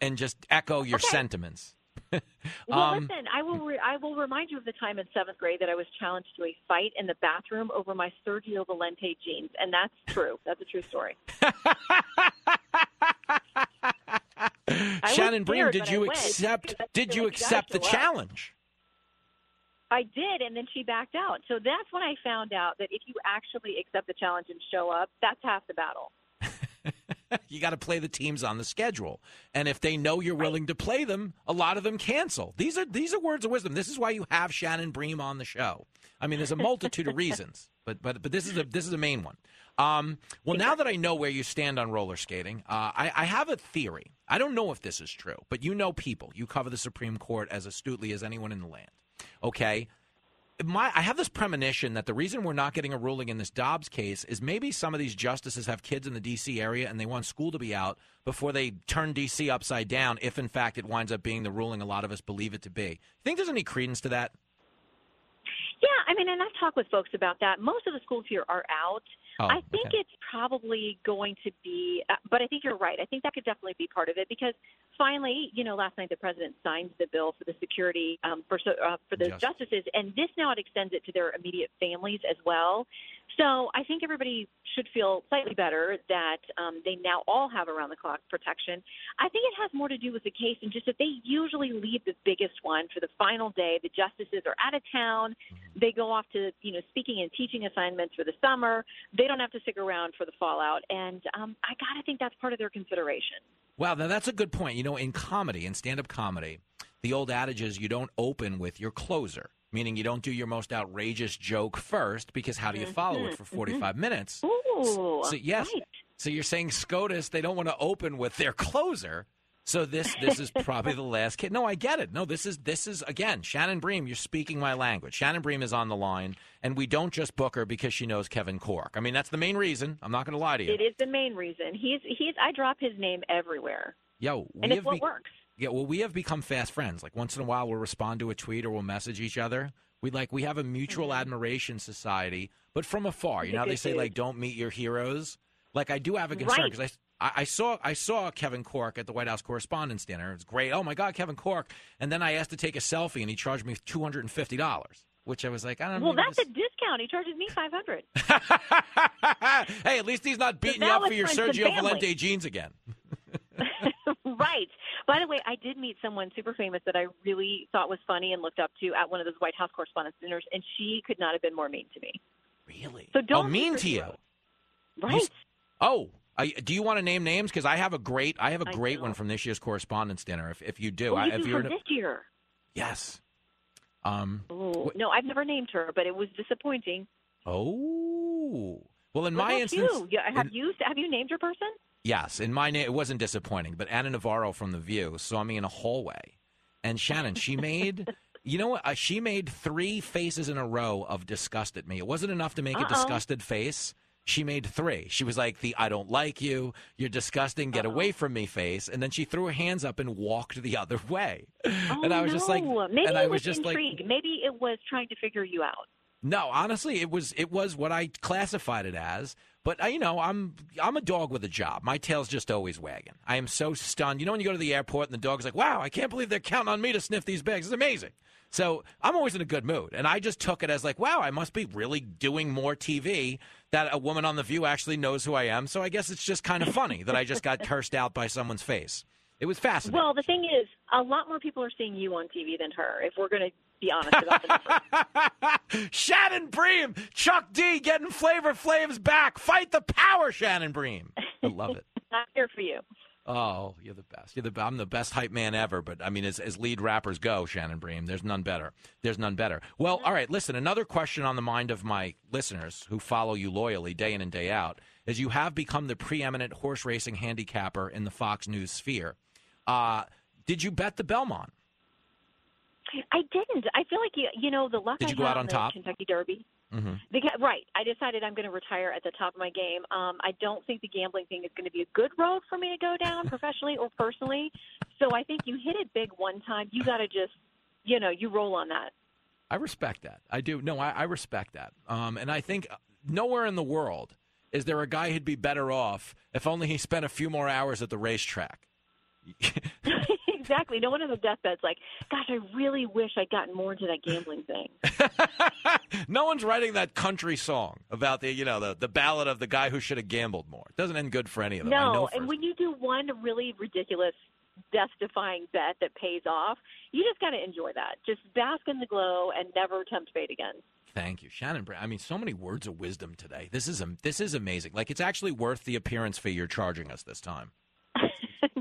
Speaker 2: and just echo your
Speaker 50: Okay.
Speaker 2: sentiments.
Speaker 50: Well,
Speaker 2: Um,
Speaker 50: listen, I will. Re- I will remind you of the time in seventh grade that I was challenged to a fight in the bathroom over my Sergio Valente jeans, and that's true. That's a true story.
Speaker 2: Shannon Bream, did you accept? Did you accept the challenge?
Speaker 50: I did, and then she backed out. So that's when I found out that if you actually accept the challenge and show up, that's half the battle.
Speaker 2: you got to play the teams on the schedule, and if they know you're willing to play them, a lot of them cancel. These are these are words of wisdom. This is why you have Shannon Bream on the show. I mean, there's a multitude of reasons, but but but this is a this is a main one. Um, well, now that I know where you stand on roller skating, uh, I, I have a theory. I don't know if this is true, but you know people. You cover the Supreme Court as astutely as anyone in the land. Okay, my I have this premonition that the reason we're not getting a ruling in this Dobbs case is maybe some of these justices have kids in the D.C. area and they want school to be out before they turn D.C. upside down. If in fact it winds up being the ruling a lot of us believe it to be, think there's any credence to that?
Speaker 50: Yeah, I mean, and I've talked with folks about that. Most of the schools here are out.
Speaker 2: Oh,
Speaker 50: I think
Speaker 2: okay.
Speaker 50: it's probably going to be, uh, but I think you're right. I think that could definitely be part of it because finally, you know, last night the president signed the bill for the security um, for uh, for the
Speaker 2: Justice.
Speaker 50: justices, and this now it extends it to their immediate families as well. So I think everybody should feel slightly better that um, they now all have around the clock protection. I think it has more to do with the case and just that they usually leave the biggest one for the final day. The justices are out of town. They go off to, you know, speaking and teaching assignments for the summer. They don't have to stick around for the fallout. And um, I got to think that's part of their consideration.
Speaker 2: Wow, now that's a good point. You know, in comedy, in stand up comedy, the old adage is you don't open with your closer, meaning you don't do your most outrageous joke first, because how do you follow it mm-hmm. for mm-hmm. 45 minutes?
Speaker 50: Ooh.
Speaker 2: So, yes. So you're saying SCOTUS, they don't want to open with their closer. So this this is probably the last kid. No, I get it. No, this is this is again Shannon Bream. You're speaking my language. Shannon Bream is on the line, and we don't just book her because she knows Kevin Corke. I mean, that's the main reason. I'm not going to lie to you.
Speaker 50: It is the main reason. He's he's. I drop his name everywhere,
Speaker 2: Yo, we
Speaker 50: and it's
Speaker 2: have
Speaker 50: what
Speaker 2: be-
Speaker 50: works.
Speaker 2: Yeah, well, we have become fast friends. Like once in a while, we'll respond to a tweet or we'll message each other. We like we have a mutual mm-hmm. admiration society, but from afar. You know how they say like don't meet your heroes. Like I do have a concern because I. I I saw I saw Kevin Corke at the White House Correspondents' Dinner. It's great. Oh my God, Kevin Corke! And then I asked to take a selfie, and he charged me two hundred and fifty dollars, which I was like, I don't know.
Speaker 50: Well, that's a discount. He charges me five hundred.
Speaker 2: hey, at least he's not beating you up for your Sergio. Valente jeans again.
Speaker 50: Right. By the way, I did meet someone super famous that I really thought was funny and looked up to at one of those White House Correspondents' dinners, and she could not have been more mean to me.
Speaker 2: Really?
Speaker 50: So
Speaker 2: oh,
Speaker 50: don't
Speaker 2: oh,
Speaker 50: mean
Speaker 2: to you.
Speaker 50: Right.
Speaker 2: Oh, I, do you want to name names? Because I have a great, I have a
Speaker 50: I
Speaker 2: great one from this year's Correspondents' Dinner. If if you do,
Speaker 50: Oh,
Speaker 2: I,
Speaker 50: you
Speaker 2: if you're
Speaker 50: this year.
Speaker 2: yes. Um.
Speaker 50: Oh, no, I've never named her, but it was disappointing.
Speaker 2: Oh. Well, in
Speaker 50: What
Speaker 2: my instance,
Speaker 50: you? Yeah, have
Speaker 2: in-
Speaker 50: you have you named your person?
Speaker 2: Yes, in my name, it wasn't disappointing, but Ana Navarro from The View saw me in a hallway, and Shannon, she made, you know what? Uh, she made three faces in a row of disgust at me. It wasn't enough to make a
Speaker 50: Uh-oh.
Speaker 2: disgusted face. She made three. She was like the "I don't like you," "You're disgusting," "Get away from me" face, and then she threw her hands up and walked the other way.
Speaker 50: Oh,
Speaker 2: and I was just like,
Speaker 50: maybe
Speaker 2: and
Speaker 50: it
Speaker 2: I
Speaker 50: was,
Speaker 2: was just like,
Speaker 50: intrigued. maybe it was trying to figure you out.
Speaker 2: No, honestly, it was it was what I classified it as. But uh, you know, I'm I'm a dog with a job. My tail's just always wagging. I am so stunned. You know, when you go to the airport and the dog's like, "Wow, I can't believe they're counting on me to sniff these bags. It's amazing." So I'm always in a good mood, and I just took it as like, "Wow, I must be really doing more TV." That a woman on the View actually knows who I am. So I guess it's just kind of funny that I just got cursed out by someone's face. It was fascinating.
Speaker 50: Well, the thing is, a lot more people are seeing you on TV than her. If we're going to be honest about the numbers.
Speaker 2: Shannon Bream, Chuck D getting Flavor Flav's back. Fight the power, Shannon Bream. I love it.
Speaker 50: I'm here for you.
Speaker 2: Oh, you're the best. You're the I'm the best hype man ever. But I mean, as, as lead rappers go, Shannon Bream, there's none better. There's none better. Well, all right. Listen, another question on the mind of my listeners who follow you loyally day in and day out is you have become the preeminent horse racing handicapper in the Fox News sphere. Uh, did you bet the Belmont?
Speaker 50: I didn't. I feel like you, you know the luck
Speaker 2: Did
Speaker 50: I
Speaker 2: you go out on
Speaker 50: the
Speaker 2: top?
Speaker 50: Kentucky Derby.
Speaker 2: Mm-hmm.
Speaker 50: Because, right. I decided I'm going to retire at the top of my game. Um, I don't think the gambling thing is going to be a good road for me to go down professionally or personally. So I think you hit it big one time. You got to just, you know, you roll on that.
Speaker 2: I respect that. I do. No, I, I respect that. Um, and I think nowhere in the world is there a guy who'd be better off if only he spent a few more hours at the racetrack.
Speaker 50: exactly. No one on the deathbed's like, gosh, I really wish I'd gotten more into that gambling thing.
Speaker 2: No one's writing that country song about the, you know, the, the ballad of the guy who should have gambled more. It doesn't end good for any of them.
Speaker 50: No, and when you do one really ridiculous, death-defying bet that pays off, you just got to enjoy that. Just bask in the glow and never tempt fate again.
Speaker 2: Thank you, Shannon. I mean, so many words of wisdom today. This is am- this is amazing. Like it's actually worth the appearance fee you're charging us this time.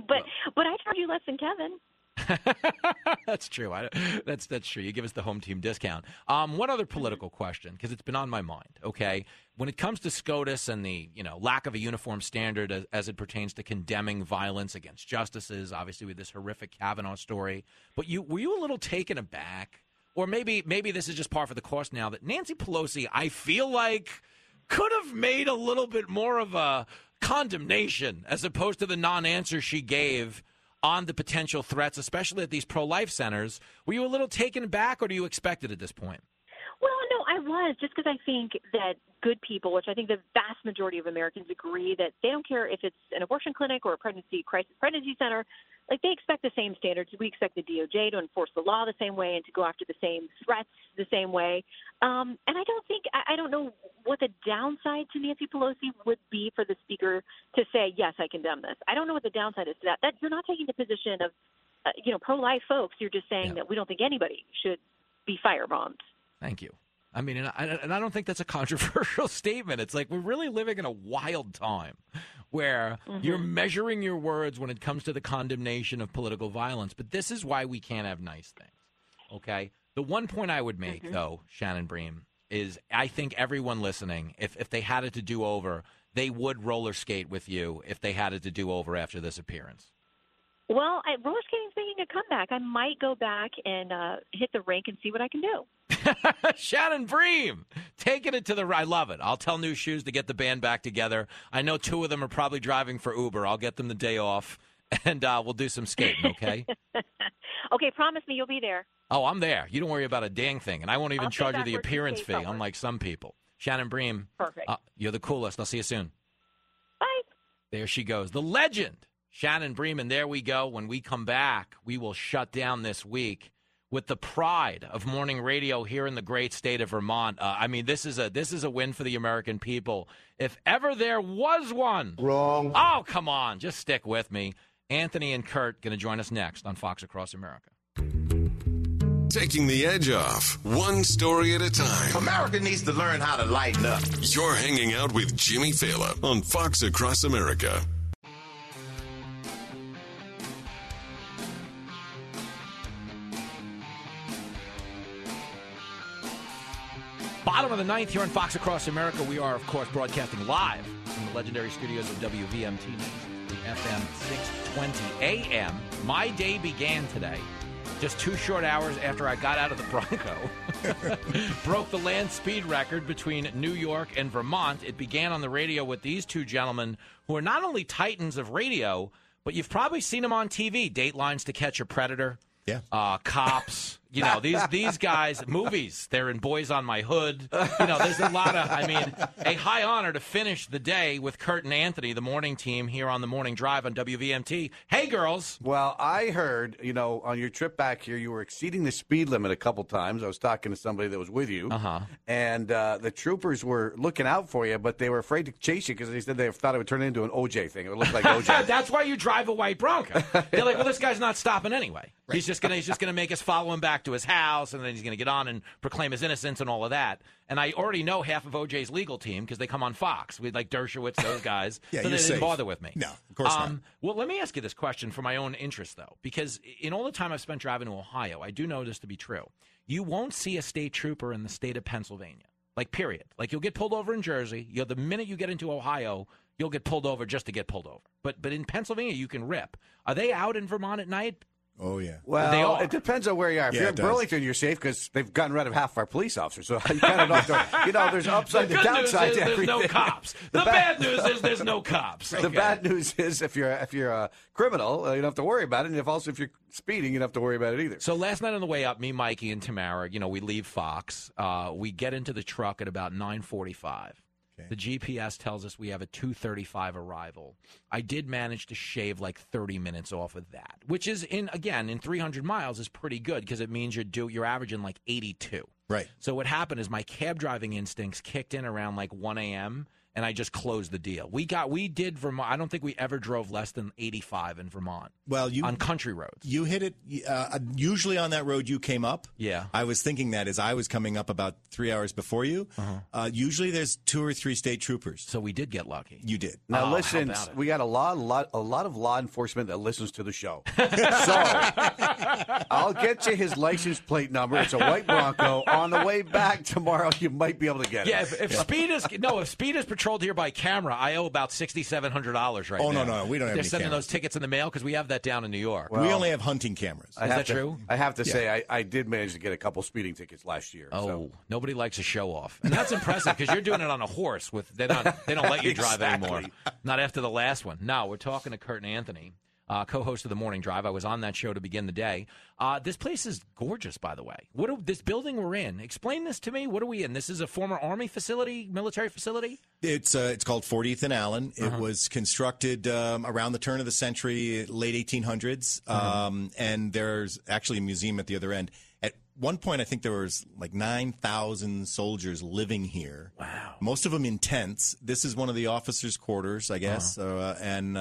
Speaker 50: But but I charge you less than Kevin.
Speaker 2: that's true. I, that's that's true. You give us the home team discount. Um, one other political question because it's been on my mind. Okay, when it comes to SCOTUS and the you know lack of a uniform standard as, as it pertains to condemning violence against justices, obviously with this horrific Kavanaugh story, but you were you a little taken aback, or maybe maybe this is just par for the course now that Nancy Pelosi, I feel like could have made a little bit more of a condemnation as opposed to the non-answer she gave on the potential threats, especially at these pro-life centers. Were you a little taken aback, or do you expect it at this point?
Speaker 50: Well, no, I was just because I think that good people, which I think the vast majority of Americans agree that they don't care if it's an abortion clinic or a pregnancy crisis pregnancy center, like they expect the same standards. We expect the DOJ to enforce the law the same way and to go after the same threats the same way. Um, and I don't think I, I don't know what the downside to Nancy Pelosi would be for the speaker to say yes, I condemn this. I don't know what the downside is to that. That you're not taking the position of uh, you know pro-life folks. You're just saying that we don't think anybody should be firebombed.
Speaker 2: Thank you. I mean, and I, and I don't think that's a controversial statement. It's like we're really living in a wild time where
Speaker 50: Mhm.
Speaker 2: you're measuring your words when it comes to the condemnation of political violence. But this is why we can't have nice things. Okay. The one point I would make, though, Shannon Bream, is I think everyone listening, if if they had it to do over, they would roller skate with you if they had it to do over after this appearance.
Speaker 50: Well, I, roller skating's making a comeback. I might go back and uh, hit the rink and see what I can do.
Speaker 2: Shannon Bream, taking it to the. I love it. I'll tell Nu Shooz to get the band back together. I know two of them are probably driving for Uber. I'll get them the day off, and uh, we'll do some skating. Okay.
Speaker 50: okay, promise me you'll be there.
Speaker 2: oh, I'm there. You don't worry about a dang thing, and I won't even
Speaker 50: I'll
Speaker 2: charge you the appearance fee, unlike some people. Shannon Bream,
Speaker 50: Perfect.
Speaker 2: uh, you're the coolest. I'll see you soon.
Speaker 50: Bye.
Speaker 2: There she goes, the legend, Shannon Bream, and there we go. When we come back, we will shut down this week with the pride of morning radio here in the great state of Vermont. Uh, I mean, this is a this is a win for the American people, if ever there was one.
Speaker 41: Wrong.
Speaker 2: Oh, come on, just stick with me. Anthony and Kurt going to join us next on Fox Across America.
Speaker 1: Taking the edge off, one story at a time.
Speaker 51: America needs to learn how to lighten up.
Speaker 1: You're hanging out with Jimmy Failla on Fox Across America.
Speaker 2: Bottom of the ninth here on Fox Across America. We are, of course, broadcasting live from the legendary studios of WVMT the FM 620 AM. My day began today, just two short hours after I got out of the Bronco. Broke the land speed record between New York and Vermont. It began on the radio with these two gentlemen who are not only titans of radio, but you've probably seen them on TV. Datelines to Catch a Predator.
Speaker 52: Yeah.
Speaker 2: Uh, cops. You know, these these guys, movies, they're in Boys on My Hood. You know, there's a lot of, I mean, a high honor to finish the day with Kurt and Anthony, the morning team here on the morning drive on WVMT. Hey, girls.
Speaker 53: Well, I heard, you know, on your trip back here, you were exceeding the speed limit a couple times. I was talking to somebody that was with you.
Speaker 2: Uh-huh.
Speaker 53: And uh, the troopers were looking out for you, but they were afraid to chase you because they said they thought it would turn into an OJ thing. It would look like OJ.
Speaker 2: That's why you drive a white Bronco. They're like, well, this guy's not stopping anyway. He's just gonna he's just gonna make us follow him back to his house, and then he's gonna get on and proclaim his innocence and all of that. And I already know half of OJ's legal team because they come on Fox. We like Dershowitz, those guys.
Speaker 52: Yeah,
Speaker 2: so they didn't
Speaker 52: safe.
Speaker 2: bother with me.
Speaker 52: No, of course not.
Speaker 2: um, Well, let me ask you this question for my own interest, though, because in all the time I've spent driving to Ohio, I do know this to be true. You won't see a state trooper in the state of Pennsylvania. Like, period. Like, you'll get pulled over in Jersey. You know, the minute you get into Ohio, you'll get pulled over just to get pulled over. But but in Pennsylvania, you can rip. Are they out in Vermont at night?
Speaker 52: Oh yeah.
Speaker 53: Well,
Speaker 2: They are.
Speaker 53: it depends on where you are. If
Speaker 52: Yeah,
Speaker 53: you're
Speaker 52: it
Speaker 53: in
Speaker 52: does.
Speaker 53: Burlington, you're safe because they've gotten rid of half of our police officers. So you kind of don't you know, there's upside
Speaker 2: the
Speaker 53: and
Speaker 2: good news
Speaker 53: downside
Speaker 2: is
Speaker 53: to
Speaker 2: there's no cops. The, bad news is there's no cops.
Speaker 53: The bad news is if you're if you're a criminal, uh, you don't have to worry about it. And if also if you're speeding, you don't have to worry about it either.
Speaker 2: So last night on the way up, me, Mikey, and Tamara, you know, we leave Fox. Uh, we get into the truck at about nine forty-five. The GPS tells us we have a two thirty-five arrival. I did manage to shave like thirty minutes off of that, which is in again in three hundred miles is pretty good because it means you're do you're averaging like eighty-two.
Speaker 52: Right.
Speaker 2: So what happened is my cab driving instincts kicked in around like 1 a.m. and I just closed the deal. We got we did Vermont. I don't think we ever drove less than 85 in Vermont.
Speaker 52: Well, you
Speaker 2: on country roads.
Speaker 52: You hit it. Uh, usually on that road you came up.
Speaker 2: Yeah.
Speaker 52: I was thinking that as I was coming up about three hours before you. uh usually there's two or three state troopers.
Speaker 2: So we did get lucky.
Speaker 52: You did.
Speaker 53: Now
Speaker 2: Oh,
Speaker 53: listen,
Speaker 2: how about it?
Speaker 53: we got a lot, lot, a lot of law enforcement that listens to the show. so I'll get you his license plate number. It's a white Bronco. On the way back tomorrow, you might be able to get
Speaker 2: Yeah,
Speaker 53: it.
Speaker 2: if, if speed is no, if speed is patrolled here by camera, I owe about sixty seven hundred dollars right
Speaker 52: Oh,
Speaker 2: now.
Speaker 52: Oh, no, no, we don't have
Speaker 2: They're
Speaker 52: any
Speaker 2: sending
Speaker 52: cameras.
Speaker 2: those tickets in the mail because we have that down in New York.
Speaker 52: we only have hunting cameras.
Speaker 53: I
Speaker 2: Is that
Speaker 53: to,
Speaker 2: true?
Speaker 53: I have to
Speaker 52: Yeah.
Speaker 53: say, I, I did manage to get a couple speeding tickets last year.
Speaker 2: Oh,
Speaker 53: so.
Speaker 2: nobody likes a show off, and that's impressive because you're doing it on a horse. With they not they don't let you drive anymore. Not after the last one. No, we're talking to Kurt and Anthony, uh, co-host of the Morning Drive. I was on that show to begin the day. Uh, this place is gorgeous, by the way. What are, this building we're in? Explain this to me. What are we in? This is a former Army facility, military facility.
Speaker 52: It's uh, it's called Fort Ethan Allen. It
Speaker 2: Uh-huh.
Speaker 52: was constructed um, around the turn of the century, late 1800s,
Speaker 2: Uh-huh.
Speaker 52: um, and there's actually a museum at the other end. At one point, I think there was like 9,000 soldiers living here. Wow! Most of them in tents. This is one of the officers' quarters, I guess,
Speaker 2: Uh-huh.
Speaker 52: uh, and.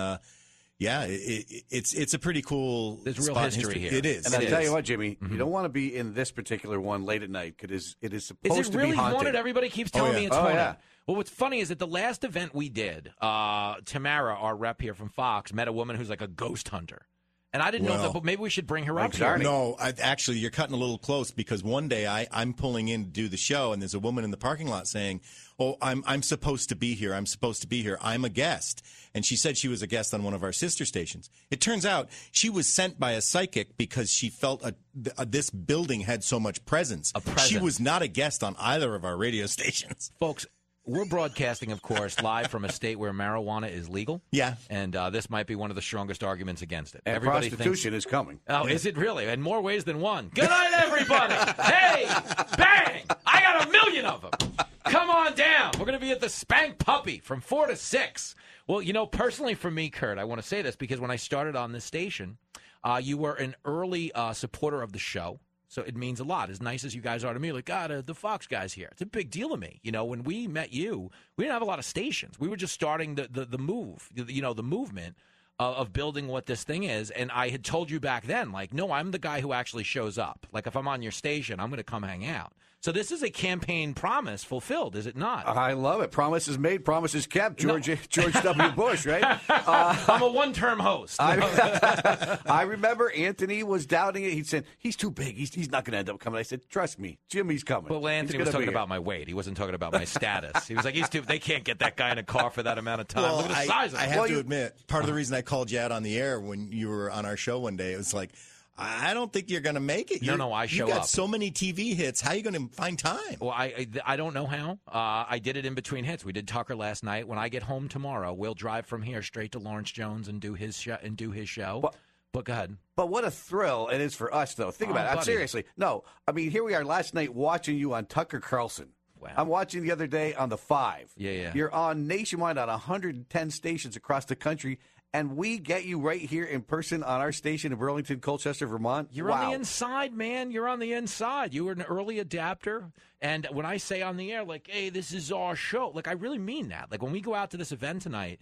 Speaker 52: Yeah, it, it, it's it's a pretty cool.
Speaker 2: There's real
Speaker 52: spot in
Speaker 2: history here.
Speaker 52: It is.
Speaker 53: And I'll tell you what, Jimmy, you don't want to be in this particular one late at night because it is supposed
Speaker 2: Is it
Speaker 53: to be haunted.
Speaker 2: haunted? Everybody keeps
Speaker 53: Oh,
Speaker 2: telling
Speaker 53: yeah.
Speaker 2: me it's
Speaker 53: Oh,
Speaker 2: haunted.
Speaker 53: yeah.
Speaker 2: Well, what's funny is that the last event we did, uh, Tamara, our rep here from Fox, met a woman who's like a ghost hunter. And I didn't know that, but maybe we should bring her up here.
Speaker 52: No, I, actually, you're cutting a little close because one day I, I'm pulling in to do the show, and there's a woman in the parking lot saying, "Oh, I'm I'm supposed to be here. I'm supposed to be here. I'm a guest." And she said she was a guest on one of our sister stations. It turns out she was sent by a psychic because she felt a, uh, this building had so much presence.
Speaker 2: A
Speaker 52: She was not a guest on either of our radio stations.
Speaker 2: Folks, we're broadcasting, of course, live from a state where marijuana is legal.
Speaker 52: Yeah.
Speaker 2: And uh, this might be one of the strongest arguments against it.
Speaker 53: And
Speaker 2: Everybody
Speaker 53: prostitution
Speaker 2: thinks,
Speaker 53: is coming.
Speaker 2: Oh, is it really? In more ways than one. Good night, everybody. hey, bang! I got a million of them. Come on down. We're going to be at the Spank Puppy from 4 to 6. Well, you know, personally for me, Kurt, I want to say this because when I started on this station, uh, you were an early uh, supporter of the show. So it means a lot. As nice as you guys are to me, like, God, uh, the Fox guys here. It's a big deal to me. You know, when we met you, we didn't have a lot of stations. We were just starting the, the, the move, you know, the movement. of, of building what this thing is. And I had told you back then, like, no, I'm the guy who actually shows up. Like, if I'm on your station, I'm going to come hang out. So this is a campaign promise fulfilled, is it not?
Speaker 53: I love it. Promises made, promises kept. George George W. Bush, right? Uh,
Speaker 2: I'm a one-term host.
Speaker 53: I, I remember Anthony was doubting it. He said he's too big. He's, he's not going to end up coming. I said, trust me, Jimmy's coming.
Speaker 2: But well, Anthony was talking about my weight. He wasn't talking about my status. He was like, "He's too. They can't get that guy in a car for that amount of time.
Speaker 52: Well,
Speaker 2: Look at the
Speaker 52: I,
Speaker 2: size of
Speaker 52: I
Speaker 2: him."
Speaker 52: have to admit, part of the reason I called you out on the air when you were on our show one day, it was like, I don't think you're going to make it.
Speaker 2: No,
Speaker 52: You're-
Speaker 2: no, I show
Speaker 52: You got
Speaker 2: up.
Speaker 52: so many TV hits. How are you going to find time?
Speaker 2: Well, I, I I don't know how. Uh, I did it in between hits. We did Tucker last night. When I get home tomorrow, we'll drive from here straight to Lawrence Jones and do his show and do his show. But, go ahead.
Speaker 53: But what a thrill it is for us, though. Think
Speaker 2: Oh,
Speaker 53: about it. I'm seriously. No, I mean, here we are last night watching you on Tucker Carlson. I'm watching the other day on the Five.
Speaker 2: Yeah, yeah.
Speaker 53: You're on nationwide on 110 stations across the country, and we get you right here in person on our station in Burlington, Colchester, Vermont.
Speaker 2: You're
Speaker 53: wow.
Speaker 2: on the inside, man. You're on the inside. You were an early adapter. And when I say on the air, like, hey, this is our show, like, I really mean that. Like, when we go out to this event tonight,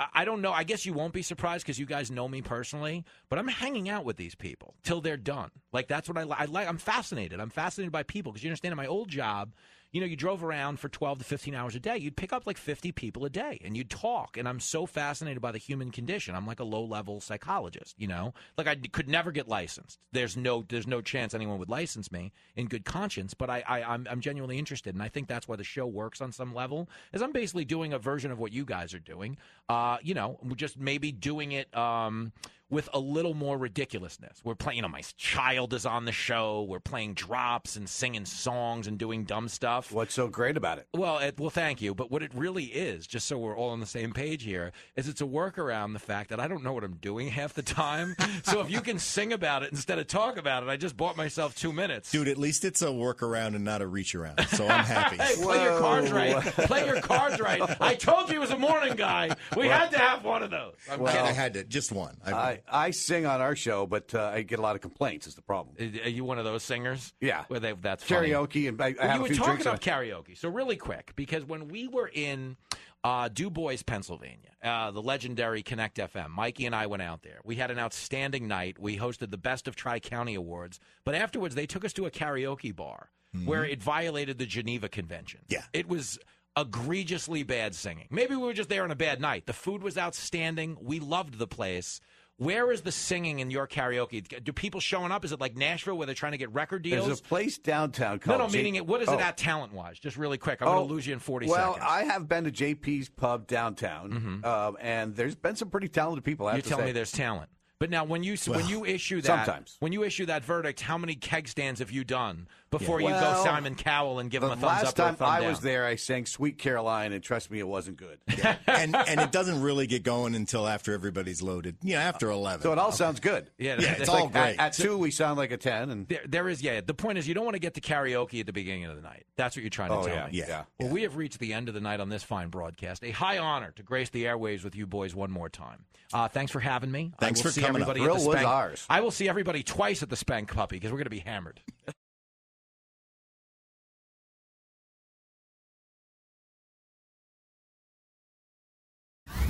Speaker 2: I, I don't know. I guess you won't be surprised because you guys know me personally, but I'm hanging out with these people till they're done. Like, that's what I, li- I like. I'm fascinated. I'm fascinated by people because you understand in my old job, you know, you drove around for 12 to 15 hours a day. You'd pick up like 50 people a day and you'd talk. And I'm so fascinated by the human condition. I'm like a low level psychologist, you know? Like I could never get licensed. There's no there's no chance anyone would license me in good conscience, but I, I I'm, I'm genuinely interested. And I think that's why the show works on some level is I'm basically doing a version of what you guys are doing. Uh, you know, just maybe doing it um, with a little more ridiculousness. We're playing, you know, my child is on the show. We're playing drops and singing songs and doing dumb stuff.
Speaker 53: What's so great about it?
Speaker 2: Well, it, well, thank you. But what it really is, just so we're all on the same page here, is it's a workaround the fact that I don't know what I'm doing half the time. so if you can sing about it instead of talk about it, I just bought myself two minutes.
Speaker 52: Dude, at least it's a workaround and not a reach around. So I'm happy.
Speaker 2: Hey, play your cards right. Play your cards right. I told you he was a morning guy. We had to have one of those. I'm
Speaker 53: Well,
Speaker 2: kidding.
Speaker 52: I had to just one. I,
Speaker 53: I, I sing on our show, but uh, I get a lot of complaints. Is the problem?
Speaker 2: Are you one of those singers?
Speaker 53: Yeah.
Speaker 2: Where they, that's funny.
Speaker 53: Karaoke, and I, I
Speaker 2: Well,
Speaker 53: have
Speaker 2: you
Speaker 53: a
Speaker 2: were
Speaker 53: few
Speaker 2: talking about karaoke. So really quick, because when we were in uh, DuBois, Pennsylvania, uh, the legendary Connect FM, Mikey and I went out there. We had an outstanding night. We hosted the Best of Tri County Awards, but afterwards they took us to a karaoke bar where it violated the Geneva Convention. Yeah, it was egregiously bad singing. Maybe we were just there on a bad night. The food was outstanding. We loved the place. Where is the singing in your karaoke? Do people showing up? Is it like Nashville where they're trying to get record deals?
Speaker 53: There's a place downtown
Speaker 2: No,
Speaker 53: called.
Speaker 2: no, meaning
Speaker 53: J-
Speaker 2: it. What is
Speaker 53: Oh.
Speaker 2: it at talent wise? Just really quick. I'm
Speaker 53: Oh,
Speaker 2: going to lose you in 40
Speaker 53: well,
Speaker 2: seconds.
Speaker 53: Well, I have been to JP's pub downtown, um, and there's been some pretty talented people.
Speaker 2: You're telling
Speaker 53: say.
Speaker 2: me there's talent. But now, when you when you issue that
Speaker 53: sometimes.
Speaker 2: when you issue that verdict, how many keg stands have you done before
Speaker 53: Yeah.
Speaker 2: you
Speaker 53: Well,
Speaker 2: go Simon Cowell and give him a thumbs
Speaker 53: last
Speaker 2: up or a
Speaker 53: time
Speaker 2: thumb
Speaker 53: I
Speaker 2: down?
Speaker 53: was there, I sang "Sweet Caroline," and trust me, it wasn't good.
Speaker 52: and and it doesn't really get going until after everybody's loaded. You know, after eleven.
Speaker 53: So it all sounds good.
Speaker 2: Yeah,
Speaker 52: yeah,
Speaker 2: it's
Speaker 52: it's
Speaker 2: like
Speaker 52: all great.
Speaker 53: At, at two, we sound like a ten, and
Speaker 2: There, there is, yeah. The point is, you don't want to get to karaoke at the beginning of the night. That's what you're trying to
Speaker 53: Oh,
Speaker 2: tell
Speaker 53: yeah,
Speaker 2: me.
Speaker 53: yeah,
Speaker 2: Well, we have reached the end of the night on this fine broadcast. A high honor to grace the airwaves with you boys one more time. Uh, thanks for having me.
Speaker 52: Thanks
Speaker 2: I will
Speaker 52: for
Speaker 2: see
Speaker 52: coming up.
Speaker 2: everybody
Speaker 53: Thrill
Speaker 2: at the
Speaker 53: was
Speaker 2: Spank.
Speaker 53: ours.
Speaker 2: I will see everybody twice at the Spank Puppy because we're going to be hammered.